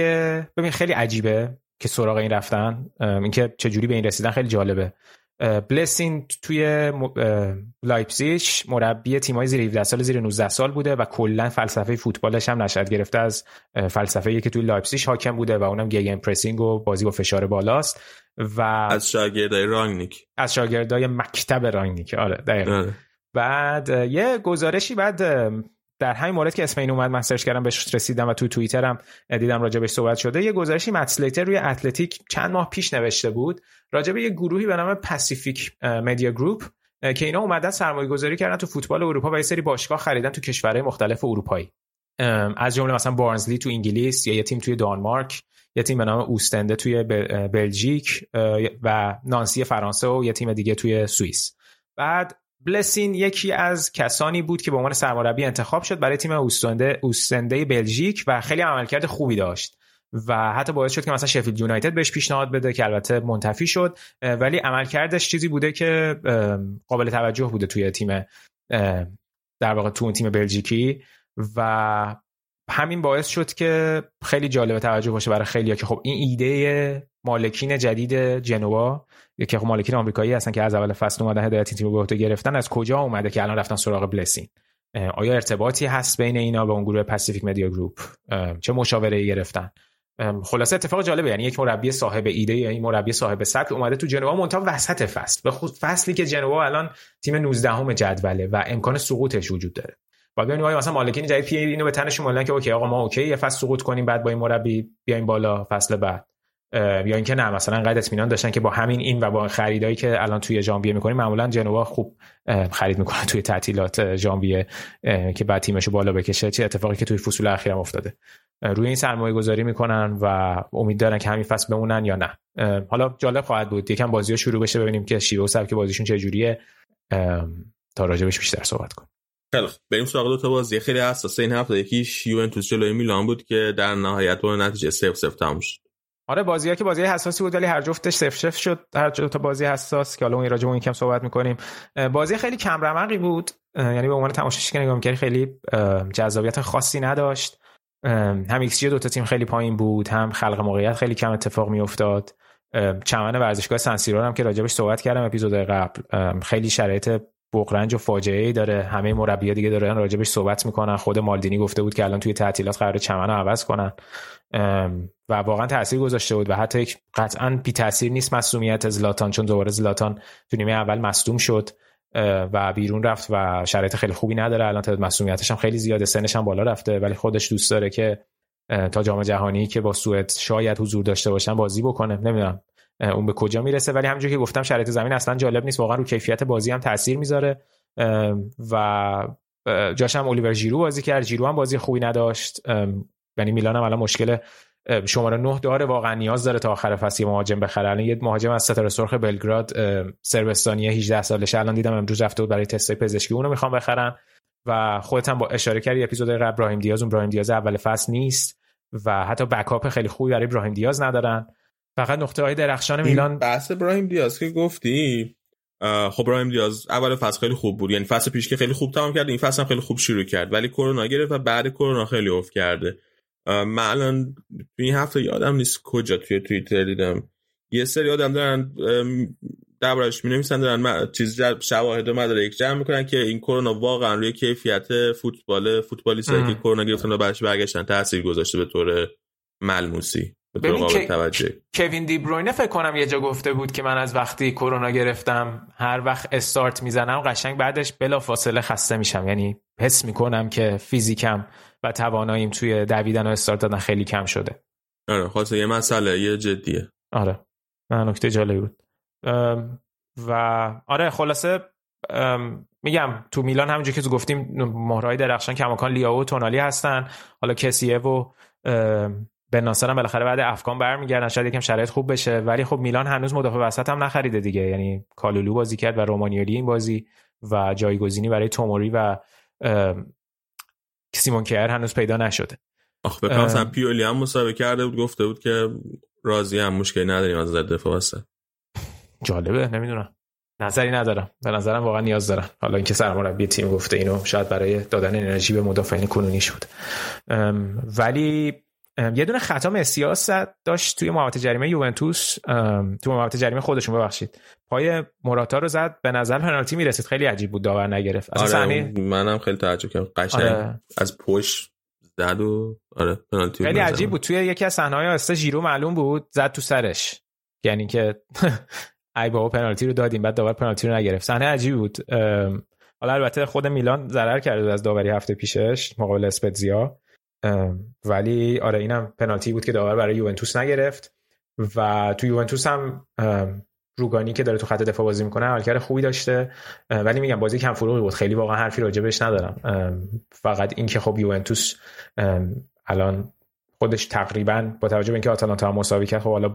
ببین خیلی عجیبه که سراغ این رفتن. اینکه چجوری به این رسیدن خیلی جالبه. بلسین توی لایپزیش مربی تیمای زیر 17 سال زیر 19 سال بوده و کلا فلسفه فوتبالش هم نشأت گرفته از فلسفه که توی لایپزیش حاکم بوده و اونم gegenpressing و بازی با فشار بالاست و از شاگردای رانگنیک از شاگردای مکتب رانگنیک آره دقیقا. بعد یه گزارشی بعد در همین مورد که اسم این اومد من سرچ کردم بهش رسیدم و تو توییترم دیدم راجبش صحبت شده. یه گزارشی مت اسلیتر روی Athletic چند ماه پیش نوشته بود راجب یه گروهی به نام Pacific Media Group که اینا اومدن سرمایه گذاری کردن تو فوتبال اروپا و یه سری باشگاه خریدن تو کشورهای مختلف اروپایی. از جمله مثلا بارنزلی تو انگلیس یا یه تیم توی دانمارک یه تیم به نام اوستنده توی بلژیک و نانسی فرانسه و یه تیم دیگه توی سوئیس. بعد بلسین یکی از کسانی بود که به عنوان سرمربی انتخاب شد برای تیم اوستنده اوستنده بلژیک و خیلی عملکرد خوبی داشت و حتی باعث شد که مثلا شفیلد یونایتد بهش پیشنهاد بده که البته منتفی شد ولی عملکردش چیزی بوده که قابل توجه بوده توی تیم در واقع تو اون تیم بلژیکی و همین باعث شد که خیلی جالب توجه باشه برای خیلی که خب این ایده مالکین جدید جنوا که خب مالکین آمریکایی هستن که از اول فصل اومدن هدایت تیم به عهده گرفتن. از کجا اومده که الان رفتن سراغ بلسین؟ آیا ارتباطی هست بین اینا و اون گروه پاسیفیک مدیا گروپ چه مشاوره گرفتن؟ خلاصه اتفاق جالبه یعنی یک مربی صاحب ایده یا این مربی صاحب سبک اومده تو جنوا مونتا وسط فصل. به خود فصلی که جنوا الان تیم 19 همه جدوله و امکان سقوطش وجود داره. و ببینیم آیا مثلا مالکین جدید پی اینو به تنشون مالیدن که okay آقا ما okay یه فصل سقوط کنیم بعد با این مربی بیایم بالا فصل بعد. یا اینکه نه مثلا انقد اطمینان داشتن که با همین این و با خریدایی که الان توی ژانویه می‌کنیم معمولا جنوا خوب خرید می‌کنن توی تعطیلات ژانویه که بعد تیمشو بالا بکشه چه اتفاقی که توی فصول اخیرم افتاده. روی این سرمایه گذاری می‌کنن و امید دارن که همین فصل بمونن یا نه. حالا جالب خواهد بود یکم بازی شروع بشه ببینیم که شیوه و سبک بازیشون چه جوریه. تا راجبش بیشتر صحبت کنیم. خیلی بریم سراغ دو تا بازی. خیلی حساسه این هفته. یکیش یوونتوس جلوی میلان بود که در نهایت با نتیجه 0 0 تموم شد. آره بازی ها که بازی حساسی بود ولی هر جفتش صفر صفر شد. هر تا بازی حساس که حالا اون راجع به کم صحبت می‌کنیم. بازی خیلی کم رمقی بود یعنی به عنوان تماشاچی که نگاه می‌کردی خیلی جذابیت خاصی نداشت. هم ایکس دو تا تیم خیلی پایین بود هم خلق موقعیت خیلی کم اتفاق میافتاد. چمن ورزشگاه سن سیرو هم که راجبش صحبت کردم اپیزود قبل. خیلی شرایط بغرنج و فاجعه ای داره. همه مربی‌ها دیگه دارن راجبش صحبت می‌کنن. خود مالدینی گفته بود که الان توی تعطیلات قراره چمن عوض کنن. و واقعا تاثیر گذاشته بود و حتی قطعا بی تاثیر نیست مصدومیت زلاتان چون دوباره زلاتان تو نیمه اول مصدوم شد و بیرون رفت و شرایط خیلی خوبی نداره. الان تعداد مصدومیتش هم خیلی زیاده سنش هم بالا رفته ولی خودش دوست داره که تا جام جهانی که با سوئد شاید حضور داشته باشن بازی بکنه. نمی‌دونم اون به کجا می‌رسه. ولی همونجوری که گفتم شرایط زمین اصلا جالب نیست. واقعا رو کیفیت بازی هم تاثیر می‌ذاره. و جاش هم الیور ژیرو بازی کرد. ژیرو هم بازی خوبی نداشت. یعنی میلان هم الان مشکل شماره 9 داره واقعا نیاز داره تا آخر فصل یه مهاجم بخره. الان یه مهاجم از ستاره سرخ بلگراد سربستانی 18 سالشه. الان دیدم امروز رفته بود برای تست پزشکی. اونو می‌خوام بخرن و خودت هم با اشاره کردی اپیزود قبل ابراهیم دیاز. اون ابراهیم دیاز اول فصل نیست و حتی بکاپ خیلی خوبی برای ابراهیم دیاز ندارن. فقط نقطه های درخشان میلان بحث ابراهیم دیاز که گفتی خب ابراهیم دیاز اول فصل خیلی خوب بود. یعنی فصل پیش که خیلی خوب تمام کرد این فصل هم خیلی خوب شروع کرد. ولی کرونا گرفت و بعد کرونا خیلی افت کرده. من الان این هفته یادم نیست کجا توی توییتر دیدم. یه سری آدم دارن دربارش می نویسن دارن چیز شواهد و مدارک جمع می‌کنن که این کرونا واقعا روی کیفیت فوتبال فوتبالیستایی که کرونا گرفتن و بعدش برگشتن تاثیر گذاشته به طور ملموسی ببین که کوین دی بروینه فکر کنم یه جا گفته بود که من از وقتی کرونا گرفتم هر وقت استارت می‌زنم قشنگ بعدش بلا فاصله خسته میشم. یعنی حس می‌کنم که فیزیکم و تواناییم توی دویدن و استارت دادن خیلی کم شده. آره خاصه یه مسئله یه جدیه. آره. من نکته جالبی بود. و آره خلاصه میگم تو میلان همونجوری که تو گفتیم مهرهای درخشان کماکان لیاو و تونالی هستن. حالا کسیه و به ناصر هم بالاخره بعد افغان برمیگردن. شاید یکم شرایط خوب بشه. ولی خب میلان هنوز مدافع وسط هم نخریده دیگه. یعنی کالولو بازی کرد و رومانیولی این بازی و جایگزینی برای توموری و سیمون کیر هنوز پیدا نشده. آخ بکنم پیولی هم مصاحبه کرده بود گفته بود که راضی هم مشکلی نداریم از دفاع وسط جالبه نمی‌دونم. نظری ندارم. به نظرم واقعا نیاز دارن. حالا اینکه سرمربی تیم گفته اینو شاید برای دادن انرژی به مدافعین کنونیش بود ولی یه دونه خطا مسیاس داشت توی محوطه جریمه یوونتوس. توی محوطه جریمه خودشون ببخشید. پای موراتا رو زد به نظر پنالتی می‌رسید. خیلی عجیب بود داور نگرفت. آره منم خیلی تعجب کردم. قشنگ آره. از پشت زد و آره پنالتی خیلی عجیب بود. توی یکی از صحنه‌های استا ژیرو معلوم بود زد تو سرش. یعنی که *laughs* ای بابا پنالتی رو دادیم بعد داور پنالتی رو نگرفت. صحنه عجیبی بود. حالا البته خود میلان ضرر کرده از داوری هفته پیشش مقابل اسپتزیا. ولی آره اینم پنالتی بود که داور برای یوونتوس نگرفت و تو یوونتوس هم روگانی که داره تو خط دفاع بازی می‌کنه عملکرد خوبی داشته. ولی میگم بازی کم فروغی بود. خیلی واقعا حرفی راجبش ندارم. فقط اینکه خب یوونتوس الان خودش تقریبا با توجه به اینکه آتالانتا هم مساوی کرد خب حالا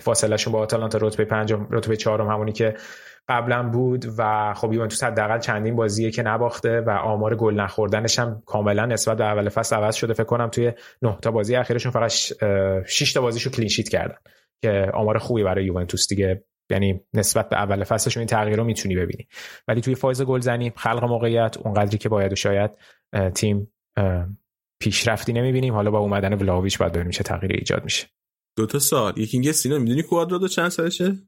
فاصله شون با آتالانتا رتبه پنجم رتبه چهارم همونی که قبلا بود و خب یوونتوس حداقل چندین بازیه که نباخته و آمار گل نخوردنش هم کاملا نسبت به اول فصل عوض شده. فکر کنم توی نه تا بازی اخیرشون فقط 6 تا بازیشو کلین شیت کردن که آمار خوبی برای یوونتوس دیگه. یعنی نسبت به اول فصلشون این تغییر رو می‌تونی ببینی. ولی توی فاز گلزنی خلق موقعیت اونقدری که باید و شاید تیم پیشرفتی نمی‌بینیم. حالا با اومدن ولاویچ باید ببینیم چه تغییری ایجاد میشه. دو تا سال. یکی اینکه سینا می‌دونی کوادرادو چند سالشه؟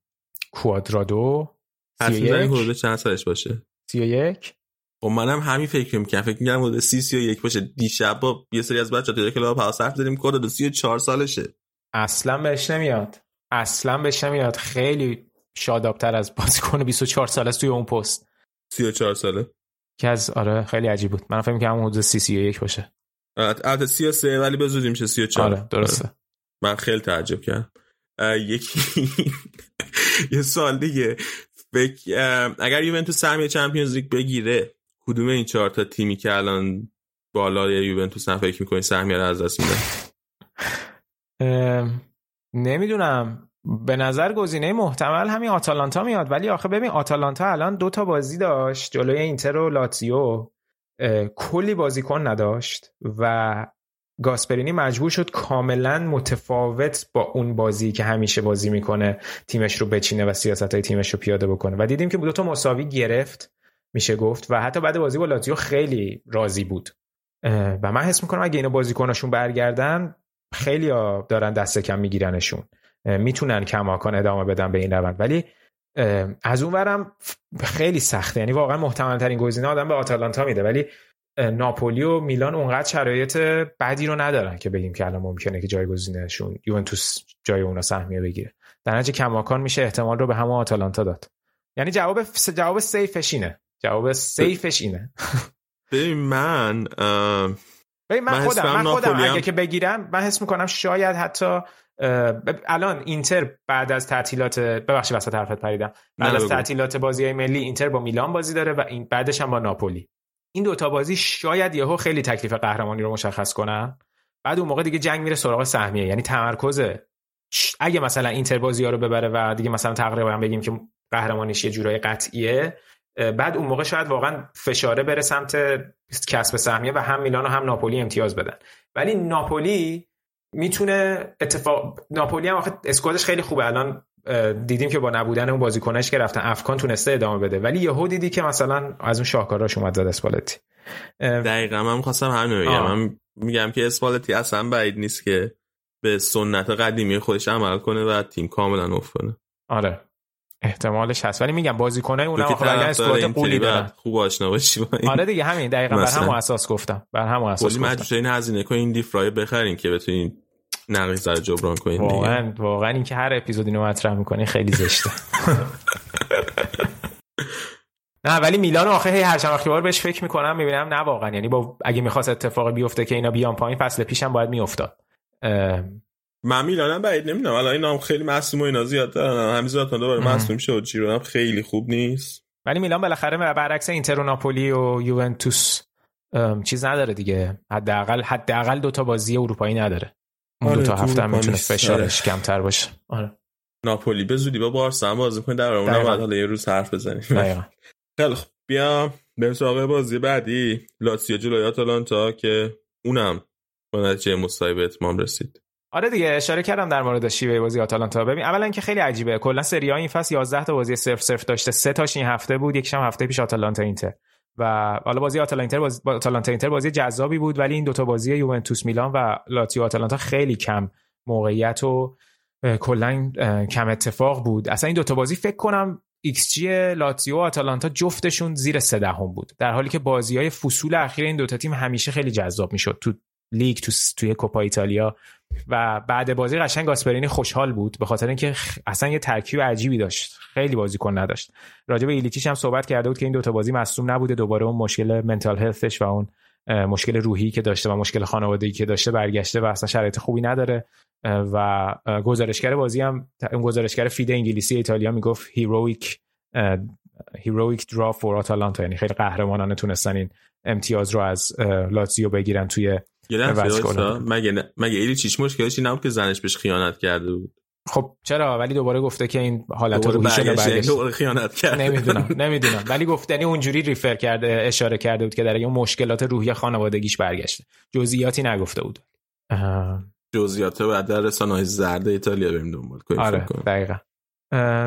کوادرادو حدود چند سالش باشه. 31 و خب منم همین فکر می‌کنم. فکر می‌کنم حدود 30 31 باشه. دیشب با یه سری از بچه‌ها تو کلاب هاوس حرف زدیم. کوادرادو 34 سالشه. اصلا بهش نمیاد. اصلا بهش نمیاد. خیلی شادابتر از بازیکن 24 ساله است توی اون پست. 34 ساله. که از آره خیلی عجیب بود. من فکر می‌کردم حدود 30 31 باشه. البته 33 ولی به زودی میشه 34 آره درسته. آره. من خیلی تعجب کردم. یکی *laughs* یه سوال دیگه. فکر اگر یوونتوس سهمیه چمپیونز لیگ بگیره کدوم این چهار تا تیمی که الان بالای یوونتوس هم فکر می‌کنی سهمیه رو از دست میده نمی‌دونم. به نظر گزینه محتمل همین آتالانتا میاد. ولی آخه ببین آتالانتا الان دو تا بازی داشت جلوی اینتر و لاتزیو. کلی بازیکن نداشت و گاسپرینی مجبور شد کاملا متفاوت با اون بازی که همیشه بازی می‌کنه تیمش رو بچینه و سیاست های تیمش رو پیاده بکنه. و دیدیم که دو تا مساوی گرفت میشه گفت. و حتی بعد بازی با لاتزیو خیلی راضی بود. و من حس می‌کنم اگه اینو بازیکناشون برگردن خیلی دارن دست کم میگیرنشون. می‌تونن کماکان ادامه بدن به این روند. ولی از اون ورم خیلی سخته. یعنی واقعا محتمل ترین گزینه آدم به آتالانتا میده. ولی ناپولی و میلان اونقدر شرایط بدی رو ندارن که بگیم که الان ممکنه که جایگزینشون یوونتوس جای اونا سهمیه بگیره. در نتیجه کماکان میشه احتمال رو به همون آتالانتا داد. یعنی جواب جواب سیفش اینه. جواب سیفش اینه. ببین من ببین من, خودم من خودم اگه که بگیرم من حس می‌کنم شاید حتی الان اینتر بعد از تعطیلات ببخشید وسط حرفت پریدم. بعد از تعطیلات بازی ملی اینتر با میلان بازی داره و این بعدش هم با ناپولی. این دوتا بازی شاید یهو خیلی تکلیف قهرمانی رو مشخص کنن. بعد اون موقع دیگه جنگ میره سراغ سهمیه یعنی تمرکز اگه مثلا اینتر بازی ها رو ببره و دیگه مثلا تقریبا بگیم که قهرمانیش یه جورای قطعیه بعد اون موقع شاید واقعا فشاره بره سمت کسب سهمیه و هم میلان و هم ناپولی امتیاز بدن. ولی ناپولی می‌تونه اتفاق ناپولی هم آخه اسکوادش خیلی خوبه. الان دیدیم که با نبودن اون بازیکنش که رفتن افکان تونسته ادامه بده. ولی یهو دیدی که مثلا از اون شاهکاراش اومد زد اسپالتی. دقیقا من خواستم همین بگم. من میگم که اسپالتی اصلا بعید نیست که به سنت قدیمی خودش عمل کنه و تیم کاملا افت کنه. آره. احتمالش هست. ولی میگم بازیکنای اونم اگر اسکوات قولی دارن. خوب آشنا باشی آره دیگه همین. دقیقاً بر همون اساس گفتم. بر همون اساس گفتم. این هزینه کنین این دیفرای بخرین که بتونین نقیص رو جبران کنین واقعا واقعا اینکه هر اپیزود اینو مطرح می‌کنی خیلی زشته. *laughs* نه ولی میلان آخه هی هر چند بار بهش فکر می‌کنم می‌بینم نه واقعا. یعنی با اگه می‌خواست اتفاقی بیفته که اینا بیان پایین فصل پیشم باید میافتاد. من میلانم بعید نمی‌دونم. الان اینا هم خیلی معصوم و اینا زیاد دارن. همین زیاد دوباره معصوم شد جیرو هم خیلی خوب نیست. ولی میلان بالاخره برعکس اینتر و ناپولی و یوونتوس چیز نداره دیگه. حداقل حداقل دو تا بازی اروپایی نداره. اون دو تا آره، هفته هم می‌تونه فشارش آره. کمتر باشه. آره. ناپولی به زودی با بارسا هم بازی کنه در اون بعد حالا یه روز حرف بزنیم. *laughs* خیلی خب بیا بریم سراغ بازی بعدی. لاتسیو جلوی آتالانتا که اونم با نتیجه مساوی به اتمام رسید. آره دیگه اشاره کردم در مورد شیوه بازی آتالانتا. ببین اولا که خیلی عجیبه. کلا سری آ این فصل 11 تا بازی 0 0 داشته. سه تاش این هفته بود یکیش هم هفته پیش آتالانتا اینتر. و حالا بازی آتالانتا بازی آتالانتا اینتر بازی جذابی بود ولی این دوتا بازی یوونتوس میلان و لاتزیو آتالانتا خیلی کم موقعیت و کلا کم اتفاق بود. اصلا این دوتا بازی فکر کنم ایکس جی لاتزیو آتالانتا جفتشون زیر سه دهم بود. در حالی که بازی های فصول اخیر این دوتا تیم همیشه خیلی جذاب می‌شد. تو لیگ تو توی کوپا ایتالیا و بعد بازی قشنگ گاسپرینی خوشحال بود به خاطر اینکه اصلا یه ترکیب عجیبی داشت. خیلی بازیکن نداشت. راجع به ایلیچیچ هم صحبت کرده بود که این دوتا بازی مصدوم نبوده. دوباره اون مشکل mental health ش و اون مشکل روحی که داشته و مشکل خانوادگی که داشته برگشته و اصلا شرایط خوبی نداره. و گزارشگر بازی هم اون گزارشگر feed انگلیسی ایتالیا می‌گفت heroic heroic draw for آتالانتا یعنی خیلی قهرمانانه تونستن این امتیاز رو از لاتزیو بگیرن توی مگه مگه ایلی چیش مشکلش نبود که زنش بهش خیانت کرده بود؟ خب چرا؟ ولی دوباره گفته که این حالت رو برگشت خیانت کرد نمی‌دونم *laughs* نمی‌دونم. ولی گفتنی یعنی اونجوری ریفر کرده اشاره کرده بود که در اون مشکلات روحی خانوادگیش برگشته. جزئیاتی نگفته بود. جزئیات بعد در رسانه‌های زرد ایتالیا بریم دنبال کنیم آره دقیقاً.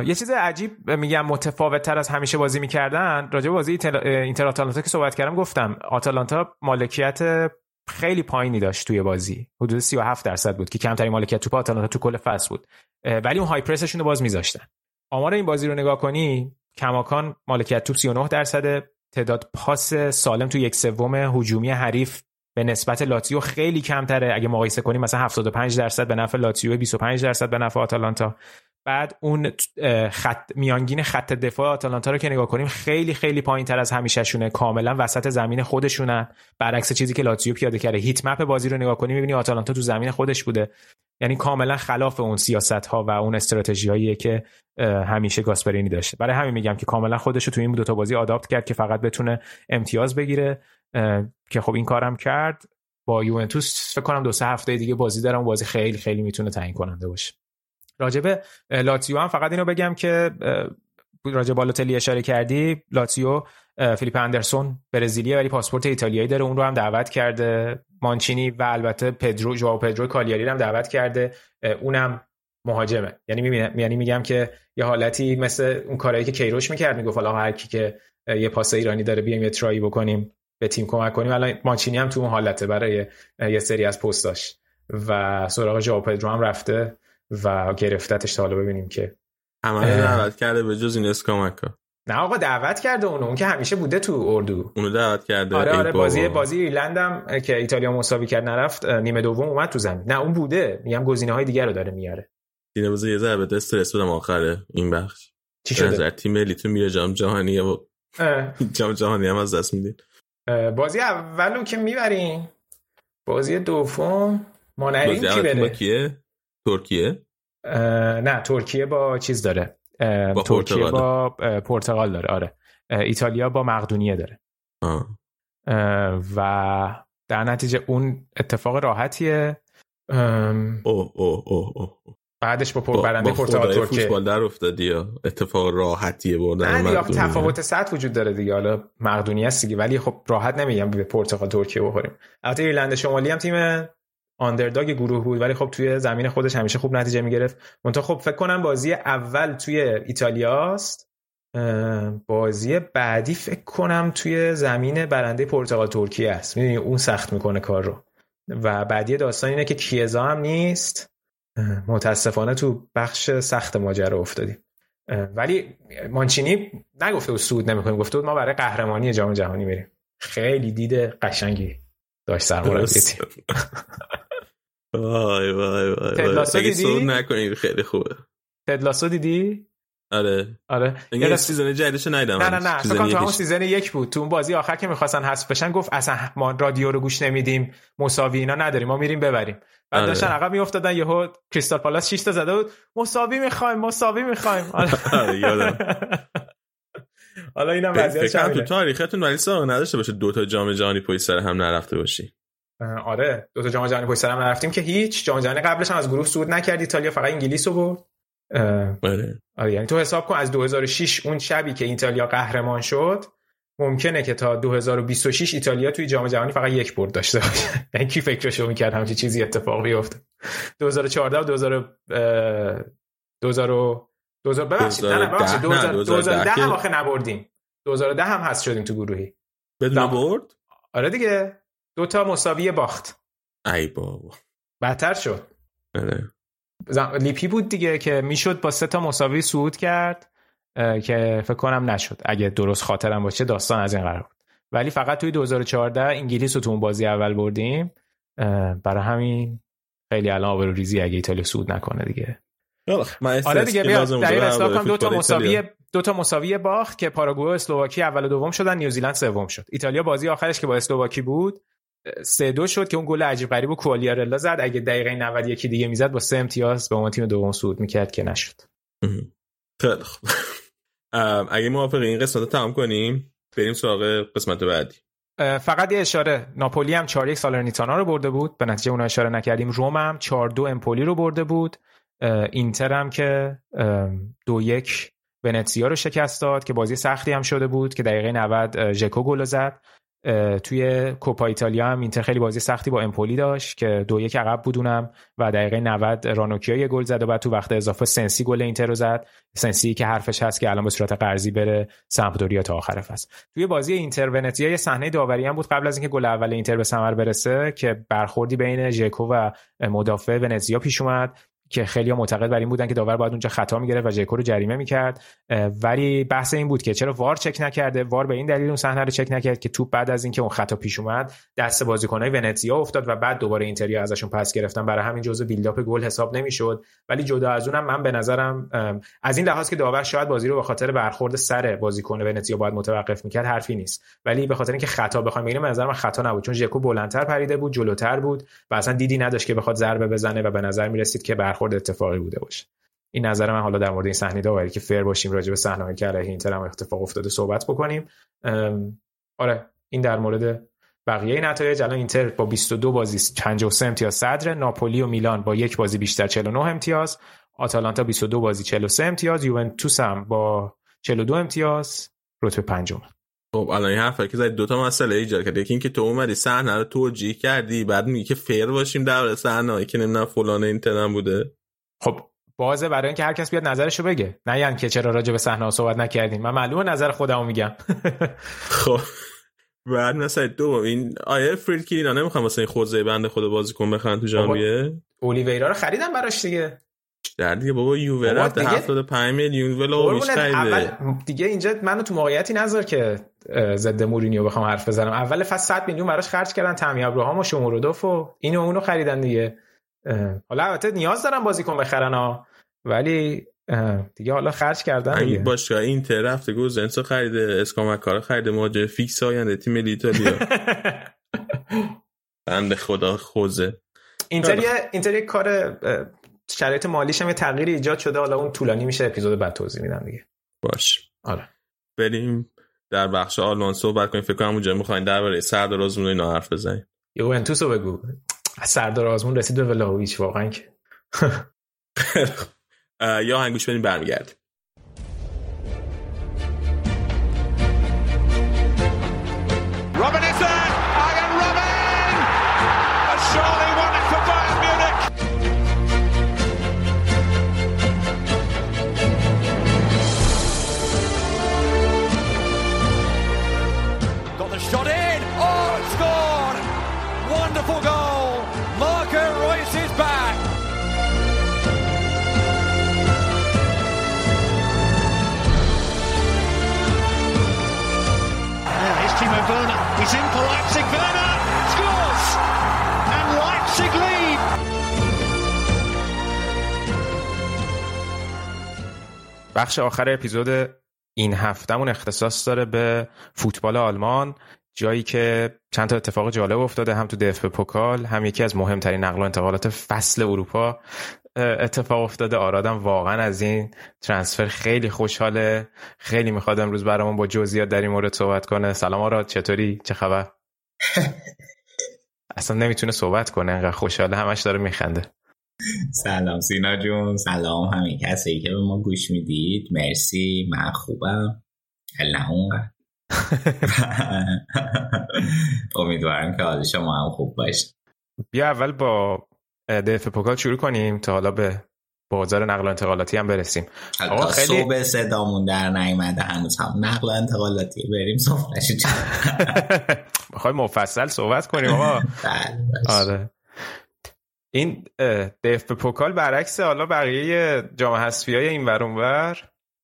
یه چیز عجیب میگم متفاوت تر از همیشه بازی می‌کردن راجع بازی اینتر آتالانتا که صحبت کردم گفتم آتالانتا مالکیت خیلی پایینی داشت توی بازی. حدود 37 درصد بود که کمترین مالکیت توپ آتالانتا تو کل فصل بود. ولی اون های پرسشون رو باز میذاشتن. آمار این بازی رو نگاه کنی کماکان مالکیت توپ 39 درصد تعداد پاس سالم تو یک سوم هجومی حریف به نسبت لاتیو خیلی کمتره. اگه مقایسه کنیم مثلا 75 درصد به نفع لاتیو 25 درصد به نفع آتالانتا. بعد اون خط میانگین خط دفاع آتالانتا رو که نگاه کنیم خیلی خیلی پایین تر از همیشهشونه. کاملا وسط زمین خودشونن. برعکس چیزی که لاتزیو پیاده کرده. هیت مپ بازی رو نگاه کنیم می‌بینی آتالانتا تو زمین خودش بوده. یعنی کاملا خلاف اون سیاست ها و اون استراتژی که همیشه گاسپرینی داشته. برای همین میگم که کاملا خودش رو تو این دو تا بازی آداپت کرد که فقط بتونه امتیاز بگیره. که خب این کارم کرد. با یوونتوس فکر کنم دو سه هفته دیگه بازی دارم بازی خیلی خیلی می‌تونه تعیین کننده باشه. راجبه لاتزیو هم فقط اینو بگم که راجع بالوتلی اشاره کردی لاتزیو فیلیپه اندرسون برزیلیه ولی پاسپورت ایتالیایی داره اون رو هم دعوت کرده. مانچینی و البته پدرو جواو پدرو کالیاری هم دعوت کرده. اونم مهاجمه. یعنی یعنی میگم که یه حالتی مثل اون کارهایی که کیروش می‌کرد می‌گفت حالا هر کی که یه پاس ایرانی داره بیایم یه try ای بکنیم به تیم کمک کنیم. الان مانچینی هم تو اون حالته برای یه سری از پستاش. و سراغ جواو پدرو هم رفته. و گرفتتش تا حالا ببینیم که. همه دعوت کرده به جز این اسکامکا. نه آقا دعوت کرده اونو. اون که همیشه بوده تو اردو. اونو دعوت کرده آره آره بازی بازی ایرلند هم که ایتالیا مساوی کرد نرفت نیمه دوم اومد تو زمین. نه اون بوده. میگم گزینه های دیگر رو داره میاره. دیگه بازی یه ذره استرس بدم آخره. این بخش. چی شده؟ تیم ملی تو میره جام جهانی و *laughs* جام جهانی هم از دست میدین. بازی اولو که می‌برین بازی دوم. ما نریم کی بره؟ ترکیه. نه ترکیه با چیز داره. با ترکیه پرتغال. با پرتغال داره آره. ایتالیا با مقدونیه داره. آه. و در نتیجه اون اتفاق راحتیه. اوه اوه اوه اوه بعدش با پر با, برنده با پرتغال ترکیه. فوتبال در افتادی اتفاق راحتیه بردن نه دیگه. تفاوت سطح وجود داره دیگه. حالا مقدونیه است دیگه ولی خب راحت نمیگم به پرتغال ترکیه بخوریم. البته ایرلند شمالی هم تیم آندرداگ گروه بود ولی خب توی زمین خودش همیشه خوب نتیجه می‌گرفت. منتها خب فکر کنم بازی اول توی ایتالیاست. اه، بازی بعدی فکر کنم توی زمین برنده پرتغال ترکیه است. می‌دونی اون سخت می‌کنه کار رو. و بعدی داستان اینه که کیزا هم نیست. متاسفانه تو بخش سخت ماجرا افتادیم ولی مانچینی نگفته بود صعود نمی‌کنیم گفته بود ما برای قهرمانی جام جهانی میریم. خیلی دید قشنگی داشت سرمربی *laughs* وای وای وای اگه دیدی؟ صعود نکنیم خیلی خوبه. تد لاسو دیدی؟ آره. آره. انگار یاد- season جدیدش ندیدم نه نه نه. season فکر تو همون. season یک بود. تو اون بازی آخر که می‌خواستن حذف بشن گفت اصلا ما رادیو رو گوش نمیدیم مساوی اینا نداریم ما میریم ببریم. بعد آره. داشتن عقب میافتادن یهو کریستال پالاس 6 تا زده بود. مساوی می‌خوایم مساوی می‌خوایم. *laughs* آره، یادم. *laughs* حالا اینم وضعیت کنم تو تاریختون ولی سابقه نداشته باشه دو تا جام جهانی پشت سر هم نرفته باشی. آره دو تا جام جهانی پشت سر هم نرفتیم که هیچ جام جهانی قبلش هم از گروه صعود نکرد ایتالیا فقط انگلیس رو برد. آره. آره یعنی تو حساب کن از 2006 اون شبی که ایتالیا قهرمان شد ممکنه که تا 2026 ایتالیا توی جام جهانی فقط یک برد داشته باشه. *laughs* یعنی کی فکرشو می‌کرد همچین چیزی اتفاق بیفته؟ 2014 و 2000 اه، 2000 2000 ببخشید نه ببخشید 2010 نه، 2000 2010 2010 هم آخه نبردیم. 2010 هم هست شدیم تو گروهی. بدون برد؟ آره دیگه. دو تا مساوی باخت. ای بابا. بدتر شد. آره. لیپی بود دیگه که می‌شد با سه تا مساوی صعود کرد که فکر کنم نشد. اگه درست خاطرم باشه داستان از این قرار بود. ولی فقط توی 2014 انگلیس رو تو اون بازی اول بردیم. برای همین خیلی الان آبرو ریزی اگه ایتالیا سود نکنه دیگه. آره دیگه بیا. اصلاح کنم. دو تا مساوی دو تا مساوی باخت که پاراگوئه و اسلوواکی اول و دوم شدن نیوزیلند سوم شد. ایتالیا بازی آخرش که با اسلوواکی بود سه دو شد که اون گل عجیب غریب و کوالیارلا زد. اگه دقیقه 90 یکی دیگه می‌زد با سه امتیاز به اون تیم دوم صعود می‌کرد که نشد. خیلی خوب. *laughs* اگه موافق این قسمت تمام کنیم بریم سراغ قسمت بعدی. فقط یه اشاره. ناپولی هم 4 1 سالرنیتانا رو برده بود. به نتیجه اون اشاره نکردیم. روم هم 4 2 امپولی رو برده بود. اینتر هم که دو یک ونتسیا رو شکست داد که بازی سختی هم شده بود که دقیقه 90 ژکو گل زد. توی کوپا ایتالیا هم اینتر خیلی بازی سختی با امپولی داشت که دو یک عقب بودونم و دقیقه 90 رانوکیا یه گل زد و بعد تو وقت اضافه سنسی گل اینتر رو زد. سنسی که حرفش هست که الان به صورت قرضی بره سمپدوریا تا آخر فصل. توی بازی اینتر ونتیا یه صحنه داوری هم بود قبل از اینکه گل اول اینتر به ثمر برسه که برخوردی بین ژکو و مدافع ونتزیا پیش اومد. که خیلی معتقد بر این بودن که داور باید اونجا خطا می‌گرفت و ژکو رو جریمه می‌کرد. ولی بحث این بود که چرا وار چک نکرده؟ وار به این دلیل اون صحنه رو چک نکرد که توپ بعد از اینکه اون خطا پیش اومد دست بازیکنای ونتزیا افتاد و بعد دوباره اینتریا ازشون پس گرفتن. برای همین جزء بیلداپ گل حساب نمی‌شد. ولی جدا از اونم من به نظرم از این لحاظ که داور شاید بازی رو به خاطر برخورد سر بازیکن ونتزیا باید متوقف می‌کرد حرفی نیست. ولی به خاطر اینکه خطا بخوایم بگیم به نظر من خطا نبود. چون ژکو بلندتر پریده بود جلوتر بود و اصلا دیدی نداشت که بخواد ضربه بزنه و به نظر می‌رسید که برخورد اتفاقی بوده باشه. این نظر من حالا در مورد این صحنه داوری که فر باشیم راجع به صحنه‌ای که علیه اینتر هم اتفاق افتاده صحبت بکنیم. آره این در مورد بقیه نتایج. الان اینتر با 22 بازی 53 امتیاز صدر ناپولی و میلان با یک بازی بیشتر 49 امتیاز. آتالانتا 22 بازی 43 امتیاز. یوونتوس هم با 42 امتیاز. رتبه پنجم. خب الان این حرفا که زدی دو تا مسئله ایجاد کرد. یکی اینکه تو اومدی صحنه رو توجیه کردی بعد میگی که فیر باشیم در صحنه که نمی‌دونم فلان اینتر بوده. خب بازه برای اینکه هر کس بیاد نظرشو بگه. نه یعنی که چرا راجع به صحنه صحبت نکردیم. من معلومه نظر خودمو میگم. *laughs* خب بعد مثلا دو این آیه فریدکی اینا نمی‌خوام واسه این خوزه بنده خود بازیکن بخرن تو ژانویه اولیویرا رو خریدم براش دیگه. در دیگه. بابا یووه رفت 75 میلیون ولو خریده. دیگه اینجا منو تو موقعیتی نذار که ضد مورینیو بخوام حرف بزنم. اول فصل 100 میلیون براش خرج کردن تامی ابراهام و شومورودوف و اینو اونو خریدن دیگه. حالا البته نیاز دارم بازیکن بخرن ها ولی دیگه حالا خرج کردن دیگه. باشگاه این رفته گوزنسو خریده اسکامکارا خریده مهاجم فیکس آینده تیم ملی ایتالیا. *laughs* بند خدا خوزه. اینتر اینتر کار شرایط مالیش هم یه تغییر ایجاد شده. حالا اون طولانی میشه اپیزود بعد توضیح میدم دیگه. باش. آره. بریم در بخش آلمان صحبت کنیم. فکر کنم اونجا می‌خواین درباره سردار آزمون اینا حرف بزنیم. یوونتوس رو بگو. سردار آزمون رسید به ولاویچ. واقعا که. *laughs* یا هنگوش بدیم برمیگرد بخش آخر اپیزود این هفتهمون اختصاص داره به فوتبال آلمان جایی که چند تا اتفاق جالب افتاده هم تو دف پوکال هم یکی از مهمترین نقل و انتقالات فصل اروپا اتفاق افتاده. آرادم واقعا از این ترانسفر خیلی خوشحاله. خیلی می‌خواد امروز برامون با جزئیات در این مورد صحبت کنه. سلام آراد چطوری؟ چه خبر؟ *laughs* اصلا نمی‌تونه صحبت کنه انقدر خوشحاله همش داره میخنده. سلام سینا جون. سلام همین کسی که به ما گوش می‌دید. مرسی. من خوبم. نه اونقدر *laughs* امیدوارم که حال شما هم خوب باشه. بیا اول با دف پوکال شروع کنیم تا حالا به بازار نقل و انتقالاتی هم برسیم. آقا خیلی صبح صدامون در نیامده هنوز هم نقل و انتقالاتی. بریم صحبتش *laughs* می‌خوای مفصل صحبت کنیم آقا؟ *laughs* بله، آره. این دف به پوکال برعکس حالا بقیه جام حذفی های این ور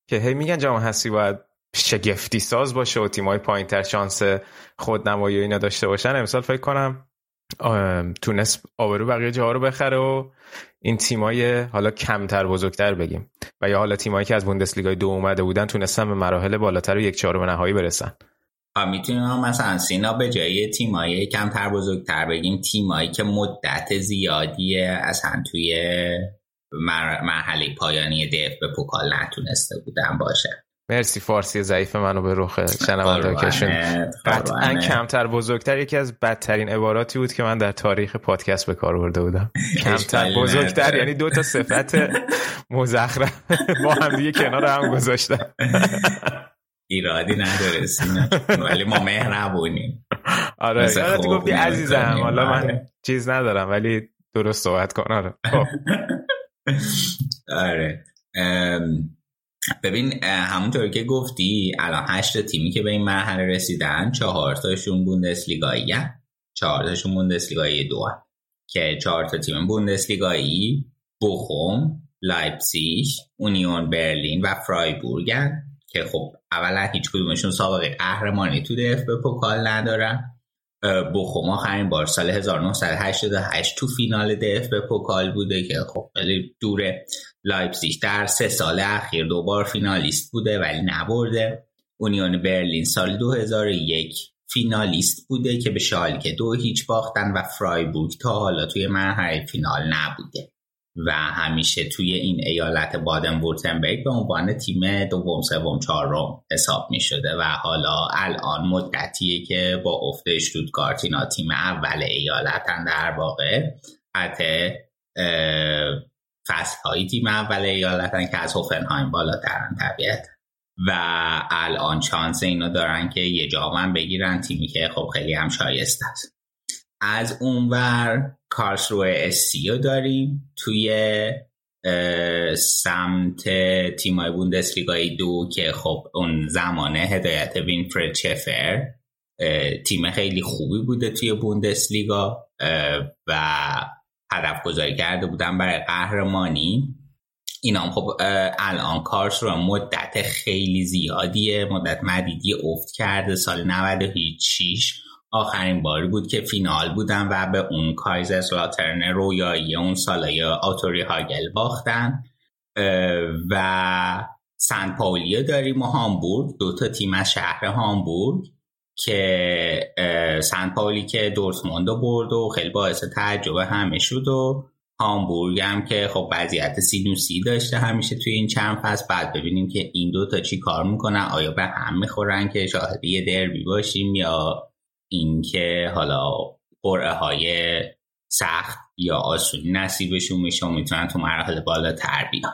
که هی میگن جام حذفی باید شگفتی ساز باشه و تیمای پایین تر شانس خودنمایی و اینا داشته باشن. امسال فکر کنم تونست آبرو بقیه جاها رو بخره و این تیمای حالا کمتر بزرگتر بگیم. و یا حالا تیمایی که از بوندسلیگای دو اومده بودن تونستن به مراحل بالاتر و یک چهارم نهایی برسن. می‌تونیم مثلا سینا به جای تیمایی کمتر بزرگتر بگیم تیمایی که مدت زیادی اصلا توی مرحله پایانی دف به پوکال نتونسته بودن باشه. مرسی فارسی ضعیف منو به رخ شنونده کشون قطعا کمتر بزرگتر یکی از بدترین عباراتی بود که من در تاریخ پادکست به کار برده بودم. *laughs* کمتر بزرگتر یعنی دو تا صفت *laughs* مزخرف با هم دیگه کنار هم گذاشتم. *laughs* ایرادی نداره ولی ما مهربونیم. آره یادت گفتی عزیزم. حالا من آره. چیز ندارم ولی درست صحبت کن. آره. خب. *laughs* آره. ببین همونطور که گفتی الان هشت تیمی که به این مرحله رسیدن چهار تاشون بوندسلیگایی چهار تاشون بوندسلیگایی دو که چهار تا تیم بوندسلیگایی بوخوم لایپزیش اونیون برلین و فرایبورگن که خب اولا هیچ کدومشون سابقه قهرمانی تو DFB-Pokal ندارن. بوخوم آخرین بار سال 1988 تو فینال DFB-Pokal بوده که خب خیلی دوره لایپزیگ در سه سال اخیر دو بار فینالیست بوده ولی نبرده. اونیون برلین سال 2001 فینالیست بوده که به شالکه دو هیچ باختن و فرایبورگ تا حالا توی مرحله فینال نبوده. و همیشه توی این ایالت بادن وورتنبرگ به عنوان تیم دوم سوم چهارم حساب می شده و حالا الان مدتیه که با افت اشتوتگارت اینا تیم اول ایالتن در واقع حتی فصل های تیم اول ایالتن که از هوفنهایم بالاترن طبیعت و الان چانس اینو دارن که یه جامن بگیرن تیمی که خب خیلی هم شایسته است. از اونور کارسروه اسیو داریم توی سمت تیمای بوندسلیگای دو که خب اون زمانه هدایت وینفرد چفر تیم خیلی خوبی بوده توی بوندسلیگا و هدف گذاری کرده بودن برای قهرمانی. اینا هم خب الان کارش رو مدت خیلی زیادیه مدت مدیدی افت کرده سال 96 آخرین باری بود که فینال بودن و به اون کایزر سلاترن رویایی اون سالای آتوری هاگل باختن و سن پاولیا داریم و هامبورگ دوتا تیم از شهر هامبورگ که سن پاولی که دورتموند برد و خیلی باعث تعجب همه شد و هامبورگ هم که خب وضعیت سینوسی داشته همیشه توی این چند فصل. بعد ببینیم که این دو تا چی کار می‌کنن. آیا به هم می‌خورن که شاهد یه دربی باشیم یا اینکه حالا قرعه های سخت یا آسونی نصیبشون میشه و می‌تونن تو مراحل بالا تر بیان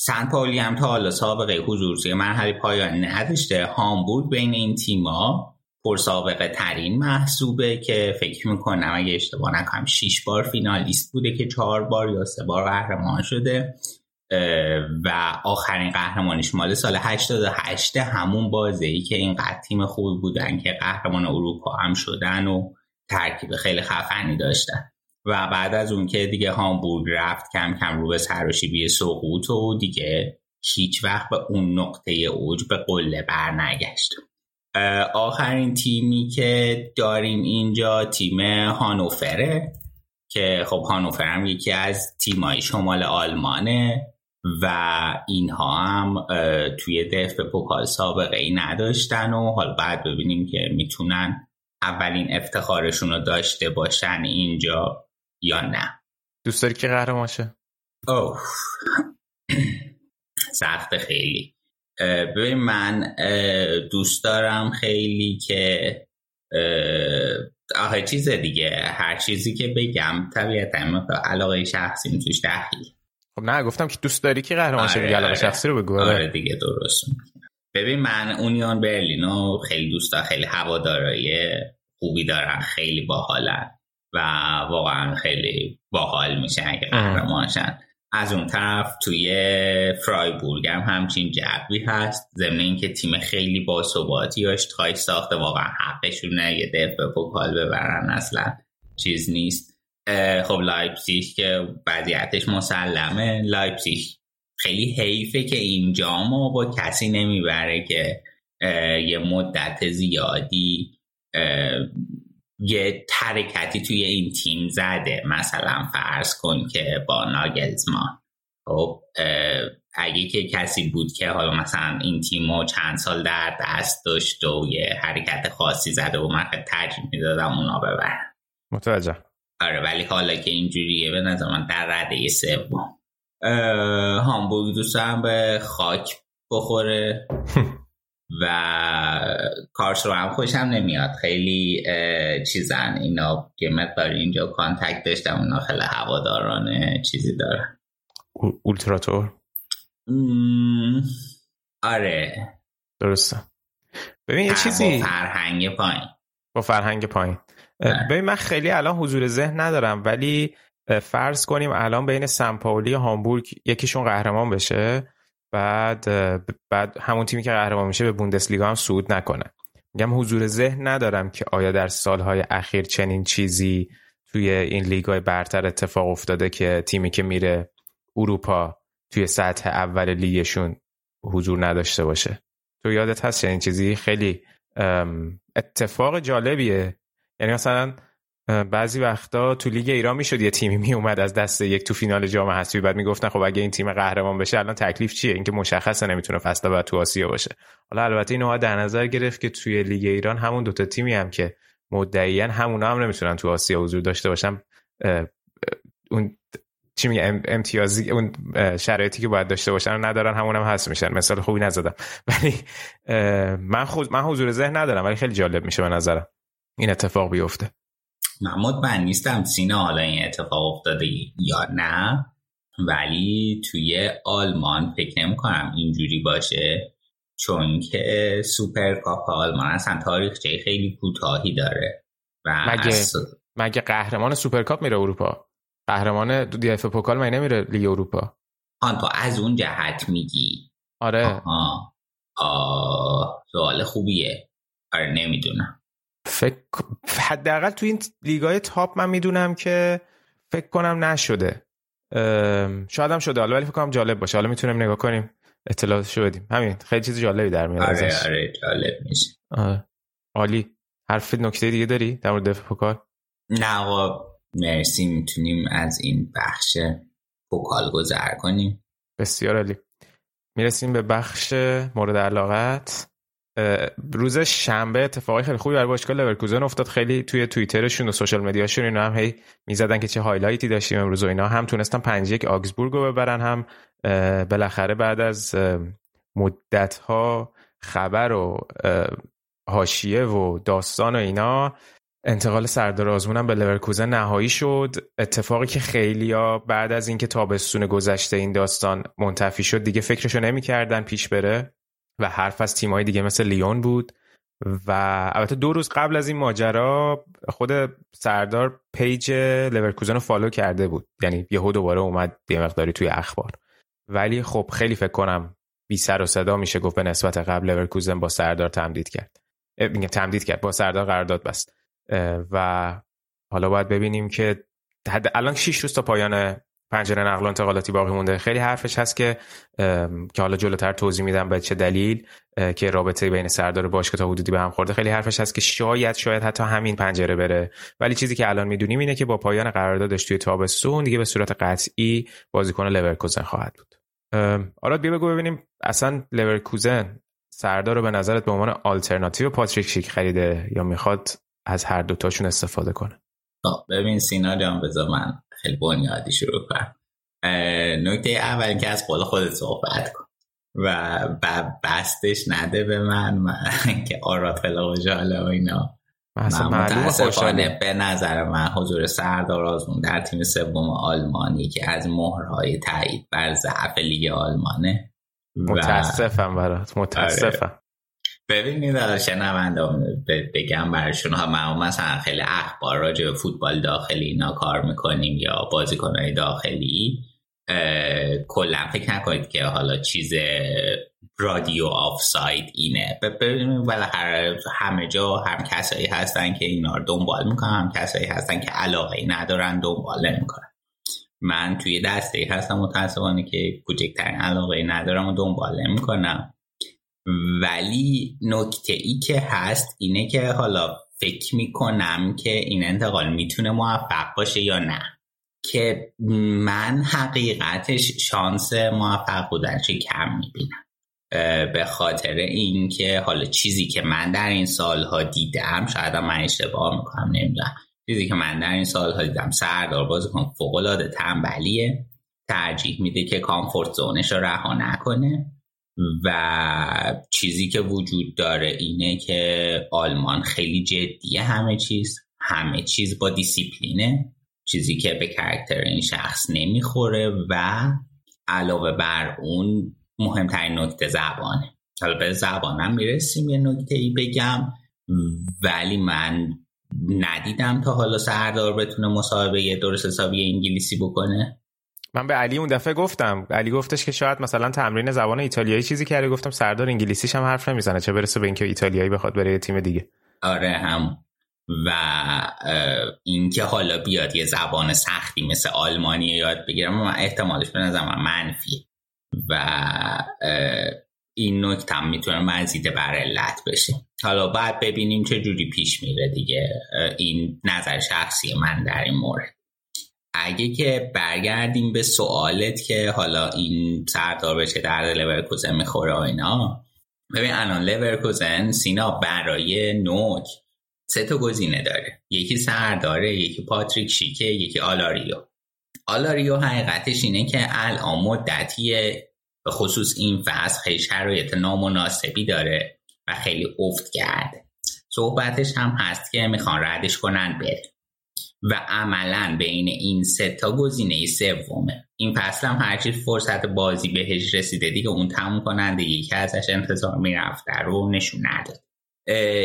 سن پاولی هم تا حالا سابقه حضور توی مرحله پایانی نداشته. هامبورگ بین این تیما پرسابقه ترین محسوبه که فکر می‌کنم اگه اشتباه نکنم 6 بار فینالیست بوده که چهار بار یا سه بار قهرمان شده. و آخرین قهرمانیش مال سال 88 همون بازه ای که این تیم خوبی بودن که قهرمان اروپا هم شدن و ترکیب خیلی خفنی داشتن. و بعد از اون که دیگه هامبورگ رفت کم کم رو به سراشیبی سقوط و دیگه هیچ وقت به اون نقطه اوج به قله بر نگشت. آخرین تیمی که داریم اینجا تیم هانوفره که خب هانوفر هم یکی از تیمای شمال آلمانه. و اینها هم توی دف به پوکال سابقه ای نداشتن و حالا بعد ببینیم که می‌تونن اولین افتخارشون رو داشته باشن اینجا یا نه. دوست داری که قهرمان شه اوه. *clears throat* سخت خیلی. ببین من دوست دارم خیلی که آخه چیز دیگه هر چیزی که بگم طبیعتا علاقه شخصی توش دخیل. خب نه گفتم که دوست داری که قهرمان شه علاقه شخصی رو بگو آره, آره. دیگه درست ببین من اونیون برلینو خیلی دوست دارم خیلی هوادارای خوبی دارن خیلی باحالن و واقعا خیلی باحال میشه اگه قهرمان شن. از اون طرف توی فرایبورگ هم همچین جوی هست. ضمن اینکه تیم خیلی باثباتی اشترایش ساخته واقعا حقشونه یه DFB-Pokal ببرن اصلا چیز نیست. خب لایپزیگ که وضعیتش مسلمه. لایپزیگ خیلی حیفه که اینجا ما با کسی نمی‌بره که یه مدت زیادی یه ترکتی توی این تیم زده. مثلا فرض کن که با ناگلزمان. خب اگه که کسی بود که حالا مثلا این تیم چند سال در دست داشت و یه حرکت خاصی زده و من ترجیح می‌دادم اونا ببرن. متوجه. آره ولی حالا که اینجوریه به نظر من در رده سوم. هامبورگ دوستم به خاک بخوره *laughs* و کارش رو هم خوشم نمیاد. خیلی چیزن. اینا که مقدار اینجا کانتکت داشتم اونا خیلی هواداران چیزی دارن. اولتراتور؟ آره. درسته. ببین یه چیزی با فرهنگ پایین. با فرهنگ پایین. ببین من خیلی الان حضور ذهن ندارم ولی فرض کنیم الان بین سمپاولی و هامبورگ یکیشون قهرمان بشه بعد بعد همون تیمی که قهرمان میشه به بوندسلیگا هم صعود نکنه. میگم حضور ذهن ندارم که آیا در سالهای اخیر چنین چیزی توی این لیگای برتر اتفاق افتاده که تیمی که میره اروپا توی سطح اول لیگشون حضور نداشته باشه. تو یادت هست چنین چیزی؟ خیلی اتفاق جالبیه. یعنی مثلا بعضی وقتا تو لیگ ایران می‌شد یه تیمی می اومد از دست یک تو فینال جام حذفی بعد می‌گفتن خب اگه این تیم قهرمان بشه الان تکلیف چیه؟ اینکه مشخصه نمی‌تونه فصل بعد تو آسیا باشه. حالا البته اینو در نظر گرفت که توی لیگ ایران همون دوتا تیمی هم که مدعیان همونا هم نمی‌تونن تو آسیا حضور داشته باشن. اون چی میگه امتیازی اون شرایطی که باید داشته باشن ندارن همون هم هست میشن. مثال خوبی نزدم. *laughs* ولی من خود من حضور ذهن ندارم ولی خیلی جالب میشه به نظرم. این اتفاق بیفته. من مطمئن نیستم. سینا حالا این اتفاق افتاده یا نه؟ ولی توی آلمان فکر نمی کنم اینجوری باشه چون که سوپر آلمان اصلا تاریخچه خیلی کوتاهی داره و مگه, مگه قهرمان سوپرکاپ میره اروپا؟ قهرمان DFB-Pokal مگه نمیره لیگ اروپا؟ آن تو از اون جهت میگی. آره. آه. آه. سوال خوبیه. آره نمی‌دونم. فکر حداقل تو این لیگای top من می‌دونم که فکر کنم نشده. شاید هم شده. حالا ولی فکر کنم جالب باشه. حالا می‌تونیم نگاه کنیم. اطلاعاتشو بدیم. همین. خیلی چیز جالبی در میاد آره آره جالب میشه. آره. عالی. حرف نکته دیگه داری در مورد پوکال نه آقا مرسی. می‌تونیم از این بخش پوکال گذر کنیم. بسیار عالی. می‌رسیم به بخش مورد علاقت. روز شنبه اتفاقی خیلی خوبی برای باشگاه لورکوزن افتاد. خیلی توی توییترشون و social media شون اینا هم هی می‌زدن که چه highlight ی داشتیم امروز و اینا. هم تونستن 5 یک آگزبورگ رو ببرن هم بالاخره بعد از مدت ها خبر و حاشیه و داستان و اینا انتقال سردار آزمون به لورکوزن نهایی شد. اتفاقی که خیلیا بعد از اینکه تابستون گذشته این داستان منتفی شد دیگه فکرشو نمی‌کردن پیش بره. و حرف از تیمای دیگه مثل لیون بود. و البته دو روز قبل از این ماجرا خود سردار page لورکوزن رو follow کرده بود. یعنی یهو دوباره اومد یه مقداری توی اخبار. ولی خب خیلی فکر کنم بی سر و صدا میشه گفت به نسبت قبل لورکوزن با سردار تمدید کرد. میگم تمدید کرد با سردار قرارداد بست و حالا باید ببینیم که الان 6 روز تا پایان پنجره نقل و انتقالاتی باقی مونده. خیلی حرفش هست که که حالا جلوتر توضیح میدم به چه دلیل که رابطه بین سردار باشگاه تا حدودی به هم خورده. خیلی حرفش هست که شاید شاید حتی همین پنجره بره. ولی چیزی که الان می‌دونیم اینه که با پایان قراردادش توی تابستون دیگه به صورت قطعی بازیکن لورکوزن خواهد بود. آراد بیا بگو ببینیم اصلا لورکوزن سردار رو به نظرت به عنوان آلترناتیو پاتریک شیک خریده یا می‌خواد از هر دوتاشون استفاده کنه؟ خب، ببین سینا جان بذار من خیلی بنیادی شروع کنم نکته اول که از قول خودت صحبت کن. و بسطش نده به من, من *laughs* که آراد خیلی خوشحاله و اینا متاسفانه به نظر من حضور سردار آزمون در تیم سوم آلمانی که از مهرهای تایید بر ضعف لیگ آلمانه متاسفم برات متاسفم. ببینید شنونده بگم بهشون ها ما مثلا خیلی اخبار راجع به فوتبال داخلی اینا کار می‌کنیم یا بازیکنهای داخلی. کلا فکر نکنید که حالا چیز رادیو آف ساید اینه ببینید بالاخره همه جا هم کسایی هستن که اینا رو دنبال می‌کنن هم کسایی هستن که علاقه ندارن دنبال نمی‌کنن. من توی دسته هستم متاسفانه که کوچکترین علاقه ندارم و دنبال نمی‌کنم. ولی نکته ای که هست اینه که حالا فکر می‌کنم که این انتقال می‌تونه موفق باشه یا نه. که من حقیقتش شانس موفق بودنش کم می‌بینم. به خاطر اینکه حالا چیزی که من در این سالها دیدم شاید من اشتباه می‌کنم نمی‌دونم. چیزی که من در این سالها دیدم سردار بازیکن فوق العاده تنبلیه. ترجیح میده که کامفورت زونش رو رها نکنه. و چیزی که وجود داره اینه که آلمان خیلی جدیه همه چیز همه چیز با دیسیپلینه. چیزی که به کرکتر این شخص نمی‌خوره و علاوه بر اون مهمترین نکته زبانه. حالا به زبانم می‌رسیم یه نکته ای بگم. ولی من ندیدم تا حالا سردار بتونه مصاحبه درست حسابی انگلیسی بکنه. من به علی اون دفعه گفتم. علی گفتش که شاید مثلا تمرین زبان ایتالیایی چیزی کرده. گفتم سردار انگلیسیش هم حرف نمی‌زنه. چه برسه به اینکه ایتالیایی بخواد برای تیم دیگه. آره هم. و اینکه حالا بیاد یه زبان سختی مثل آلمانی یاد بگیرم من احتمالش به نظر من منفی و این نکته هم می‌تونه مزید بر علت بشه. حالا بعد ببینیم چه جوری پیش میره دیگه. این نظر شخصی من در این مورد. اگه که برگردیم به سوالت که حالا این سردار به درد لورکوزن می‌خوره و اینا. ببین الان لورکوزن سینا برای نوک سه تا گزینه داره. یکی سرداره یکی پاتریک شیکه یکی آلاریو. آلاریو حقیقتش اینه که الان مدتیه به خصوص این فصل خیلی شرایط نامناسبی داره و خیلی افت کرده. صحبتش هم هست که می‌خوان ردش کنن بره و عملا بین این سه تا گزینه سومه. این فصل هم هرچی فرصت بازی بهش رسیده دیگه اون تموم کننده یکی ازش انتظار می‌رفته رو نشون نداد.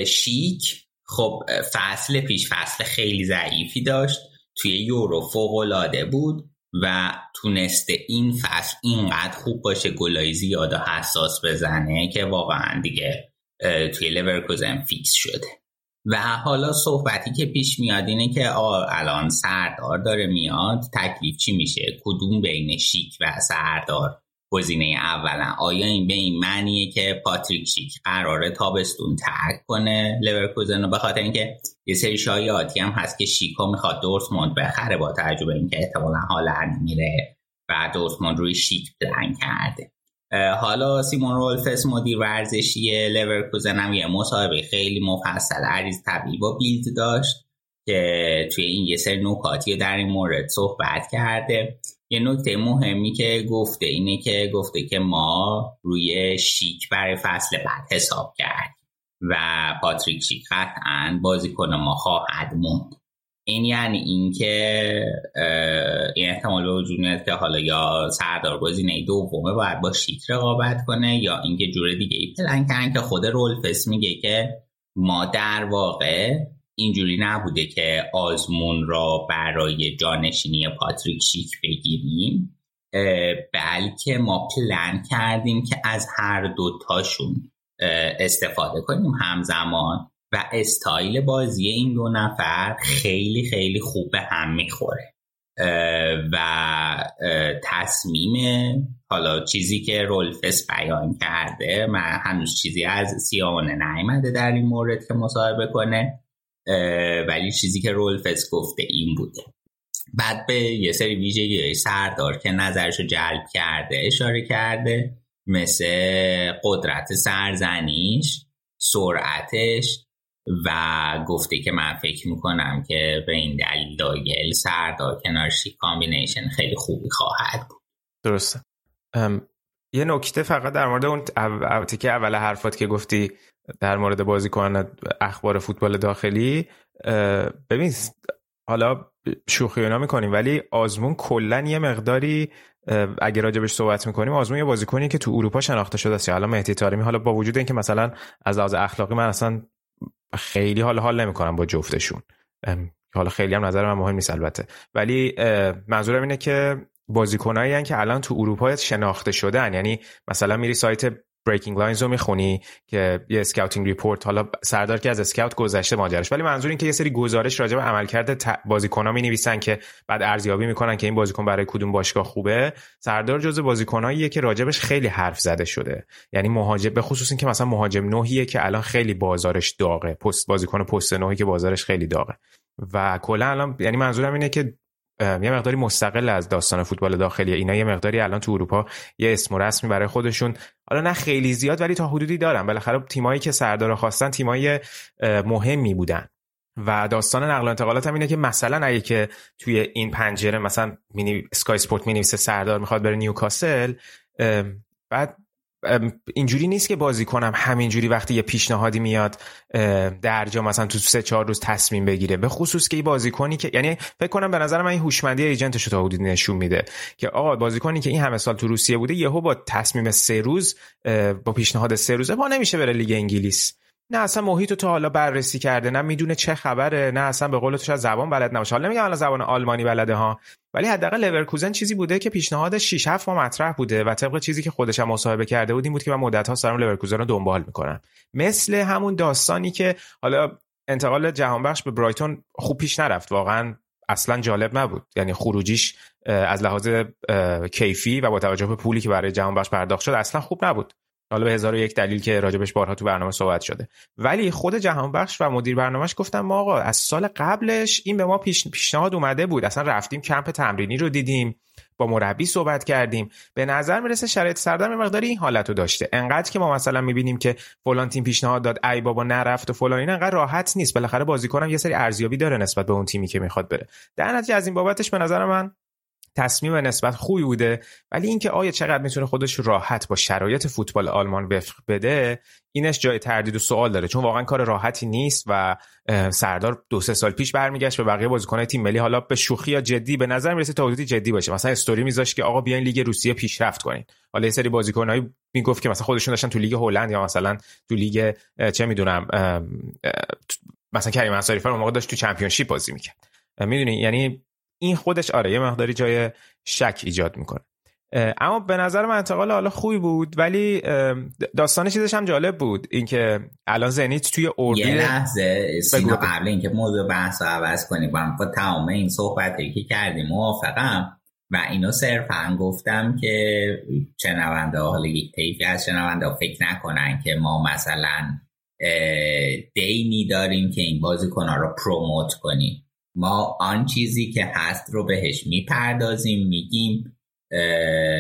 شیک خب فصل پیش فصل خیلی ضعیفی داشت. توی یورو فوق العاده بود و تونسته این فصل اینقدر خوب باشه گلای زیاد و حساس بزنه که واقعا دیگه توی لورکوزن فیکس شده. و حالا صحبتی که پیش میاد اینه که الان سردار داره میاد تکلیف چی میشه؟ کدوم بین شیک و سردار؟ گزینه اولا. آیا این به این معنیه که پاتریک شیک قراره تابستون ترک کنه لورکوزن رو به خاطر اینکه یه سری شایعاتی هم هست که شیکا می‌خواد دورتموند بخره با تجربه اینکه احتمالا حالا میره و دورتموند روی شیک پلن کرده. حالا سیمون رولفس مدیر ورزشی لورکوزن هم یه مصاحبه خیلی مفصل عریض طبیعی با بیلد داشت که توی این یه سری نکاتی در این مورد صحبت کرده. یه نکته مهمی که گفته اینه که گفته که ما روی شیک برای فصل بعد حساب کرد و پاتریک شیک قطعا بازیکن ما خواهد موند. این یعنی اینکه این احتمال به وجود میاد که حالا یا سردار گزینه دومه باید با شیک رقابت کنه یا اینکه جور دیگه ای پلن کردن که خود رولفس میگه که ما در واقع اینجوری نبوده که آزمون را برای جانشینی پاتریک شیک بگیریم بلکه ما پلن کردیم که از هر دوتاشون استفاده کنیم همزمان. و استایل بازی این دو نفر خیلی خیلی خوب به هم می‌خوره. و تصمیم حالا چیزی که رولفس بیان کرده من هنوز چیزی از سیامونه نیامده در این مورد که مصاحبه کنه ولی چیزی که رولفس گفته این بوده. بعد به یه سری ویژگی سردار که نظرش رو جلب کرده اشاره کرده مثل قدرت سرزنیش سرعتش و گفته که من فکر می‌کنم که به این دلیل دایل سردار کنار شیک combination خیلی خوبی خواهد بود. درسته. یه نکته فقط در مورد اون که اول حرفات که گفتی در مورد بازیکن اخبار فوتبال داخلی ببین حالا شوخی اینا می‌کنیم ولی آزمون کلا یه مقداری اگه راجبش صحبت می‌کنیم آزمون یه بازیکنی که تو اروپا شناخته شده است. حالا مهدی طارمی حالا با وجود اینکه مثلا از لحاظ اخلاقی من اصلا خیلی حال حال نمی‌کنم با جفتشون. حالا خیلی هم نظر من مهم نیست البته. ولی منظورم اینه که بازیکنایی که الان تو اروپا شناخته شدن. یعنی مثلا میری سایت Breaking Lines رو می‌خونی که یه scouting report حالا سردار که از scout گذشته ماجراش ولی منظور این که یه سری گزارش راجع به عملکرد. بازیکن‌ها می نویسن که بعد ارزیابی می‌کنن که این بازیکن برای کدوم باشگاه خوبه. سردار جزء بازیکناییه که راجبش خیلی حرف زده شده. یعنی مهاجم به خصوص این که مثلا مهاجم نوحیه که الان خیلی بازارش داغه. پست بازیکن پست نوحی که بازارش خیلی داغه. و کلا الان یعنی منظورم اینه که یه مقداری مستقل از داستان فوتبال داخلی. اینا یه مقداری الان تو اروپا یه اسم و رسمی برای خودشون. حالا نه خیلی زیاد ولی تا حدودی دارن. بالاخره تیمایی که سردار خواستن تیمایی مهمی بودن. و داستان نقل و انتقالات هم اینه که مثلا اگه که توی این پنجره مثلا مینی اسکای اسپورت می‌نویسه سردار می‌خواد بره نیوکاسل بعد اینجوری نیست که بازی کنم همینجوری وقتی یه پیشنهادی میاد درجا مثلا تو سه چهار روز تصمیم بگیره. به خصوص که بازی کنی که یعنی فکر کنم به نظر من این هوشمندی ایجنتش تا حدودی نشون میده که آقا بازیکنی که این همه سال تو روسیه بوده یهو با تصمیم سه روز با پیشنهاد سه روزه با نمیشه بره لیگ انگلیس. نه اصلا محیط تو حالا بررسی کرده. نه می‌دونه چه خبره نه اصلا به قول تو زبان بلد نباشه. حالا نمیگم حالا زبان آلمانی بلده ها. ولی حداقل لورکوزن چیزی بوده که پیشنهاد 6 7 ماه مطرح بوده و طبق چیزی که خودش هم مصاحبه کرده بود این بود که من مدت ها سرم لورکوزن رو دنبال می‌کنم. مثل همون داستانی که حالا انتقال جهانبخش به برایتون خوب پیش نرفت. واقعا اصلا جالب نبود. یعنی خروجیش از لحاظ کیفی و با توجه به پولی که برای جهانبخش پرداخت شد اصلا خوب نبود. حالا به هزار یک دلیل که راجبش بارها تو برنامه صحبت شده. ولی خود جهان بخش و مدیر برنامهش گفتم ما آقا از سال قبلش این به ما پیش پیشنهاد اومده بود. اصلا رفتیم کمپ تمرینی رو دیدیم با مربی صحبت کردیم. به نظر می‌رسه شرایط سردم مقداری این حالت رو داشته. انقدر که ما مثلا می‌بینیم که فلان تیم پیشنهاد داد ای بابا نرفت و فلان این انقدر راحت نیست. بالاخره بازیکنم یه سری ارزیابی داره نسبت به اون تیمی که می‌خواد بره. در نتیجه از این بابتش به نظر من تصمیم نسبت خوبی بوده ولی اینکه آیا چقدر می‌تونه خودش راحت با شرایط فوتبال آلمان وفق بده اینش جای تردید و سوال داره. چون واقعا کار راحتی نیست و سردار دو سه سال پیش برمیگشت به بقیه بازیکنهای تیم ملی حالا به شوخی یا جدی به نظر می‌رسه تا حدودی جدی باشه. مثلا استوری میذاشت که آقا بیاین لیگ روسیه پیشرفت کنین. حالا یه سری بازیکنایی می‌گفت که مثلا خودشون داشتن تو لیگ هلند یا مثلا تو لیگ چه می‌دونم مثلا کریم انصاری فر موقع داشت تو چمپیونشیپ بازی می‌کرد. می‌دونی؟ یعنی این خودش آره یه مقداری جای شک ایجاد می‌کنه. اما به نظر من انتقال حالا خوبی بود ولی داستان چیزش هم جالب بود. اینکه الان زنیت توی اردو یه لحظه سینا قبل اینکه موضوع بحث رو عوض کنیم با تمام این صحبتی که کردیم موافقم. و اینو صرفا گفتم که شنونده حالا یک طیفی از شنونده فکر نکنن که ما مثلا دینی داریم که این بازیکنها رو پروموت کنیم. ما آن چیزی که هست رو بهش می‌پردازیم میگیم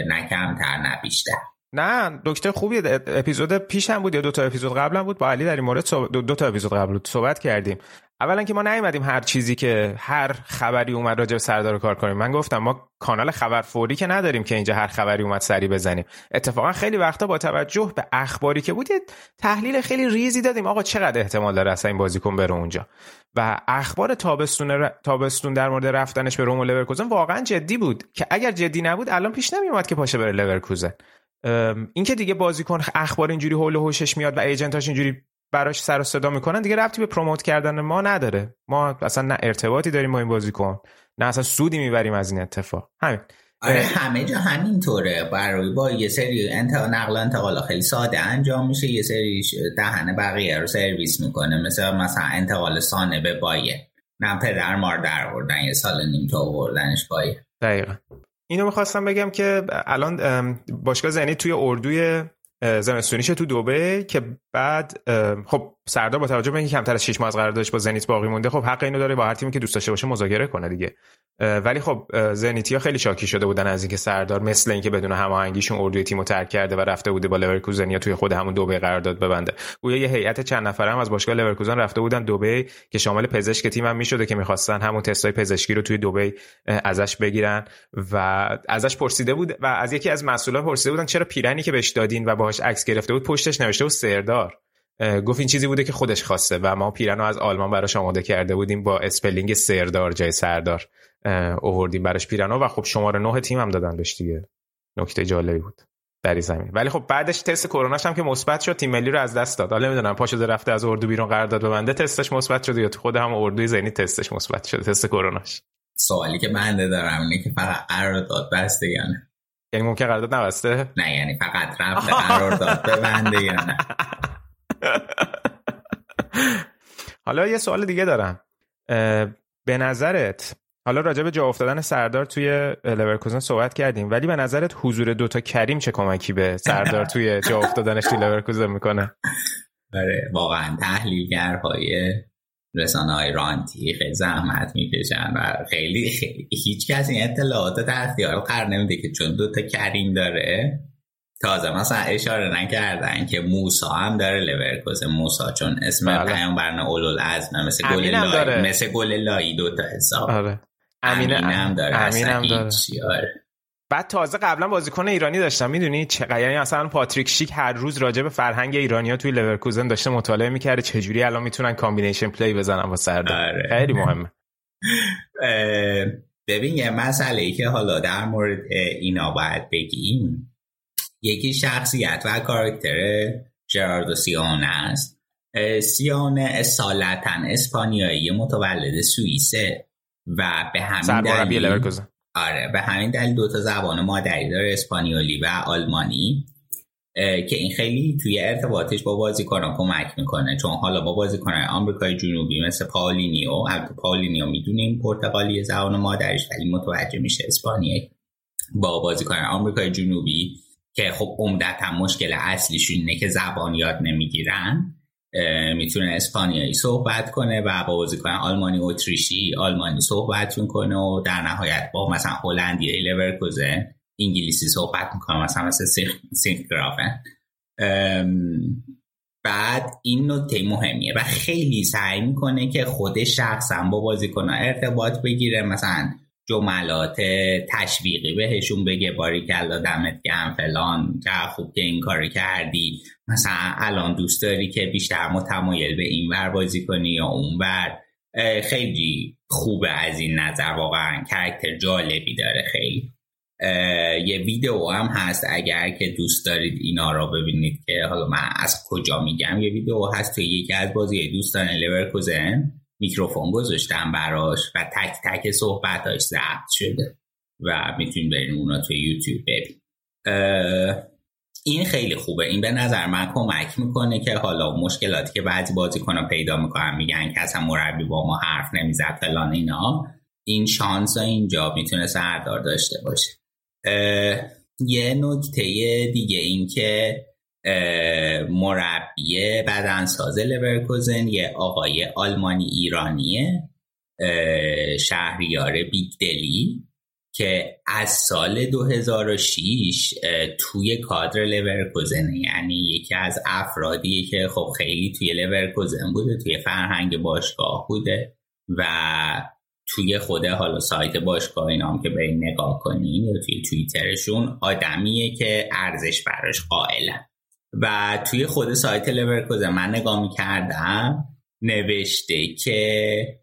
نه کمتر نه بیشتر. نه دکتر خوبی اپیزود پیش هم بود یا دو تا اپیزود قبل هم بود؟ با علی در این مورد دو, دو تا اپیزود قبل بود. صحبت کردیم. اولا که ما نیومدیم هر چیزی که هر خبری اومد راجع به سردار کار کنیم. من گفتم ما کانال خبر فوری که نداریم که اینجا هر خبری اومد سری بزنیم. اتفاقا خیلی وقتا با توجه به اخباری که بود تحلیل خیلی ریزی دادیم. آقا چقدر احتمال داره اصلا این بازیکن بره اونجا؟ و اخبار تابستون تابستون در مورد رفتنش به روم لورکوزن واقعا جدی بود که اگر جدی نبود الان پیش نمیومد که پاشه بره لورکوزن. این که دیگه بازیکن اخبار اینجوری حول و حوشش میاد و agent اش اینجوری براش سر و صدا می‌کنن دیگه ربطی به promote کردن ما نداره. ما اصلا نه ارتباطی داریم با این بازیکن نه اصلا سودی می‌بریم از این اتفاق. همین. آره همه جا همینطوره. برای با یه سری انتقال نقل انتقال خیلی ساده انجام میشه یه سری دهن بقیه رو سرویس می‌کنه. مثل مثلا انتقال سانه به بایه. نه پدر مار در بردن یه سال نیم تا بردنش بایه. دقیقا. اینو می‌خواستم بگم که الان باشگاه زنی توی اردوی زمستونیشه تو دوبه که بعد خب سردار با توجه به اینکه کمتر از 6 ماه از قراردادش با زنیت باقی مونده خب حق اینو داره با هر تیمی که دوست داشته باشه مذاکره کنه دیگه. ولی خب زنیتیا خیلی شاکی شده بودن از اینکه سردار مثل اینکه بدون هماهنگیشون اردوی تیمو ترک کرده و رفته بوده با لورکوزن یا توی خود همون دبی قرارداد ببنده. گویا یه هیئت چند نفره هم از باشگاه لورکوزن رفته بودن دبی که شامل پزشک تیم هم می‌شده که می‌خواستن همون تستای پزشکی رو توی دبی ازش بگیرن و ازش پرسیده بود و از یکی از مسئولا پرسیده بودن چرا پیرنی که بهش دادین و باهاش عکس گرفته بود پشتش نوشته بود سردار. گفت این چیزی بوده که خودش خواسته و ما پیرن رو از آلمان براش آماده کرده بودیم با spelling سردار جای سردار آوردیم براش پیرنو و خب شماره نه تیم هم دادن بهش دیگه. نکته جالبی بود. در زمین. ولی خب بعدش تست کروناش هم که مثبت شد تیم ملی رو از دست داد. حالا نمی‌دونم پا شده رفته از اردو بیرون قرارداد ببنده تستش مثبت شده یا تو خود هم اردوی زنی تستش مثبت شده؟ تست کروناش. سوالی که بنده دارم اینه که فقط قرارداد بسته یا نه؟ یعنی ممکن قرارداد نبسته؟ نه یعنی فقط رفته قرارداد ببنده یا نه؟ *laughs* حالا یه سوال دیگه دارم. به نظرت حالا راجع به جا افتادن سردار توی لورکوزن صحبت کردیم ولی به نظرت حضور دوتا کریم چه کمکی به سردار توی جا افتادنش توی لورکوزن می‌کنه؟ بله واقعا تحلیلگرهای رسانه های رانتی خیلی زحمت می‌کشن و خیلی, خیلی هیچ کس این اطلاعات در اختیار قرار نمیده که چون دوتا کریم داره تازه مثلا اشاره نکردن که موسا هم داره لورکوزن موسا چون اسم بله. پیامبران اولول ازمه مثل گل لای مثل گل لایی دوتا حساب. آره. امین هم داره. امین هم داره. آره. بعد تازه قبلا بازیکن ایرانی داشتم. می‌دونی چقدر یعنی اصلا پاتریک شیک هر روز راجع به فرهنگ ایرانیا توی لورکوزن داشته مطالعه می‌کرده. چجوری الان می‌تونن combination play بزنن با سردار آره. خیلی مهمه. ببین یه مسئله ای که حالا در مورد اینا باید بگیم. یکی شخصیت و کاراکتر جراردو سیونه است. سیونه اصالتا اسپانیایی متولد سوئیسه و به همین دلیل آره به همین دلیل دو تا زبان مادری داره اسپانیولی و آلمانی که این خیلی توی ارتباطش با بازیکنان کمک می‌کنه. چون حالا با بازیکنان آمریکای جنوبی مثل پاولینیو البته پاولینیو می‌دونیم پرتغالی زبان مادریش ولی متوجه میشه اسپانیایی. با بازیکنان آمریکای جنوبی که خب عمدتا مشکل اصلیشون اینه که زبان یاد نمی‌گیرن می‌تونه اسپانیایی صحبت کنه و با بازیکن آلمانی اتریشی آلمانی صحبت کنه و در نهایت با مثلا هلندی لورکوزن انگلیسی صحبت می‌کنه مثلا مثل سینک بعد این نکته مهمیه و خیلی سعی می‌کنه که خود شخصا با بازیکن ارتباط بگیره مثلا جملات تشویقی بهشون بگه باریکلا دمت گرم فلان که خوب که این کار کردی. مثلا الان دوست داری که بیشتر متمایل به این ور بازی کنی یا اون ور؟ خیلی خوبه از این نظر واقعا character جالبی داره خیلی. یه ویدیو هم هست اگر که دوست دارید اینا را ببینید که حالا من از کجا میگم. یه ویدیو هست توی یکی از بازی دوستانه لورکوزن میکروفون گذاشتم براش و تک تک صحبتاش ضبط شده و می‌تونید برین اونا توی یوتیوب ببین این خیلی خوبه. این به نظر من کمک می‌کنه که حالا مشکلاتی که بعضی بازیکنها پیدا می‌کنن میگن که اصلا مربی با ما حرف نمی‌زد فلان اینا این شانس اینجا می‌تونه سردار داشته باشه. یه نکته دیگه این که مربی بدنساز لورکوزن یه آقای آلمانی ایرانیه شهریار بیگدلی که از سال 2006 توی کادر لورکوزن یعنی یکی از افرادی که خب خیلی توی لورکوزن بوده توی فرهنگ باشگاه بوده و توی خود حالا سایت باشگاه اینا که برین نگاه کنین یا توی توییترشون آدمیه که ارزش براش قائلن. و توی خود سایت لورکوزن من نگاه می‌کردم نوشته که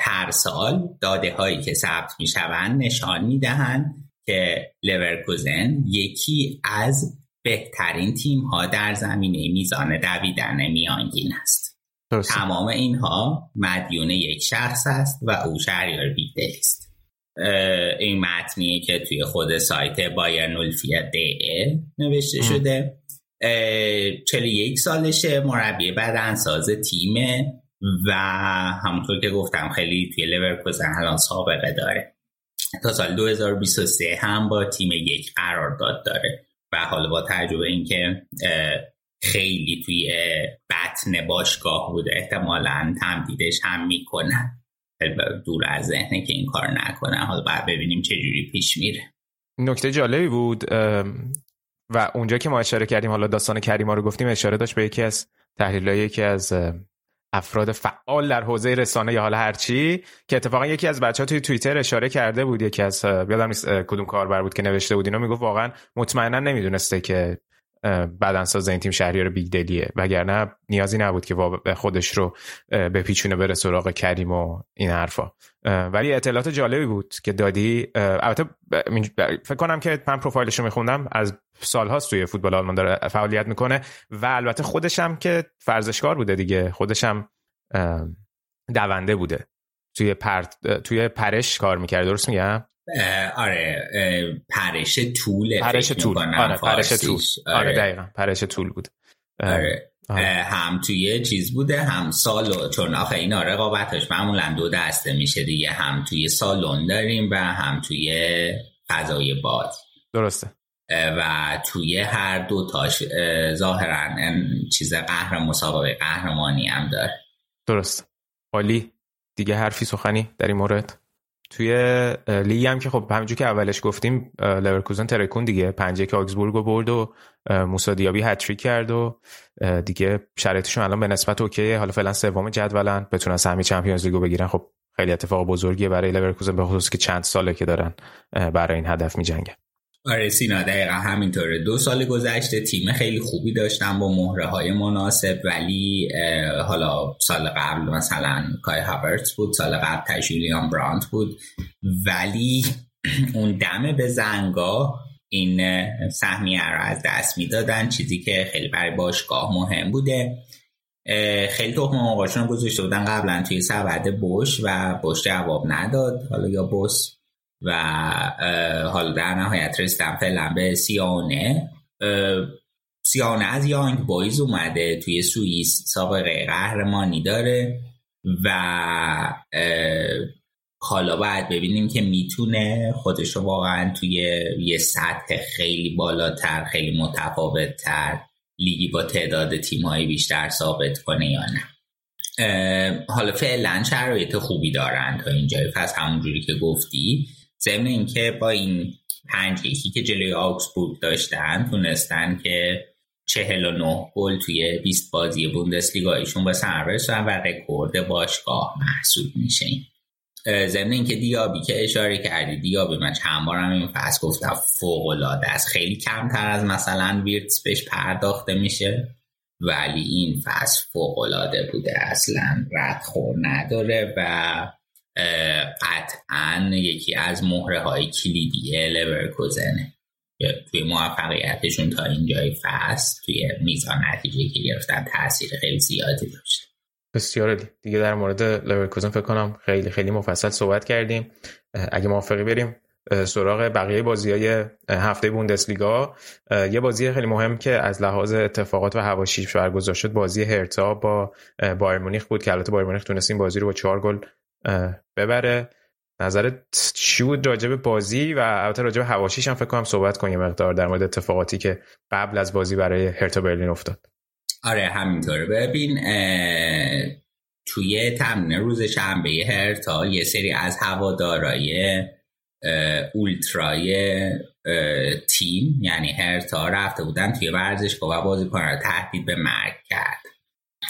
هر سال داده هایی که ثبت می‌شوند نشان می‌دهند که لورکوزن یکی از بهترین تیم ها در زمینه میزان دویدن میانگین است. تمام اینها مدیون یک شخص است و او شهریار بیدل است. این متنیه که توی خود سایت بایر نولفیا دی نوشته شده. 41 سالشه مربی بدنساز تیمه و همونطور که گفتم خیلی توی لورکوزن الان سابقه داره. تا سال 2023 هم با تیم یک قرارداد داره و حالا با تجربه اینکه خیلی توی بطن باشگاه بوده احتمالا تمدیدش هم می‌کنن دور از ذهنه که این کار نکنن حالا باید ببینیم چه جوری پیش میره. نکته جالبی بود و اونجا که ما اشاره کردیم حالا داستان کریما رو گفتیم اشاره داشت به یکی از تحلیلای یکی از افراد فعال در حوزه رسانه یا حالا هرچی که اتفاقا یکی از بچه ها توی توییتر اشاره کرده بود یکی از یادم نیست کدوم کاربر بود که نوشته بود اینا می‌گفت واقعا مطمئنا نمی‌دونسته که بدنساز این تیم شهریار بیگ دلیه. وگرنه نیازی نبود که خودش رو به پیچونه بره سراغ کریم و این حرفا. ولی اطلاعات جالبی بود که دادی. البته فکر کنم که من پروفایلش رو میخوندم. از سالهاست توی فوتبال آلمان داره فعالیت می‌کنه و البته خودشم که فرزشکار بوده دیگه. خودشم دونده بوده. توی توی پرش کار می‌کرد درست میگم؟ آره پرش طول پرش طول. آره پرش طول. آره, آره. دقیقا پرش طول بود. آره. آره. هم توی چیز بوده هم سالو چون آخه اینا رقابتش معمولا دو دسته میشه دیگه. هم توی سالن داریم و هم توی فضای باز درسته. و توی هر دو تاش ظاهرا چیز قهر مسابقه قهرمانی هم داره. درست. عالی. دیگه حرفی سخنی در این مورد؟ توی لیگ هم که خب همینجور که اولش گفتیم لورکوزن ترکون دیگه پنج یک آگزبورگ برد و موسی دیابی هتریک کرد و دیگه شرایطشون الان به نسبت OK حالا فعلا سوم جدولن بتونن سهمی Champions League و بگیرن. خب خیلی اتفاق بزرگیه برای لورکوزن به خصوص که چند ساله که دارن برای این هدف میجنگن. آره سینا دقیقا همینطوره. دو سال گذشته تیم خیلی خوبی داشتن با مهره های مناسب ولی حالا سال قبل مثلا کای هاورتس بود سال قبل تجولیان برانت بود. ولی *clears throat* اون دم به زنگا این سهمیه رو از دست می‌دادن چیزی که خیلی برای باشگاه مهم بوده. خیلی تخم آقاشون گذاشته بودن قبلا توی سبد بش و بش جواب نداد. حالا یا بس و حالا در نهایت رسیدم فعلا به سیانه. سیانه از یانگ بایز اومده توی سوئیس سابقه قهرمانی داره و حالا باید ببینیم که می‌تونه خودش رو واقعا توی یه سطح خیلی بالاتر خیلی متفاوت تر لیگی با تعداد تیمهایی بیشتر ثابت کنه یا نه. حالا فعلا شرایط خوبی دارن تا اینجای پس همونجوری که گفتی ضمن اینکه با این پنج یکی که جلوی آکسبورگ داشتن تونستن که چهل و نه گل توی 20 بازی بوندسلیگایشون به سر برسن و رکورد باشگاه محسوب میشه. ضمن اینکه دیابی که اشاره کردی دیابی من چند بارم این فصل گفتم فوق العاده است. خیلی کمتر از مثلا ویرتس بهش پرداخته میشه ولی این فصل فوق العاده بوده. اصلا ردخور نداره و قطعا یکی از مهره های کلیدی لورکوزنه توی موفقیتشون تا اینجای فصل توی میزان نتیجه که گرفتن تاثیر خیلی زیادی داشت. بسیار دیگه در مورد لورکوزن فکر کنم خیلی خیلی مفصل صحبت کردیم. اگه موافقی بریم سراغ بقیه بازی های هفته بوندسلیگا. یه بازی خیلی مهم که از لحاظ اتفاقات و هواشیش برگزار شد بازی هرتا با بایر مونیخ بود که البته بایر مونیخ تونست این بازی رو با چهار گل ببره. نظرت چی بود راجب بازی و البته راجب هواشیش هم فکر کنم صحبت کنیم مقدار در مورد اتفاقاتی که قبل از بازی برای هرتا برلین افتاد. آره همینطوره. ببین توی تمرین روز شنبه هرتا یه سری از هوادارای اولترای تیم یعنی هرتا رفته بودن توی ورزشگاه و بازیکن رو تهدید به مرگ کرد.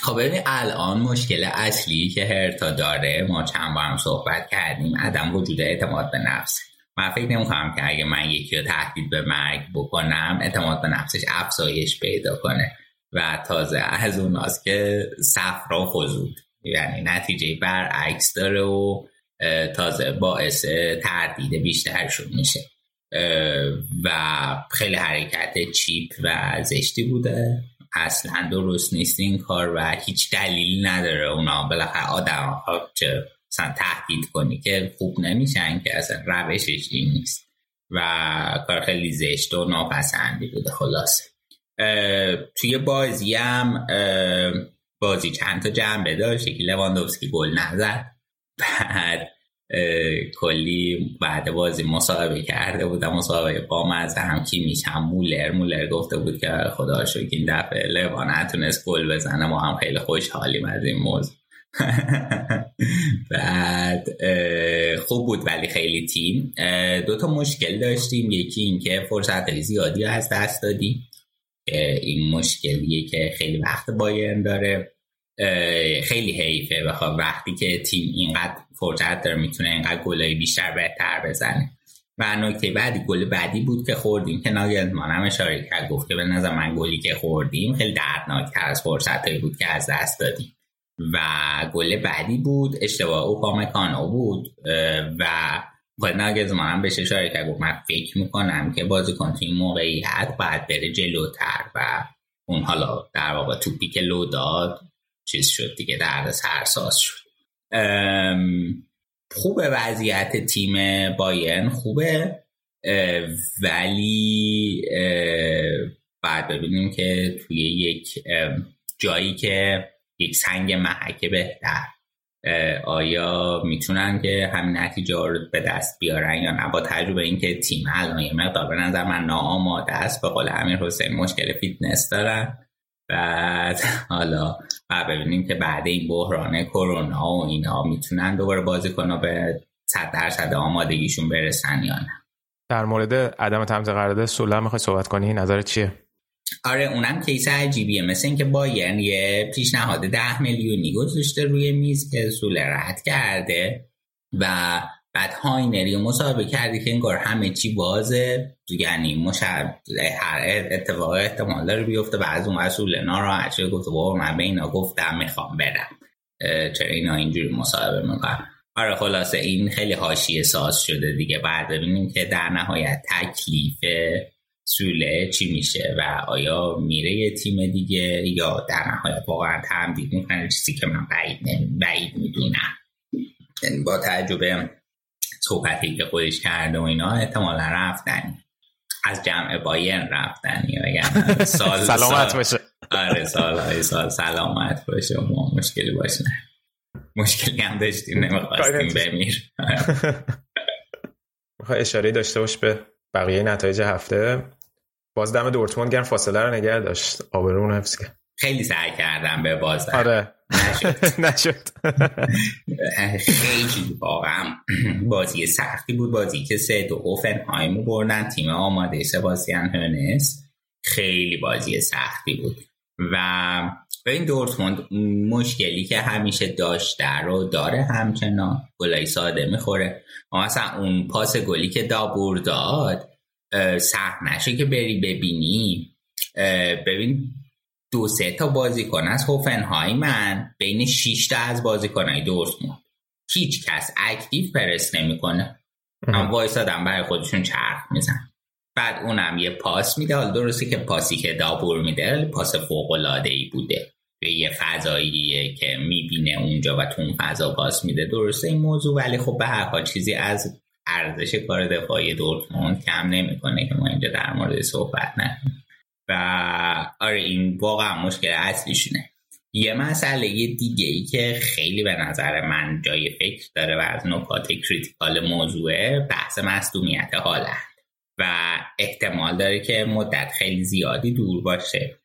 خب ببین الان مشکل اصلی که هرتا داره ما چند بار هم صحبت کردیم عدم وجود اعتماد به نفس. من فکر نمی کنم که اگه من یکی رو تهدید به مرگ بکنم اعتماد به نفسش افزایش پیدا کنه. و تازه از اوناست که صفرا خزود یعنی نتیجه برعکس داره و تازه باعث تردید بیشترشون میشه. و خیلی حرکت چیپ و زشتی بوده. اصلا درست نیست این کار و هیچ دلیل نداره اونا. بالاخره آدم ها چه مثلا تهدید کنی که خوب نمیشن که اصلا روشش این نیست. و کار خیلی زشت و ناپسندی بوده. خلاصه. توی بازی هم بازی چند تا جنبه داشت. یکی لواندوفسکی گل نزد. بعد کلی بعد بازی مصاحبه کرده بودم مصاحبه با مزه هم کی میشم مولر مولر گفته بود که خدا شکر این دفعه لوا نتونست گل بزنه ما هم خیلی خوشحالیم از این موضوع. *laughs* بعد خوب بود ولی خیلی تیم. دو تا مشکل داشتیم. یکی اینکه فرصت زیادی از دست دادیم این مشکلیه که خیلی وقت بایرن داره. خیلی حیفه بخواد وقتی که تیم اینقدر فرصت داره می‌تونه اینقدر گلای بیشتر بهتر بزنه. و نکته بعدی گل بعدی بود که خوردیم که ناگلزمان هم اشاره کرد گفت که به نظر من گلی که خوردیم خیلی دردناکتر از فرصتهایی بود که از دست دادیم. و گل بعدی بود اشتباه اوپامکانو بود. و خود ناگلزمان هم بهش اشاره کرد گفت من فکر می‌کنم که بازیکن تو این موقعیت باید بره جلوتر و اون حالا در واقع توپی که لو داد چیز شد دیگه درد سرساز شد. خوبه وضعیت تیم بایرن خوبه ولی باید ببینیم که توی یک جایی که یک سنگ محکه بهتر آیا می‌تونن که همین نتیجه رو به دست بیارن یا نه؟ با تجربه اینکه تیم الان یه مقدار به نظر من ناآماده است به قول امیر حسین مشکل فیتنس دارن. بعد *laughs* حالا باید ببینیم که بعد این بحران کرونا و اینا می‌تونن دوباره بازی کنن به صد درصد آمادگیشون برسن یا نه. در مورد عدم تمدید قرارداد سوله می‌خوای صحبت کنی؟ نظر چیه؟ آره اونم case عجیبیه. مثل اینکه بایرن یه پیشنهاد ده میلیونی گذاشته روی میز که سوله رد کرده و بعد هاینر مصاحبه کرده که انگار همه چی بازه. یعنی هر اتفاق احتمال داره بیفته و از اون اصول ناراحت شده گفته بابا من به اینا گفتم می‌خوام برم. چرا اینا اینجوری مصاحبه می‌کنن؟ آره خلاصه این خیلی حاشیه ساز شده دیگه. بعد ببینیم که در نهایت تکلیف سوله چی میشه و آیا میره یه تیم دیگه یا در نهایت واقعا تمدید می‌کنه؟ چیزی که من بعید, بعید می‌دونم. یعنی با تجربه صحبتی که خودش کرده و اینا احتمالا رفتنی از جمع باین رفتنی و *laughs* سال سلامت باشه. آره سال های سال سلامت باشه. و مشکلی باشه مشکلی هم داشتیم نمی‌خواستیم بمیر. *laughs* می‌خوای اشاره داشته باش به بقیه نتایج هفته؟ باز دم دورتموند گرم فاصله رو نگه داشت. آبرون حفظ کرد. خیلی سعی کردم به باز آره. *laughs* نشد. خیلی واقعا بازی سختی بود. بازی که سه دو هوفنهایمو بردن. تیم آماده سباسیان هرنس. خیلی بازی سختی بود. و به این دورتموند مشکلی که همیشه داشته رو داره همچنان. گلای ساده می‌خوره. مثلا اون پاس گلی که دابور داد سخت نشه که بری ببینی ببین دو سه تا بازیکن از هوفنهایمن بین 6 تا از بازیکنهای دورتموند. هیچ کس اکتیو پرس نمی‌کنه. هم وایسادن برای خودشون چرخ میزن بعد اونم یه پاس میده. حالا درسته که پاسی که دابور میده پاس فوق العاده ای بوده. به یه فضاییه که می‌بینه اونجا و تو اون فضا پاس میده. درسته این موضوع ولی خب به هر حال چیزی از ارزش کار دفاعی دورتموند کم نمی‌کنه که ما اینجا در مورد صحبت نکنیم. و آره این واقعا مشکل اصلیشونه. یه مسئله دیگه ای که خیلی به نظر من جای فکر داره و از نکات کریتیکال موضوعه بحث مصدومیت هالند. و احتمال داره که مدت خیلی زیادی دور باشه.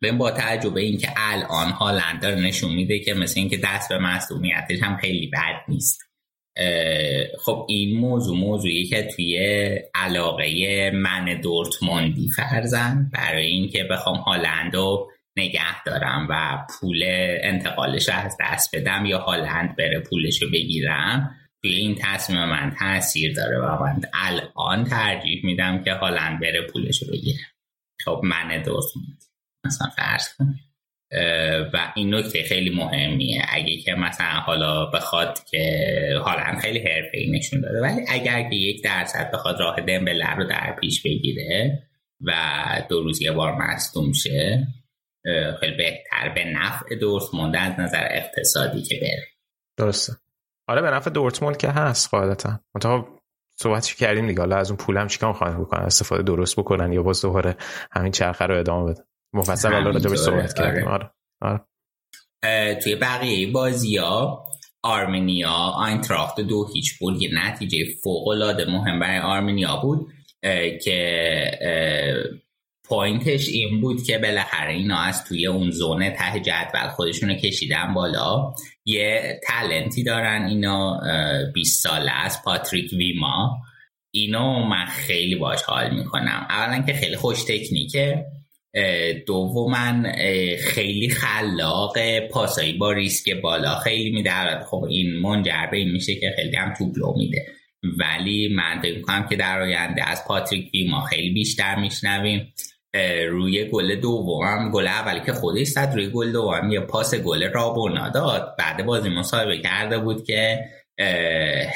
به با تجربه اینکه الان هالند داره نشون میده که مثل اینکه دست به مصدومیتش هم خیلی بد نیست. خب این موضوع موضوعی که توی علاقه من دورتموندی فرزن برای اینکه بخوام هالند رو نگه دارم و پول انتقالش از دست بدم یا هالند بره پولش رو بگیرم توی این تصمیم من تاثیر داره و من الان ترجیح میدم که هالند بره پولش رو بگیرم. خب من دورتموند. مثلا فرض کنم و این نکته خیلی مهمیه. اگه که مثلا حالا بخواد که حالا خیلی حرفه ای نشون داده ولی اگر که یک درصد بخواد راه دمبله رو در پیش بگیره و دو روز یه بار مصدوم شه خیلی بهتر. به نفع دورتموند از نظر اقتصادی که بره. درسته. آره به نفع دورتموند که هست قاعدتا. منتها صحبتش کردیم دیگه؟ حالا از اون پولم چیکار می‌خوان بکنن؟ استفاده درست بکنن یا باز دوباره همین چرخه رو ادامه بدن؟ مفصل حالا راجع صحبت کردیم. آره. آره. توی بقیه بازی ها آرمنیا آینتراخت دو هیچ بود یه نتیجه فوق العاده مهم برای آرمنیا بود که پوینتش این بود که بالاخره اینا از توی اون زونه ته جدول خودشونو کشیدن بالا. یه تلنتی دارن اینا 20 ساله از پاتریک ویما. اینو من خیلی باش حال می‌کنم. اولا که خیلی خوش تکنیکه. دوما خیلی خلاق پاسایی با ریسک بالا خیلی میده. خب این منجر به این میشه که خیلی هم توپ لو میده. ولی من فکر می‌کنم که در آینده از پاتریک ما خیلی بیشتر میشنویم. روی گل دوم گل اولی که خودش زد روی گل دوم یه پاس گل رابونا داد. بعد بازی مصاحبه کرده بود که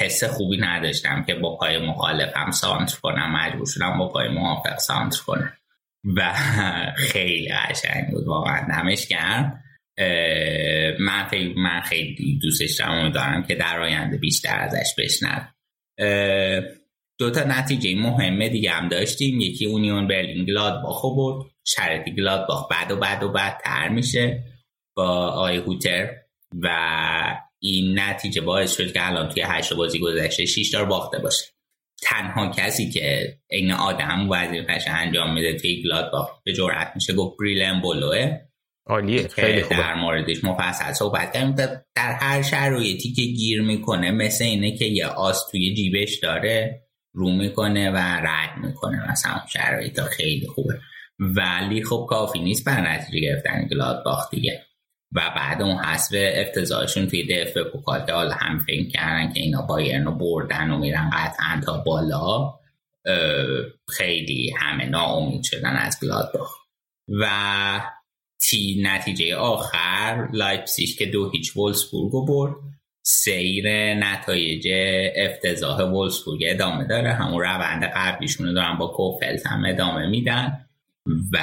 حس خوبی نداشتم که با پای مخالفم سانتر کنم مجبور شدم با پای موافق سانتر کنم. و *laughs* خیلی قشنگ بود واقعا دمش گرم. من خیلی من خیلی دوستش دارم که در آینده بیشتر ازش بشنوم دو تا نتیجه مهمه دیگه هم داشتیم. یکی اونیون برلین گلادباخ برد. شرطی گلادباخ بعد و بعد و بعد تر میشه با آقای هوتر. و این نتیجه باعث شد که الان توی هشت بازی گذشته 6 دار باخته باشه. تنها کسی که این آدم وظیفش انجام میده توی گلادباخ به جرأت میشه گفت بریلن بولوه. عالیه خیلی خوبه. در موردش مفصل صحبت کردیم در هر شرایطی که گیر می‌کنه مثل اینه که یه آس توی جیبش داره رو می‌کنه و رد می‌کنه. مثلا شرایط خیلی خوبه. ولی خب کافی نیست بر نتیجه گرفتن گلادباخ دیگه. و بعد اون حسب افتضاحشون توی دف پوکال حالا هم فکر کردن که اینا بایرن رو بردن و میرن قطعا تا بالا خیلی همه ناامید شدن از گلادباخ. و تی نتیجه آخر لایپسیش که دو هیچ وولسبورگ برد. سیر نتایج افتضاح وولسبورگ ادامه داره. همون روند قبلیشون رو دارن با کوفلت هم ادامه میدن. و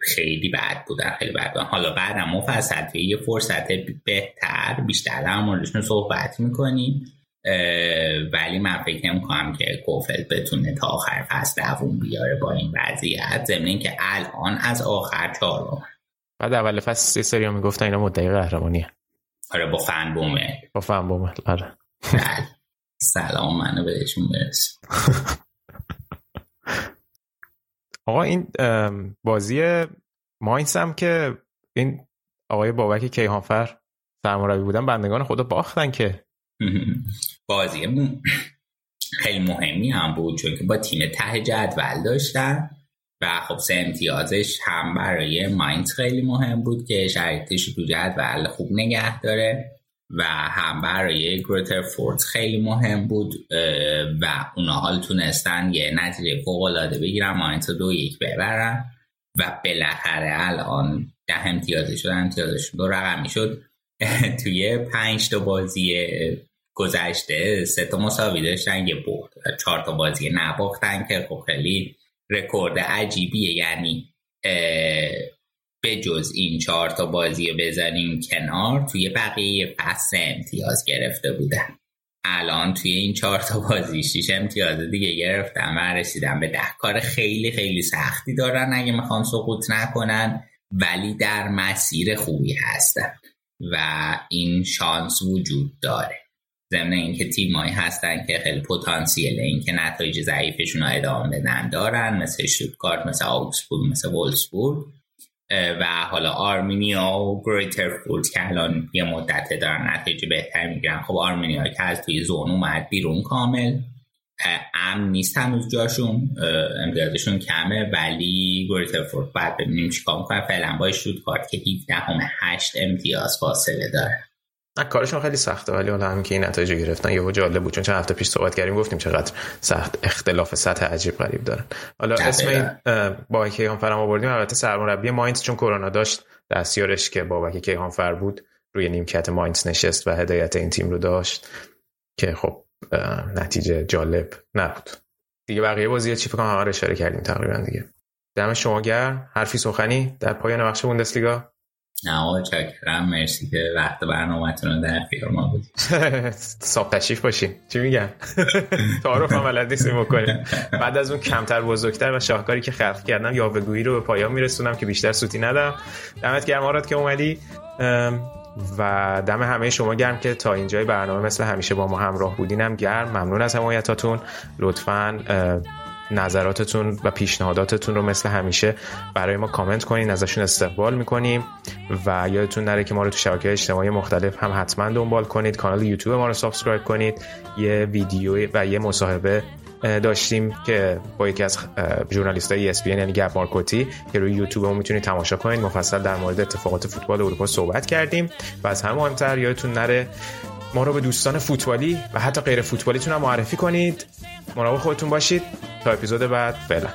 خیلی بد بودن خیلی بد بودن. حالا بعدم مفصل یه فرصت بهتر بیشتر در موردشون صحبت می‌کنیم. ولی من فکر نمی کنم که کوفل بتونه تا آخر فصل دووم بیاره با این وضعیت. ضمن که الان از آخر چهارم. بعد اول فصل سه سری می‌گفتن اینا مدعی قهرمانیه. آره با فن بومه با فن بومه آره. بله. سلام منو بهشون برس. *laughs* آقا این بازی ماینس هم که این آقای بابک کیهانفر سرمربی بودن بندگان خدا باختن که. *laughs* بازی خیلی مهمی هم بود چون که با تیم ته جدول داشتن و خب سه امتیازش هم برای ماینز خیلی مهم بود که شرایطش تو جدول خوب نگه داره. و هم برای گروتر فورد خیلی مهم بود و اونا حال تونستن یه نتیجه فوق العاده بگیرن ماینز دو یک ببرن و بالاخره الان ده امتیازه شد امتیازشون دو رقمی شد *laughs* توی پنج تا بازی گذشته سه تا مساوی داشتن یه برد. چهار تا بازی نباختن که خب خیلی رکورد عجیبیه یعنی به جز این چهار تا بازی بذاریم کنار توی بقیه پس امتیاز گرفته بودن. الان توی این چهار تا بازی شیش امتیاز دیگه گرفتن و رسیدن به ده. کار خیلی خیلی سختی دارن اگه می‌خوان سقوط نکنن ولی در مسیر خوبی هستن و این شانس وجود داره. ضمن اینکه تیمایی هستن که خیلی پتانسیل اینکه نتایج ضعیفشون رو ادامه بدن دارن مثل شوتگارد مثل آوکسبورگ مثل وولسبورگ و حالا آرمینیا و گریترفورد که الان یه مدت دارن نتایج بهتر می‌گیرن. خب آرمینیا که از توی زون اومد بیرون کامل. امن نیست هنوز جاشون. امتیازشون کمه ولی گریترفورد بعد ببینیم چیکار می‌کنه. فعلا با شوتگارد که 17 همه 8 امتیاز فاصله داره. کارشون خیلی سخته ولی حالا همین که این نتایج گرفتن یه جالب بود چون چند هفته پیش صحبت کردیم گفتیم چقدر سخت اختلاف سطح عجیب غریب دارن. حالا اسم این با کیهان آوردیم البته سرمربی ماینز چون کرونا داشت دستیارش که بابک کیهان فر بود روی نیمکت ماینز نشست و هدایت این تیم رو داشت که خب نتیجه جالب نبود. دیگه بقیه بازی چی فکر کنم اشاره کردیم تقریبا دیگه. دم شما گرم حرفی سخنی در پایان بخش بوندسلیگا. نه چکرم. مرسی که وقت برنامهتون رو در اختیار ما بودید. *laughs* صاحب تشریف باشین. چی میگم *laughs* تعارف هم بلد نیستیم بکنیم. بعد از اون کمتر بزرگتر و شاهکاری که خلق کردم یاوهگویی رو به پایان میرسونم که بیشتر سوتی ندم. دمت گرم آراد که اومدی. و دم همه شما گرم که تا اینجای برنامه مثل همیشه با ما همراه بودینم. گرم. ممنون از حمایتاتون. لطفاً نظراتتون و پیشنهاداتتون رو مثل همیشه برای ما کامنت کنین ازشون استقبال می‌کنیم و یادتون نره که ما رو تو شبکه اجتماعی مختلف هم حتما دنبال کنید کانال یوتیوب ما رو subscribe کنید. یه ویدیو و یه مصاحبه داشتیم که با یکی از ژورنالیست های ESPN یعنی گب مارکوتی که روی یوتیوب هم می‌تونید تماشا کنید مفصل در مورد اتفاقات فوتبال اروپا صحبت کردیم. و از همه مهمتر یادتون نره ما رو به دوستان فوتبالی و حتی غیر فوتبالیتون هم معرفی کنید. مراقب خودتون باشید. تا اپیزود بعد فعلا.